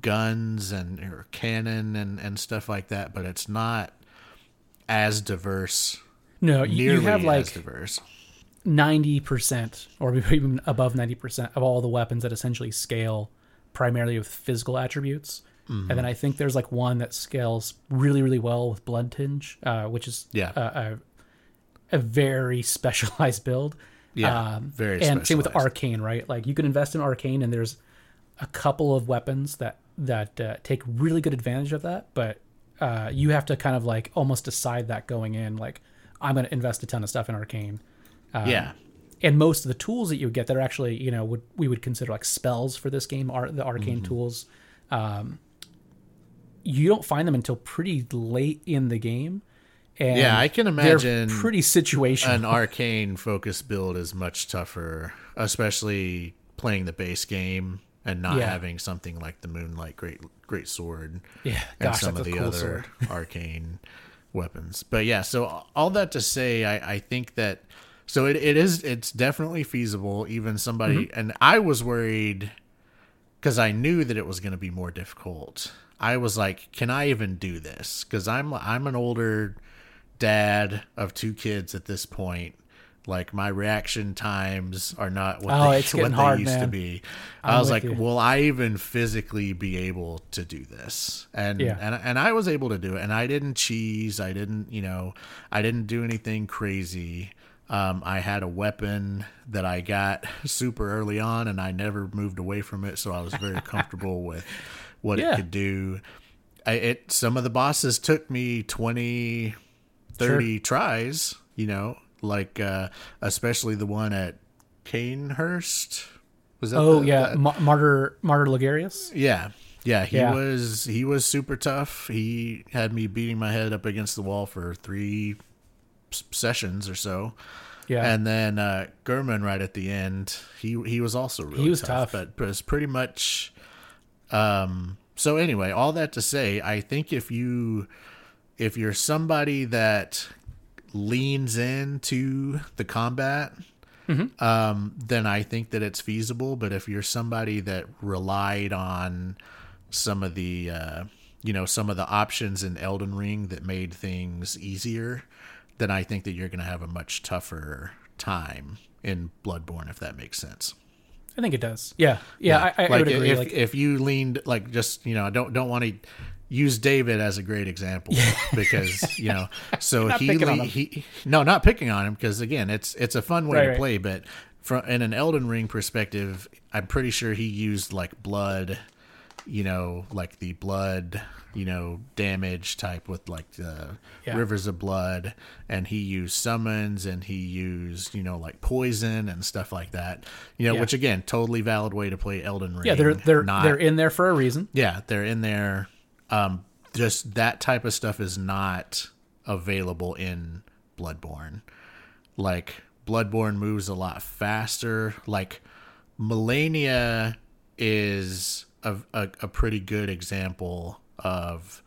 guns and or cannon and and stuff like that, but it's not as diverse. no you, have like diverse. 90% or even above 90% of all the weapons that essentially scale primarily with physical attributes Mm-hmm. and then i think there's like one that scales really really well with blood tinge uh, which is Yeah. a, a, a very specialized build Yeah, um, very and same with arcane right like you can invest in arcane and there's a couple of weapons that that uh, take really good advantage of that but uh, you have to kind of like almost decide that going in like i'm going to invest a ton of stuff in arcane yeah. and most of the tools that you would get that are actually you know would we would consider like spells for this game are the arcane tools um you don't find them until pretty late in the game and Yeah, I can imagine pretty situational An arcane focus build is much tougher, especially playing the base game and not Yeah. having something like the Moonlight Great Great Sword yeah and gosh some of the cool other arcane weapons. But yeah, so all that to say, I, I think that so it, it is it's definitely feasible. Even somebody Mm-hmm. and I was worried because I knew that it was going to be more difficult. I was like, can I even do this? Because I'm I'm an older dad of two kids at this point. Like my reaction times are not what Oh, they, what they hard, used to be. I'm I was like, you. will I even physically be able to do this? And Yeah. and and I was able to do it. And I didn't cheese. I didn't, you know, I didn't do anything crazy. Um, I had a weapon that I got super early on, and I never moved away from it. So I was very comfortable with what Yeah. it could do. I, it some of the bosses took me 20, 30 tries. You know, like uh, especially the one at Cainhurst. Was that oh the- yeah that- Ma- martyr martyr Logarius yeah, yeah, he Yeah. was he was super tough. He had me beating my head up against the wall for three sessions or so. yeah And then uh, Gehrman right at the end, he he was also really He was tough, tough. but but it's pretty much. Um. So anyway, all that to say, I think if you if you're somebody that leans into the combat, Mm-hmm. um, then I think that it's feasible. But if you're somebody that relied on some of the uh, you know some of the options in Elden Ring that made things easier, then I think that you're going to have a much tougher time in Bloodborne, if that makes sense. I think it does. Yeah. Yeah, I, I, like would agree if like if you leaned like just you know I don't don't want to use David as a great example because you know so he, le- he no not picking on him because again it's it's a fun way Right, to right. play but from in an Elden Ring perspective I'm pretty sure he used like blood you know like the blood you know damage type with like the Yeah. rivers of blood. And he used summons and he used you know like poison and stuff like that. You know Yeah. which again totally valid way to play Elden Ring yeah they're they're not- they're in there for a reason. Yeah they're in there. Um just that type of stuff is not available in bloodborne. Like bloodborne moves a lot faster. Like Malenia is a, a, a pretty good example of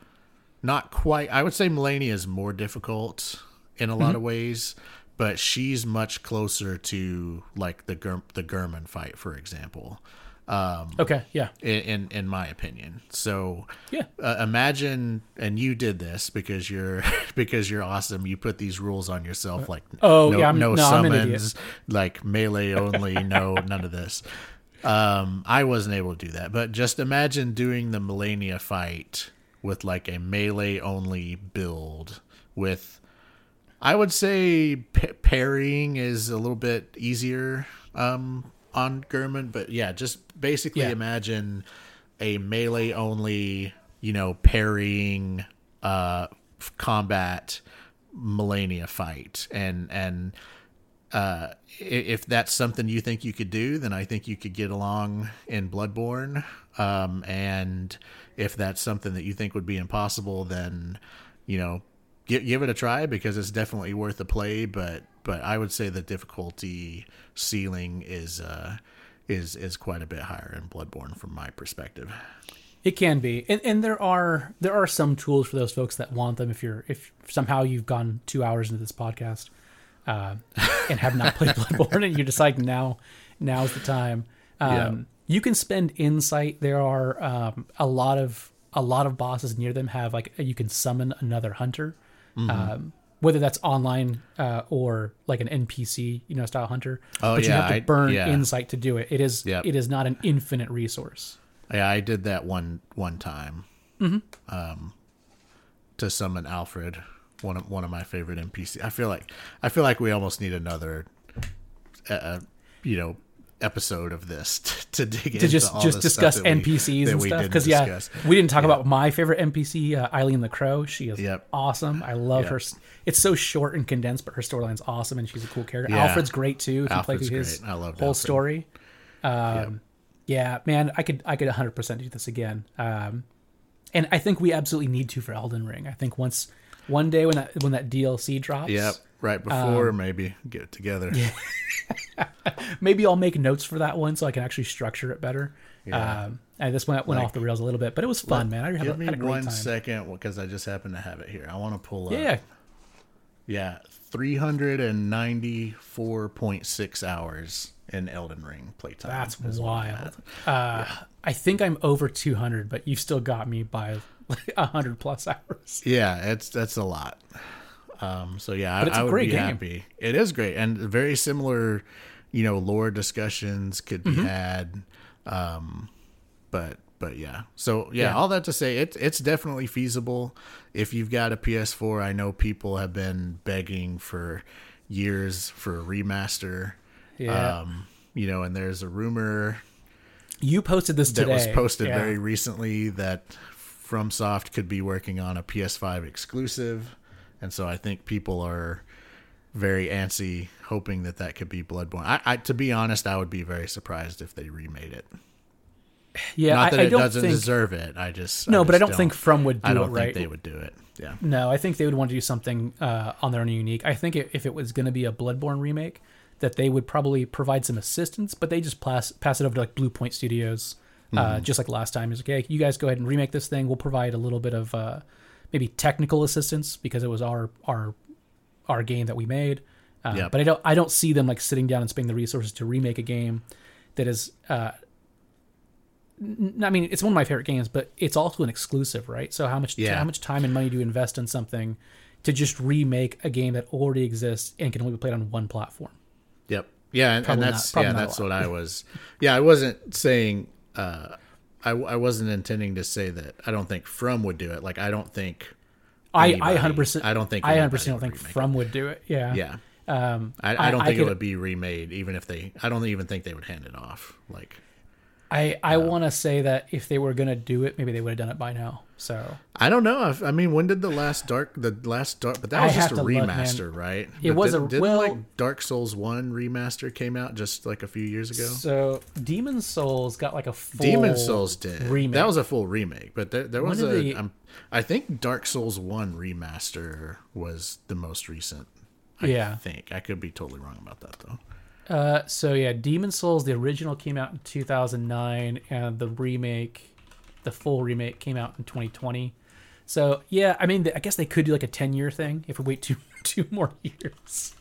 not quite i would say Malenia is more difficult in a lot of ways but she's much closer to like the Ger- the Gehrman fight for example um okay yeah in in, in my opinion. So Yeah. uh, imagine, and you did this because you're because you're awesome. You put these rules on yourself, like Oh, no, yeah, I'm- no, no, I'm an idiot. summons, like melee only, no none of this. Um, I wasn't able to do that, but just imagine doing the Malenia fight with like a melee only build with I would say p- parrying is a little bit easier um, on Gehrman, but yeah, just basically Yeah. imagine a melee only, you know, parrying uh, combat Malenia fight, and and uh, if that's something you think you could do, then I think you could get along in Bloodborne. Um, and if that's something that you think would be impossible, then you know, give give it a try because it's definitely worth a play. But but I would say the difficulty ceiling is uh, is is quite a bit higher in Bloodborne from my perspective. It can be, and, and there are there are some tools for those folks that want them. If you're if somehow you've gone two hours into this podcast uh, and have not played Bloodborne, and you decide now now's the time, um, Yeah. you can spend insight. There are um, a lot of a lot of bosses near them have like you can summon another hunter, Mm-hmm. um, whether that's online uh, or like an NPC, you know, style hunter. Oh, but you have to I- burn yeah. insight to do it. It is Yep. it is not an infinite resource. Yeah, I did that one one time. Mm-hmm. Um, to summon Alfred, one of one of my favorite NPC. I feel like I feel like we almost need another, uh, uh, you know, episode of this to, to dig into to just just discuss that we- NPCs and stuff. Because yeah, discuss. we didn't talk about my favorite NPC, uh, Eileen the Crow. She is Yep. awesome. I love Yep. her. It's so short and condensed, but her storyline's awesome, and she's a cool character. Yeah. Alfred's great too. If Alfred's you play through his great. I loved whole Alfred. story. Um, Yeah, man, I could I could 100 percent do this again. Um, and I think we absolutely need to for Elden Ring. I think once one day when that when that DLC drops, Yep. Right before, maybe get it together. maybe I'll make notes for that one so I can actually structure it better. Yeah. Um, and this went went off the rails a little bit, but it was fun, man. I had, Give me had a great one time. second because I just happen to have it here. I want to pull up. Yeah, Yeah, 394.6 hours in Elden Ring playtime. That's is what I'm wild. Uh, I think I'm over 200, but you've still got me by like 100 plus hours. Yeah, it's that's a lot. Um, so yeah, I, it's a I would great be game. happy. It is great and very similar. You know, lore discussions could Mm-hmm. be had. Um, but but yeah, so yeah, Yeah. all that to say, it's it's definitely feasible. If you've got a PS4, I know people have been begging for years for a remaster. Yeah. Um, you know, and there's a rumor You posted this that today. was posted Yeah. very recently that FromSoft could be working on a PS5 exclusive, and so I think people are very antsy, hoping that that could be Bloodborne. I, I to be honest, I would be very surprised if they remade it. Yeah, Not that I, I it don't doesn't think. deserve it. I just no, but I just don't, think From would do I don't it think right. they would do it. Yeah, No, I think they would want to do something uh, on their own unique. I think if it was going to be a Bloodborne remake, that they would probably provide some assistance, but they just pass pass it over to like Bluepoint Studios, uh, just like last time. It's like, hey, you guys go ahead and remake this thing. We'll provide a little bit of uh, maybe technical assistance because it was our our our game that we made. Uh, Yep. But I don't I don't see them like sitting down and spending the resources to remake a game that is. Uh, n- I mean, it's one of my favorite games, but it's also an exclusive, right? So how much Yeah. how much time and money do you invest in something to just remake a game that already exists and can only be played on one platform? Yep. Yeah, and, and Probably not- that's yeah, that's what I was. Yeah, I wasn't saying. Uh, I I wasn't intending to say that. I don't think From would do it. Like I don't think. I I hundred percent I don't think I hundred percent don't think remake it. From would do it. Yeah. Yeah. Um, I, I don't think could, it would be remade, even if they. I don't even think they would hand it off. Like I I want to say that if they were gonna do it, maybe they would have done it by now. So I don't know. If, I mean, when did the last Dark the last Dark? But that I was just a to look, remaster, right? It But was did, a- didn't well- like Dark Souls One remaster came out just like a few years ago. so Demon's Souls got like a full Demon's Souls did. remake. That was a full remake, but there, there was a. did they- um, I think Dark Souls One remaster was the most recent. I Yeah. think I could be totally wrong about that though. Uh, so yeah, Demon's Souls, the original came out in 2009, and the remake, the full remake, came out in 2020. So yeah, I mean, I guess they could do like a 10 year thing if we wait two two more years.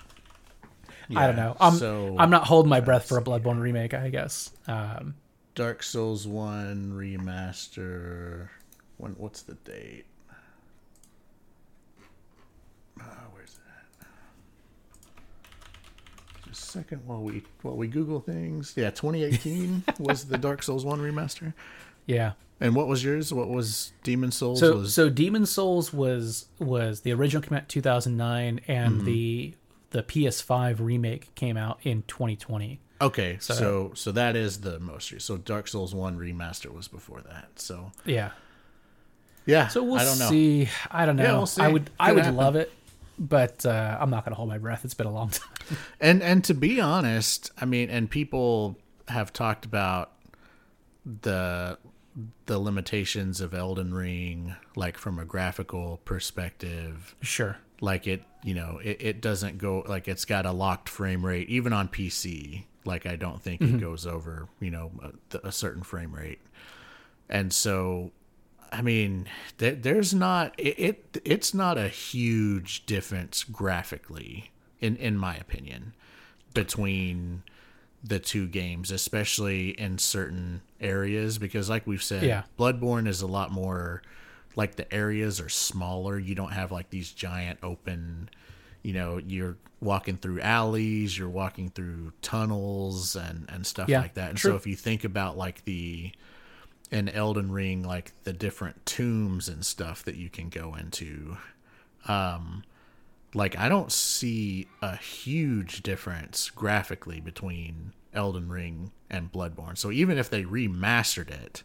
I don't know. I'm so- I'm not holding my breath for a Bloodborne remake. I guess. Um, Dark Souls One remaster. When? What's the date? Uh, where's that? Just a second while we while we Google things. Yeah, 2018 was the Dark Souls One remaster. yeah. And what was yours? What was Demon's Souls? So was so Demon's Souls was was the original came out 2009, and Mm-hmm. the the PS5 remake came out in 2020. okay. So, so that is the most recent. So Dark Souls One remaster was before that. So Yeah. yeah. So we'll I don't know. see. I don't know. Yeah, we'll. I would I would happen. love it, but uh, I'm not going to hold my breath. It's been a long time. And and to be honest, I mean, and people have talked about the the limitations of Elden Ring, like from a graphical perspective, sure. like it, you know, it, it doesn't go like it's got a locked frame rate, even on PC. Like I don't think Mm-hmm. it goes over, you know, a, a certain frame rate, and so. I mean, there, there's not it, it. It's not a huge difference graphically, in in my opinion, between the two games, especially in certain areas, because like we've said, Yeah. Bloodborne is a lot more like the areas are smaller. You don't have like these giant open, you know, you're walking through alleys, you're walking through tunnels and and stuff Yeah, like that. And true. so if you think about like the in Elden Ring, like the different tombs and stuff that you can go into, um, like I don't see a huge difference graphically between Elden Ring and Bloodborne. So even if they remastered it,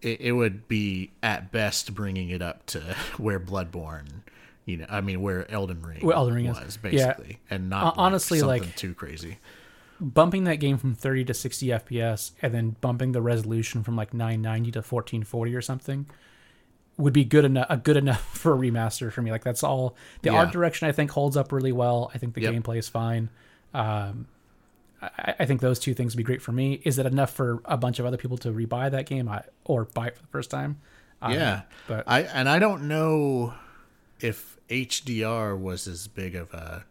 it, it would be at best bringing it up to where Bloodborne, you know, I mean where Elden Ring, Where Elden Ring is. was Yeah. basically, and not like, honestly, something like- too crazy. Bumping that game from 30 to 60 FPS and then bumping the resolution from like 990 to 1440 or something would be good enough a good enough for a remaster for me. Like that's all the Yeah. art direction i think holds up really well. I think the Yep. gameplay is fine. Um I, I think those two things would be great for me. Is it enough for a bunch of other people to rebuy that game? I, or buy it for the first time? Don't yeah, but I and I don't know if HDR was as big of a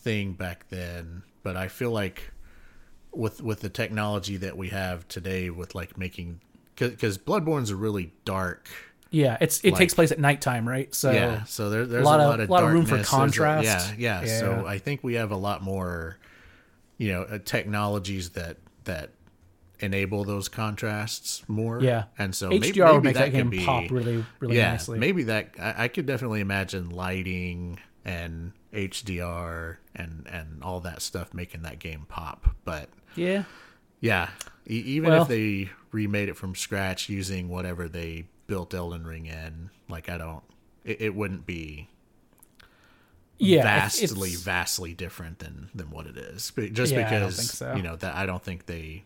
thing back then, but I feel like with with the technology that we have today, with like making because Bloodborne's a really dark. yeah it's it like- takes place at nighttime right so yeah, so there, there's a lot lot, of- of lot of room for. There's a- contrast. yeah, yeah, Yeah. So I think we have a lot more, you know, uh, technologies that that enable those contrasts more. yeah and so hdr maybe, maybe make that, could game be, pop really really yeah, nicely maybe that I, I could definitely imagine lighting and HDR and and all that stuff making that game pop. But yeah yeah, e- even Well- if they remade it from scratch using whatever they built Elden Ring in, like I don't, it, it wouldn't be yeah vastly it's- vastly different than than what it is. But just Yeah, because so. you know that I don't think they.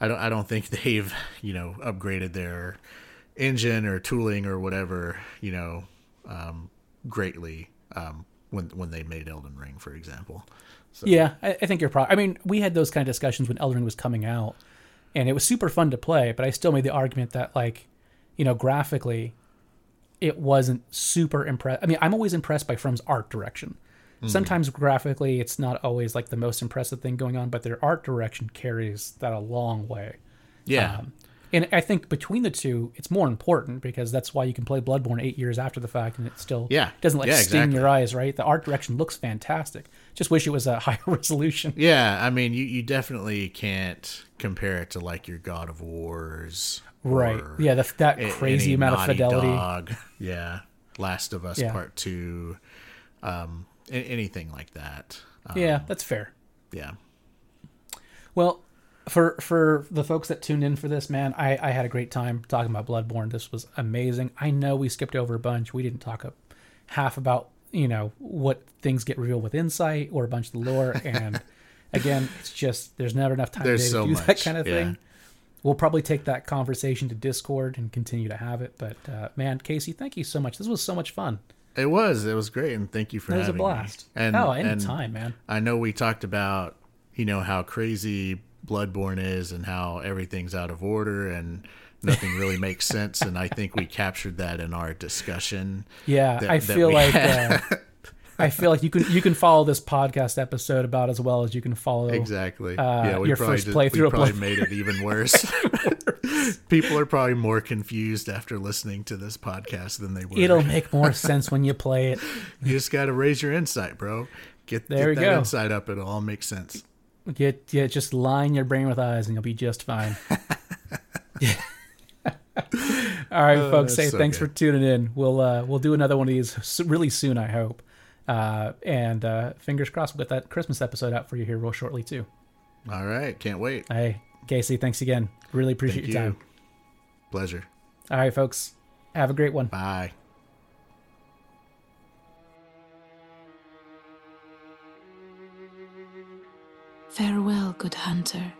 I don't. I don't think they've, you know, upgraded their engine or tooling or whatever, you know, um, greatly um, when when they made Elden Ring, for example. So, Yeah, I, I think you're probably. I mean, we had those kind of discussions when Elden Ring was coming out, and it was super fun to play. But I still made the argument that, like, you know, graphically, it wasn't super impressed. I mean, I'm always impressed by From's art direction. Mm-hmm. Sometimes graphically, it's not always like the most impressive thing going on, but their art direction carries that a long way. yeah, Um, and I think between the two, it's more important because that's why you can play Bloodborne eight years after the fact, and it still Yeah. doesn't like Yeah, sting exactly. your eyes. Right? The art direction looks fantastic. Just wish it was a higher resolution. yeah. I mean, you you definitely can't compare it to like your God of Wars, Right. Yeah, the, that a- crazy amount of fidelity. Dog. Yeah, Last of Us Yeah. Part Two, um, anything like that. Um, Yeah, that's fair. yeah, Well, for for the folks that tuned in for this, man, I, I had a great time talking about Bloodborne. This was amazing. I know we skipped over a bunch. We didn't talk a, half about you know what things get revealed with insight or a bunch of the lore. And again, it's just there's never enough time There's today so to do that kind of yeah. thing. We'll probably take that conversation to Discord and continue to have it. But uh, man, Casey, thank you so much. This was so much fun. it was. It was great, and thank you for It was a having me. blast. And oh, and anytime, man. I know we talked about you know how crazy Bloodborne is and how everything's out of order and nothing really makes sense, and I think we captured that in our discussion. Yeah, that- I that feel like uh, I feel like you can you can follow this podcast episode about as well as you can follow Exactly. uh, yeah, we your probably first did- playthrough we probably made it even worse. People are probably more confused after listening to this podcast than they were. It'll make more sense when you play it. you just got to raise your insight, bro. Get, There get that go. insight up. It'll all make sense. Get yeah, just line your brain with eyes and you'll be just fine. All right, folks. Say so thanks good. for tuning in. We'll uh, we'll do another one of these really soon, I hope. Uh, and uh, fingers crossed, we'll get that Christmas episode out for you here real shortly too. All right. Can't wait. Hey, Casey, thanks again. Really appreciate Thank your you. time. Pleasure. All right, folks. Have a great one. Bye. Farewell, good hunter.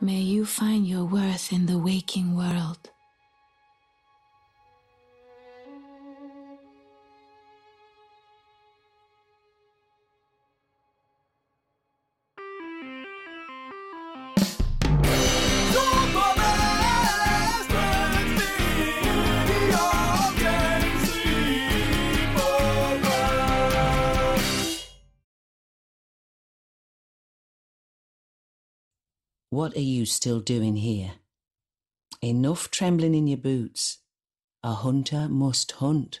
May you find your worth in the waking world. What are you still doing here? Enough trembling in your boots. A hunter must hunt.